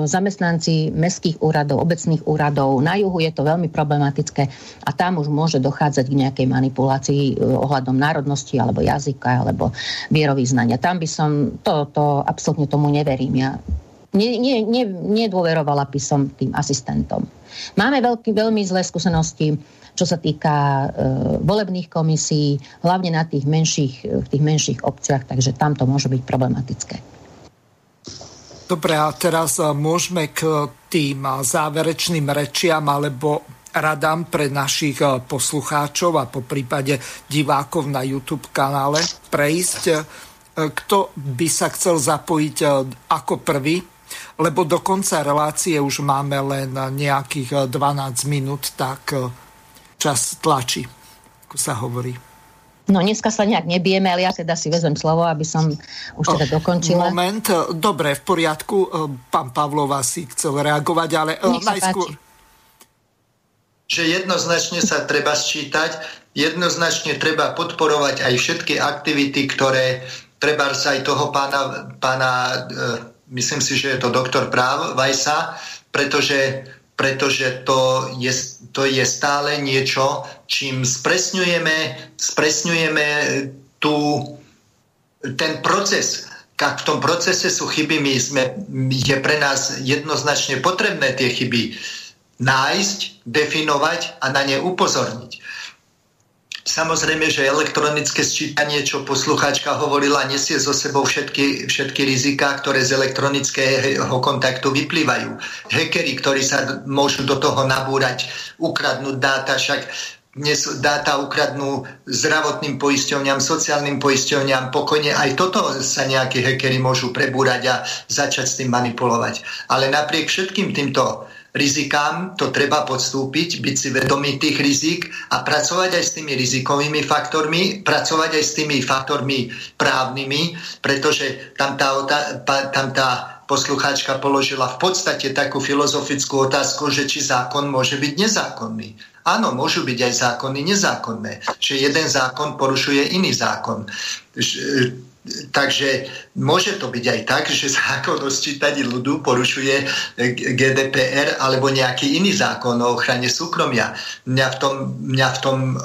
E: zamestnanci mestských úradov, obecných úradov. Na juhu je to veľmi problematické a tam už môže dochádzať k nejakej manipulácii e, ohľadom národnosti alebo jazyka alebo vierovýznania. Tam by som, to, to absolútne tomu neverím. Ja nie, nie, nie, nedôverovala by som tým asistentom. Máme veľký, veľmi zlé skúsenosti, čo sa týka e, volebných komisí, hlavne na tých menších, v tých menších obciach, takže tam to môže byť problematické.
A: Dobre, a teraz e, môžeme k tým e, záverečným rečiam alebo radám pre našich e, poslucháčov a po prípade divákov na YouTube kanále prejsť. Kto by sa chcel zapojiť ako prvý? Lebo do konca relácie už máme len nejakých 12 minút, tak čas tlačí, ako sa hovorí.
E: No dneska sa nejak nebijeme, ale ja teda si vezem slovo, aby som už teda dokončila.
A: Moment, dobre, v poriadku. Pán Pavlova si chcel reagovať, ale eh, Nech najskôr... Páči.
D: Že jednoznačne sa treba sčítať, jednoznačne treba podporovať aj všetky aktivity, ktoré treba aj toho pána, pána myslím si, že je to doktor práv Vajsa, pretože pretože to je, to je stále niečo, čím spresňujeme, spresňujeme tú, ten proces. Ak v tom procese sú chyby, my sme, je pre nás jednoznačne potrebné tie chyby nájsť, definovať a na ne upozorniť. Samozrejme, že elektronické sčítanie, čo poslucháčka hovorila, nesie so sebou všetky, všetky riziká, ktoré z elektronického kontaktu vyplývajú. Hekery, ktorí sa môžu do toho nabúrať, ukradnúť dáta, však dnes dáta ukradnú zdravotným poisťovňam, sociálnym poisťovňam, pokojne aj toto sa nejakí hekery môžu prebúrať a začať s tým manipulovať. Ale napriek všetkým týmto rizikám, to treba podstúpiť, byť si vedomý tých rizik a pracovať aj s tými rizikovými faktormi, pracovať aj s tými faktormi právnymi, pretože tam tá, tam tá poslucháčka položila v podstate takú filozofickú otázku, že či zákon môže byť nezákonný. Áno, môžu byť aj zákony nezákonné, že jeden zákon porušuje iný zákon. Takže môže to byť aj tak, že zákon o sčítaní ľudu porušuje GDPR alebo nejaký iný zákon o ochrane súkromia. Mňa v tom, mňa v tom e,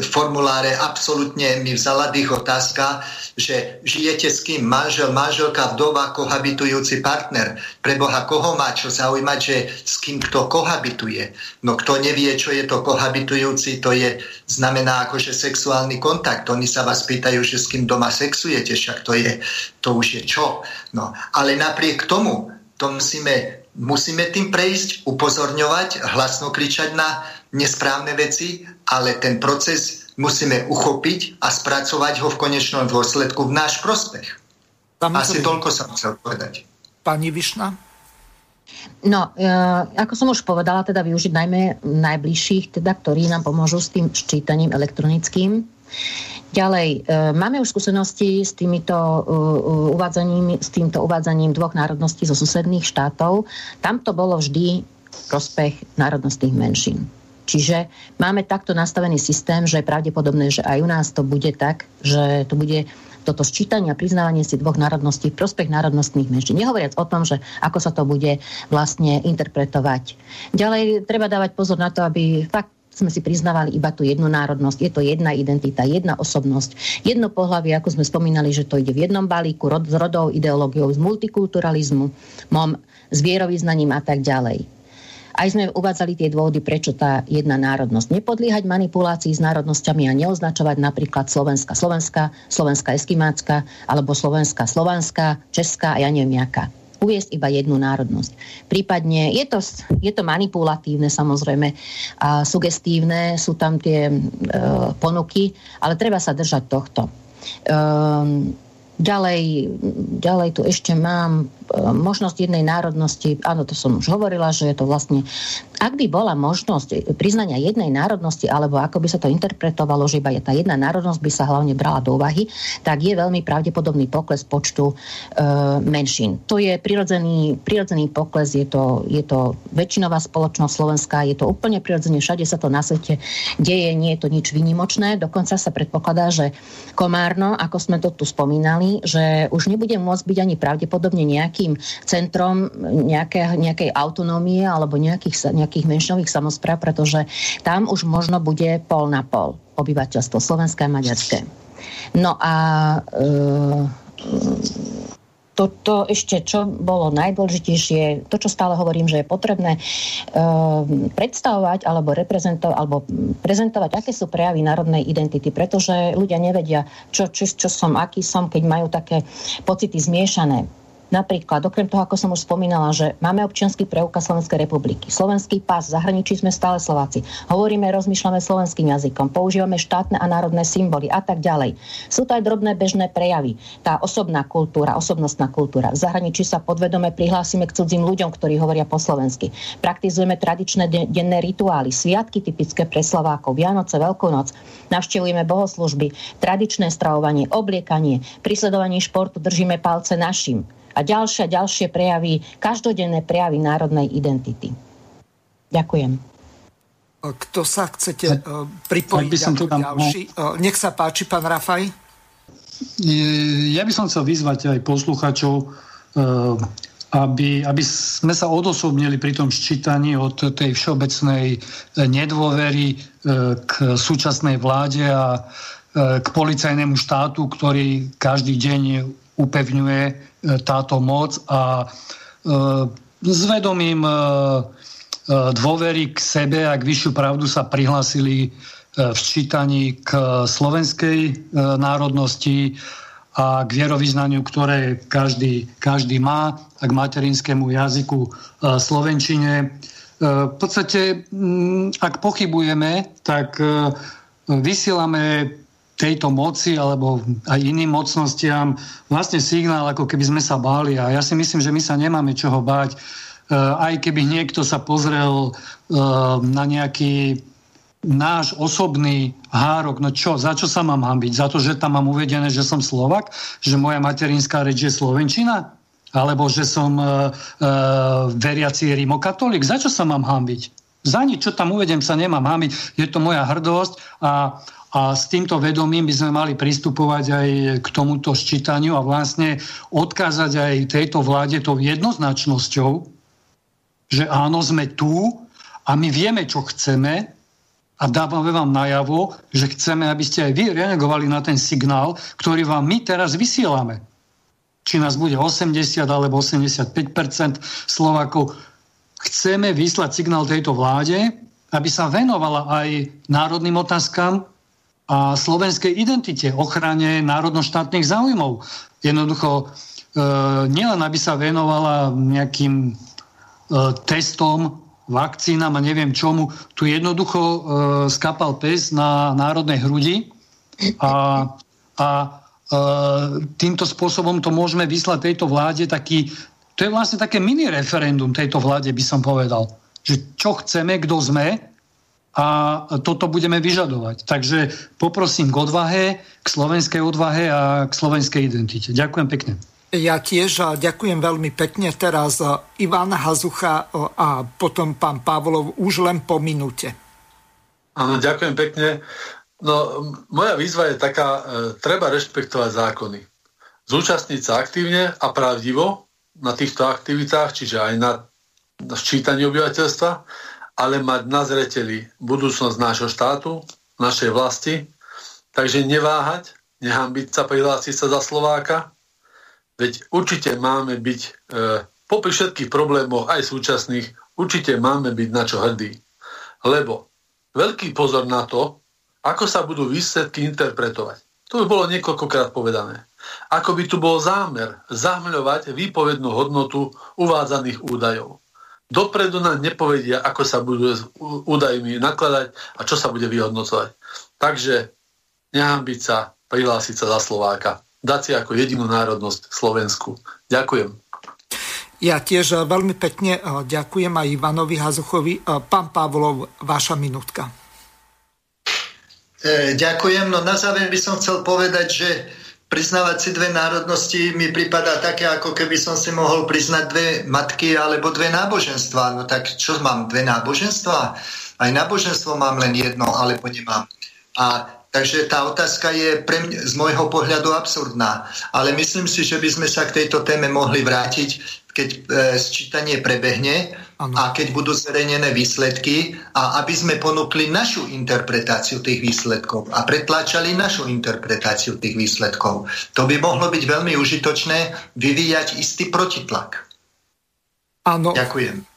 D: formuláre absolútne mi vzala dých otázka, že žijete s kým? Manžel, manželka, vdova, kohabitujúci partner. Preboha, koho má čo zaujímať, že s kým kto kohabituje? No kto nevie, čo je to kohabitujúci, to je, znamená akože sexuálny kontakt. Oni sa vás pýtajú, že s kým doma sexujete, však to je to už je čo. No, ale napriek tomu to musíme, musíme tým prejsť, upozorňovať, hlasno kričať na nesprávne veci, ale ten proces musíme uchopiť a spracovať ho v konečnom dôsledku v náš prospech. Tam Asi toľko som chcel povedať.
A: Pani Višna?
E: No, e, ako som už povedala, teda využiť najmä najbližších, teda, ktorí nám pomôžu s tým ščítaním elektronickým. Ďalej, e, máme už skúsenosti s, týmito, e, uvádzaním, s týmto uvádzaním dvoch národností zo susedných štátov. Tam to bolo vždy prospech národnostných menšín. Čiže máme takto nastavený systém, že je pravdepodobné, že aj u nás to bude tak, že to bude toto sčítanie a priznávanie si dvoch národností v prospech národnostných menšín. Nehovoriac o tom, že ako sa to bude vlastne interpretovať. Ďalej treba dávať pozor na to, aby fakt sme si priznávali iba tú jednu národnosť. Je to jedna identita, jedna osobnosť, jedno pohľavie, ako sme spomínali, že to ide v jednom balíku, rod, s rodou, ideológiou, z multikulturalizmu, mom, s vierovýznaním a tak ďalej. Aj sme uvádzali tie dôvody, prečo tá jedna národnosť. Nepodliehať manipulácii s národnosťami a neoznačovať napríklad Slovenska Slovenska, Slovenska Eskimácka alebo Slovenska Slovanská, Česká a ja neviem jaká uviesť iba jednu národnosť. Prípadne je to, je to manipulatívne samozrejme a sugestívne, sú tam tie e, ponuky, ale treba sa držať tohto. E, Ďalej, ďalej tu ešte mám e, možnosť jednej národnosti, áno, to som už hovorila, že je to vlastne, ak by bola možnosť priznania jednej národnosti, alebo ako by sa to interpretovalo, že iba tá jedna národnosť by sa hlavne brala do úvahy, tak je veľmi pravdepodobný pokles počtu e, menšín. To je prirodzený, prirodzený pokles, je to, je to väčšinová spoločnosť Slovenska, je to úplne prirodzene, všade sa to na svete deje, nie je to nič vynimočné, dokonca sa predpokladá, že Komárno, ako sme to tu spomínali, že už nebude môcť byť ani pravdepodobne nejakým centrom nejaké, nejakej autonómie alebo nejakých, nejakých menšinových samozpráv, pretože tam už možno bude pol na pol obyvateľstvo slovenské a maďarské. No a e, toto ešte, čo bolo najdôležitejšie, to, čo stále hovorím, že je potrebné uh, predstavovať alebo reprezentovať alebo prezentovať, aké sú prejavy národnej identity, pretože ľudia nevedia, čo, čo, čo som, aký som, keď majú také pocity zmiešané. Napríklad, okrem toho, ako som už spomínala, že máme občianský preukaz Slovenskej republiky, slovenský pás, zahraničí sme stále Slováci, hovoríme, rozmýšľame slovenským jazykom, používame štátne a národné symboly a tak ďalej. Sú to aj drobné bežné prejavy. Tá osobná kultúra, osobnostná kultúra. V zahraničí sa podvedome prihlásime k cudzím ľuďom, ktorí hovoria po slovensky. Praktizujeme tradičné de- denné rituály, sviatky typické pre Slovákov, Vianoce, Veľkú noc. Navštevujeme bohoslužby, tradičné stravovanie, obliekanie, pri sledovaní športu držíme palce našim a ďalšie a ďalšie prejavy, každodenné prejavy národnej identity. Ďakujem.
A: Kto sa chcete uh, pripojiť by som ako tam, ďalší? Uh, nech sa páči, pán Rafaj.
B: Ja by som chcel vyzvať aj posluchačov, aby, aby sme sa odosobnili pri tom ščítaní od tej všeobecnej nedôvery k súčasnej vláde a k policajnému štátu, ktorý každý deň upevňuje e, táto moc a e, s vedomím e, dôvery k sebe a k vyššiu pravdu sa prihlasili v čítaní k slovenskej národnosti a k vierovýznaniu, ktoré každý, každý má a k materinskému jazyku slovenčine. V podstate, ak pochybujeme, tak vysielame tejto moci alebo aj iným mocnostiam vlastne signál, ako keby sme sa báli. A ja si myslím, že my sa nemáme čoho báť. E, aj keby niekto sa pozrel e, na nejaký náš osobný hárok, no čo, za čo sa mám hambiť? Za to, že tam mám uvedené, že som Slovak? Že moja materinská reč je Slovenčina? Alebo že som uh, uh, veriaci rimokatolík? Za čo sa mám hambiť? Za nič, čo tam uvedem, sa nemám hambiť. Je to moja hrdosť a a s týmto vedomím by sme mali pristupovať aj k tomuto ščítaniu a vlastne odkázať aj tejto vláde tou jednoznačnosťou, že áno, sme tu a my vieme, čo chceme a dávame vám najavo, že chceme, aby ste aj vy reagovali na ten signál, ktorý vám my teraz vysielame. Či nás bude 80 alebo 85% Slovakov. Chceme vyslať signál tejto vláde, aby sa venovala aj národným otázkam, a slovenskej identite, ochrane národnoštátnych záujmov. Jednoducho, e, nielen aby sa venovala nejakým e, testom, vakcínam a neviem čomu, tu jednoducho e, skapal pes na národnej hrudi a, a e, týmto spôsobom to môžeme vyslať tejto vláde taký, to je vlastne také mini referendum tejto vláde, by som povedal. Že čo chceme, kto sme, a toto budeme vyžadovať. Takže poprosím k odvahe, k slovenskej odvahe a k slovenskej identite. Ďakujem pekne.
A: Ja tiež ďakujem veľmi pekne. Teraz Ivan Hazucha a potom pán Pavlov už len po minúte.
C: Áno, ďakujem pekne. No, moja výzva je taká, e, treba rešpektovať zákony. Zúčastniť sa aktívne a pravdivo na týchto aktivitách, čiže aj na, na ščítanie obyvateľstva, ale mať na zreteli budúcnosť nášho štátu, našej vlasti, takže neváhať, nehambiť sa, prihlásiť sa za Slováka, veď určite máme byť, e, popri všetkých problémoch, aj súčasných, určite máme byť na čo hrdí. Lebo veľký pozor na to, ako sa budú výsledky interpretovať. To by bolo niekoľkokrát povedané. Ako by tu bol zámer zahmľovať výpovednú hodnotu uvádzaných údajov. Dopredu nám nepovedia, ako sa budú údajmi nakladať a čo sa bude vyhodnocovať. Takže nehambiť sa, prihlásiť sa za Slováka. Dať si ako jedinú národnosť Slovensku. Ďakujem.
A: Ja tiež veľmi pekne eh, ďakujem aj Ivanovi Hazuchovi. Eh, pán Pavlov, vaša minútka.
D: E, ďakujem. No na záver by som chcel povedať, že priznávať si dve národnosti mi prípada také, ako keby som si mohol priznať dve matky alebo dve náboženstva. No tak čo mám, dve náboženstva? Aj náboženstvo mám len jedno, alebo nemám. A Takže tá otázka je pre mňa, z môjho pohľadu absurdná. Ale myslím si, že by sme sa k tejto téme mohli vrátiť, keď e, sčítanie prebehne ano. a keď budú zverejnené výsledky a aby sme ponúkli našu interpretáciu tých výsledkov a pretláčali našu interpretáciu tých výsledkov. To by mohlo byť veľmi užitočné vyvíjať istý protitlak.
A: Áno.
D: Ďakujem.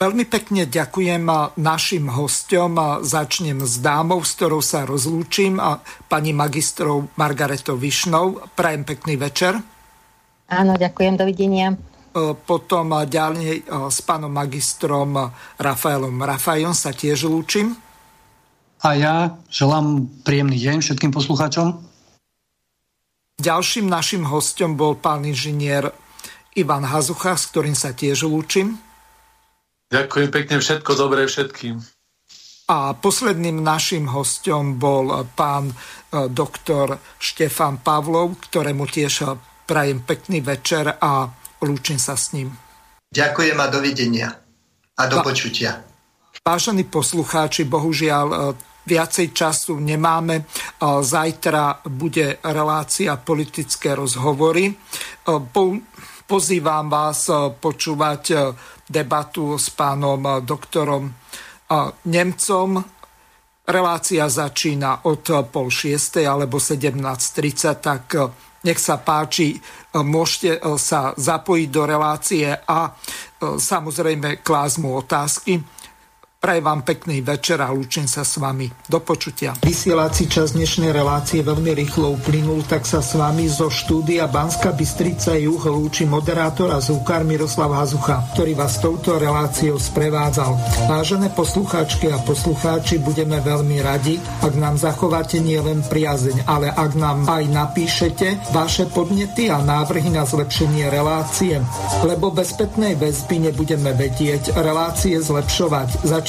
A: Veľmi pekne ďakujem našim hostom. Začnem s dámou, s ktorou sa rozlúčim, pani magistrov Margaretou Višnou. Prajem pekný večer.
E: Áno, ďakujem, dovidenia.
A: E, potom ďalej e, s pánom magistrom Rafaelom Rafajom sa tiež lúčim.
B: A ja želám príjemný deň všetkým poslucháčom.
A: Ďalším našim hostom bol pán inžinier Ivan Hazucha, s ktorým sa tiež lúčim.
C: Ďakujem pekne, všetko dobré všetkým.
A: A posledným našim hostom bol pán e, doktor Štefan Pavlov, ktorému tiež e, prajem pekný večer a lúčim sa s ním.
D: Ďakujem a dovidenia. A do počutia.
A: Vážení poslucháči, bohužiaľ e, viacej času nemáme. Zajtra bude relácia politické rozhovory. Pozývam vás počúvať debatu s pánom doktorom Nemcom. Relácia začína od pol šiestej alebo 17.30, tak nech sa páči, môžete sa zapojiť do relácie a samozrejme klásť mu otázky. Prajem vám pekný večer a lúčim sa s vami. Do počutia. Vysielací čas dnešnej relácie veľmi rýchlo uplynul, tak sa s vami zo štúdia Banska Bystrica Juh lúči moderátor a zúkar Miroslav Hazucha, ktorý vás touto reláciou sprevádzal. Vážené poslucháčky a poslucháči, budeme veľmi radi, ak nám zachováte nielen priazeň, ale ak nám aj napíšete vaše podnety a návrhy na zlepšenie relácie, lebo bez spätnej väzby nebudeme vedieť relácie zlepšovať. Zač-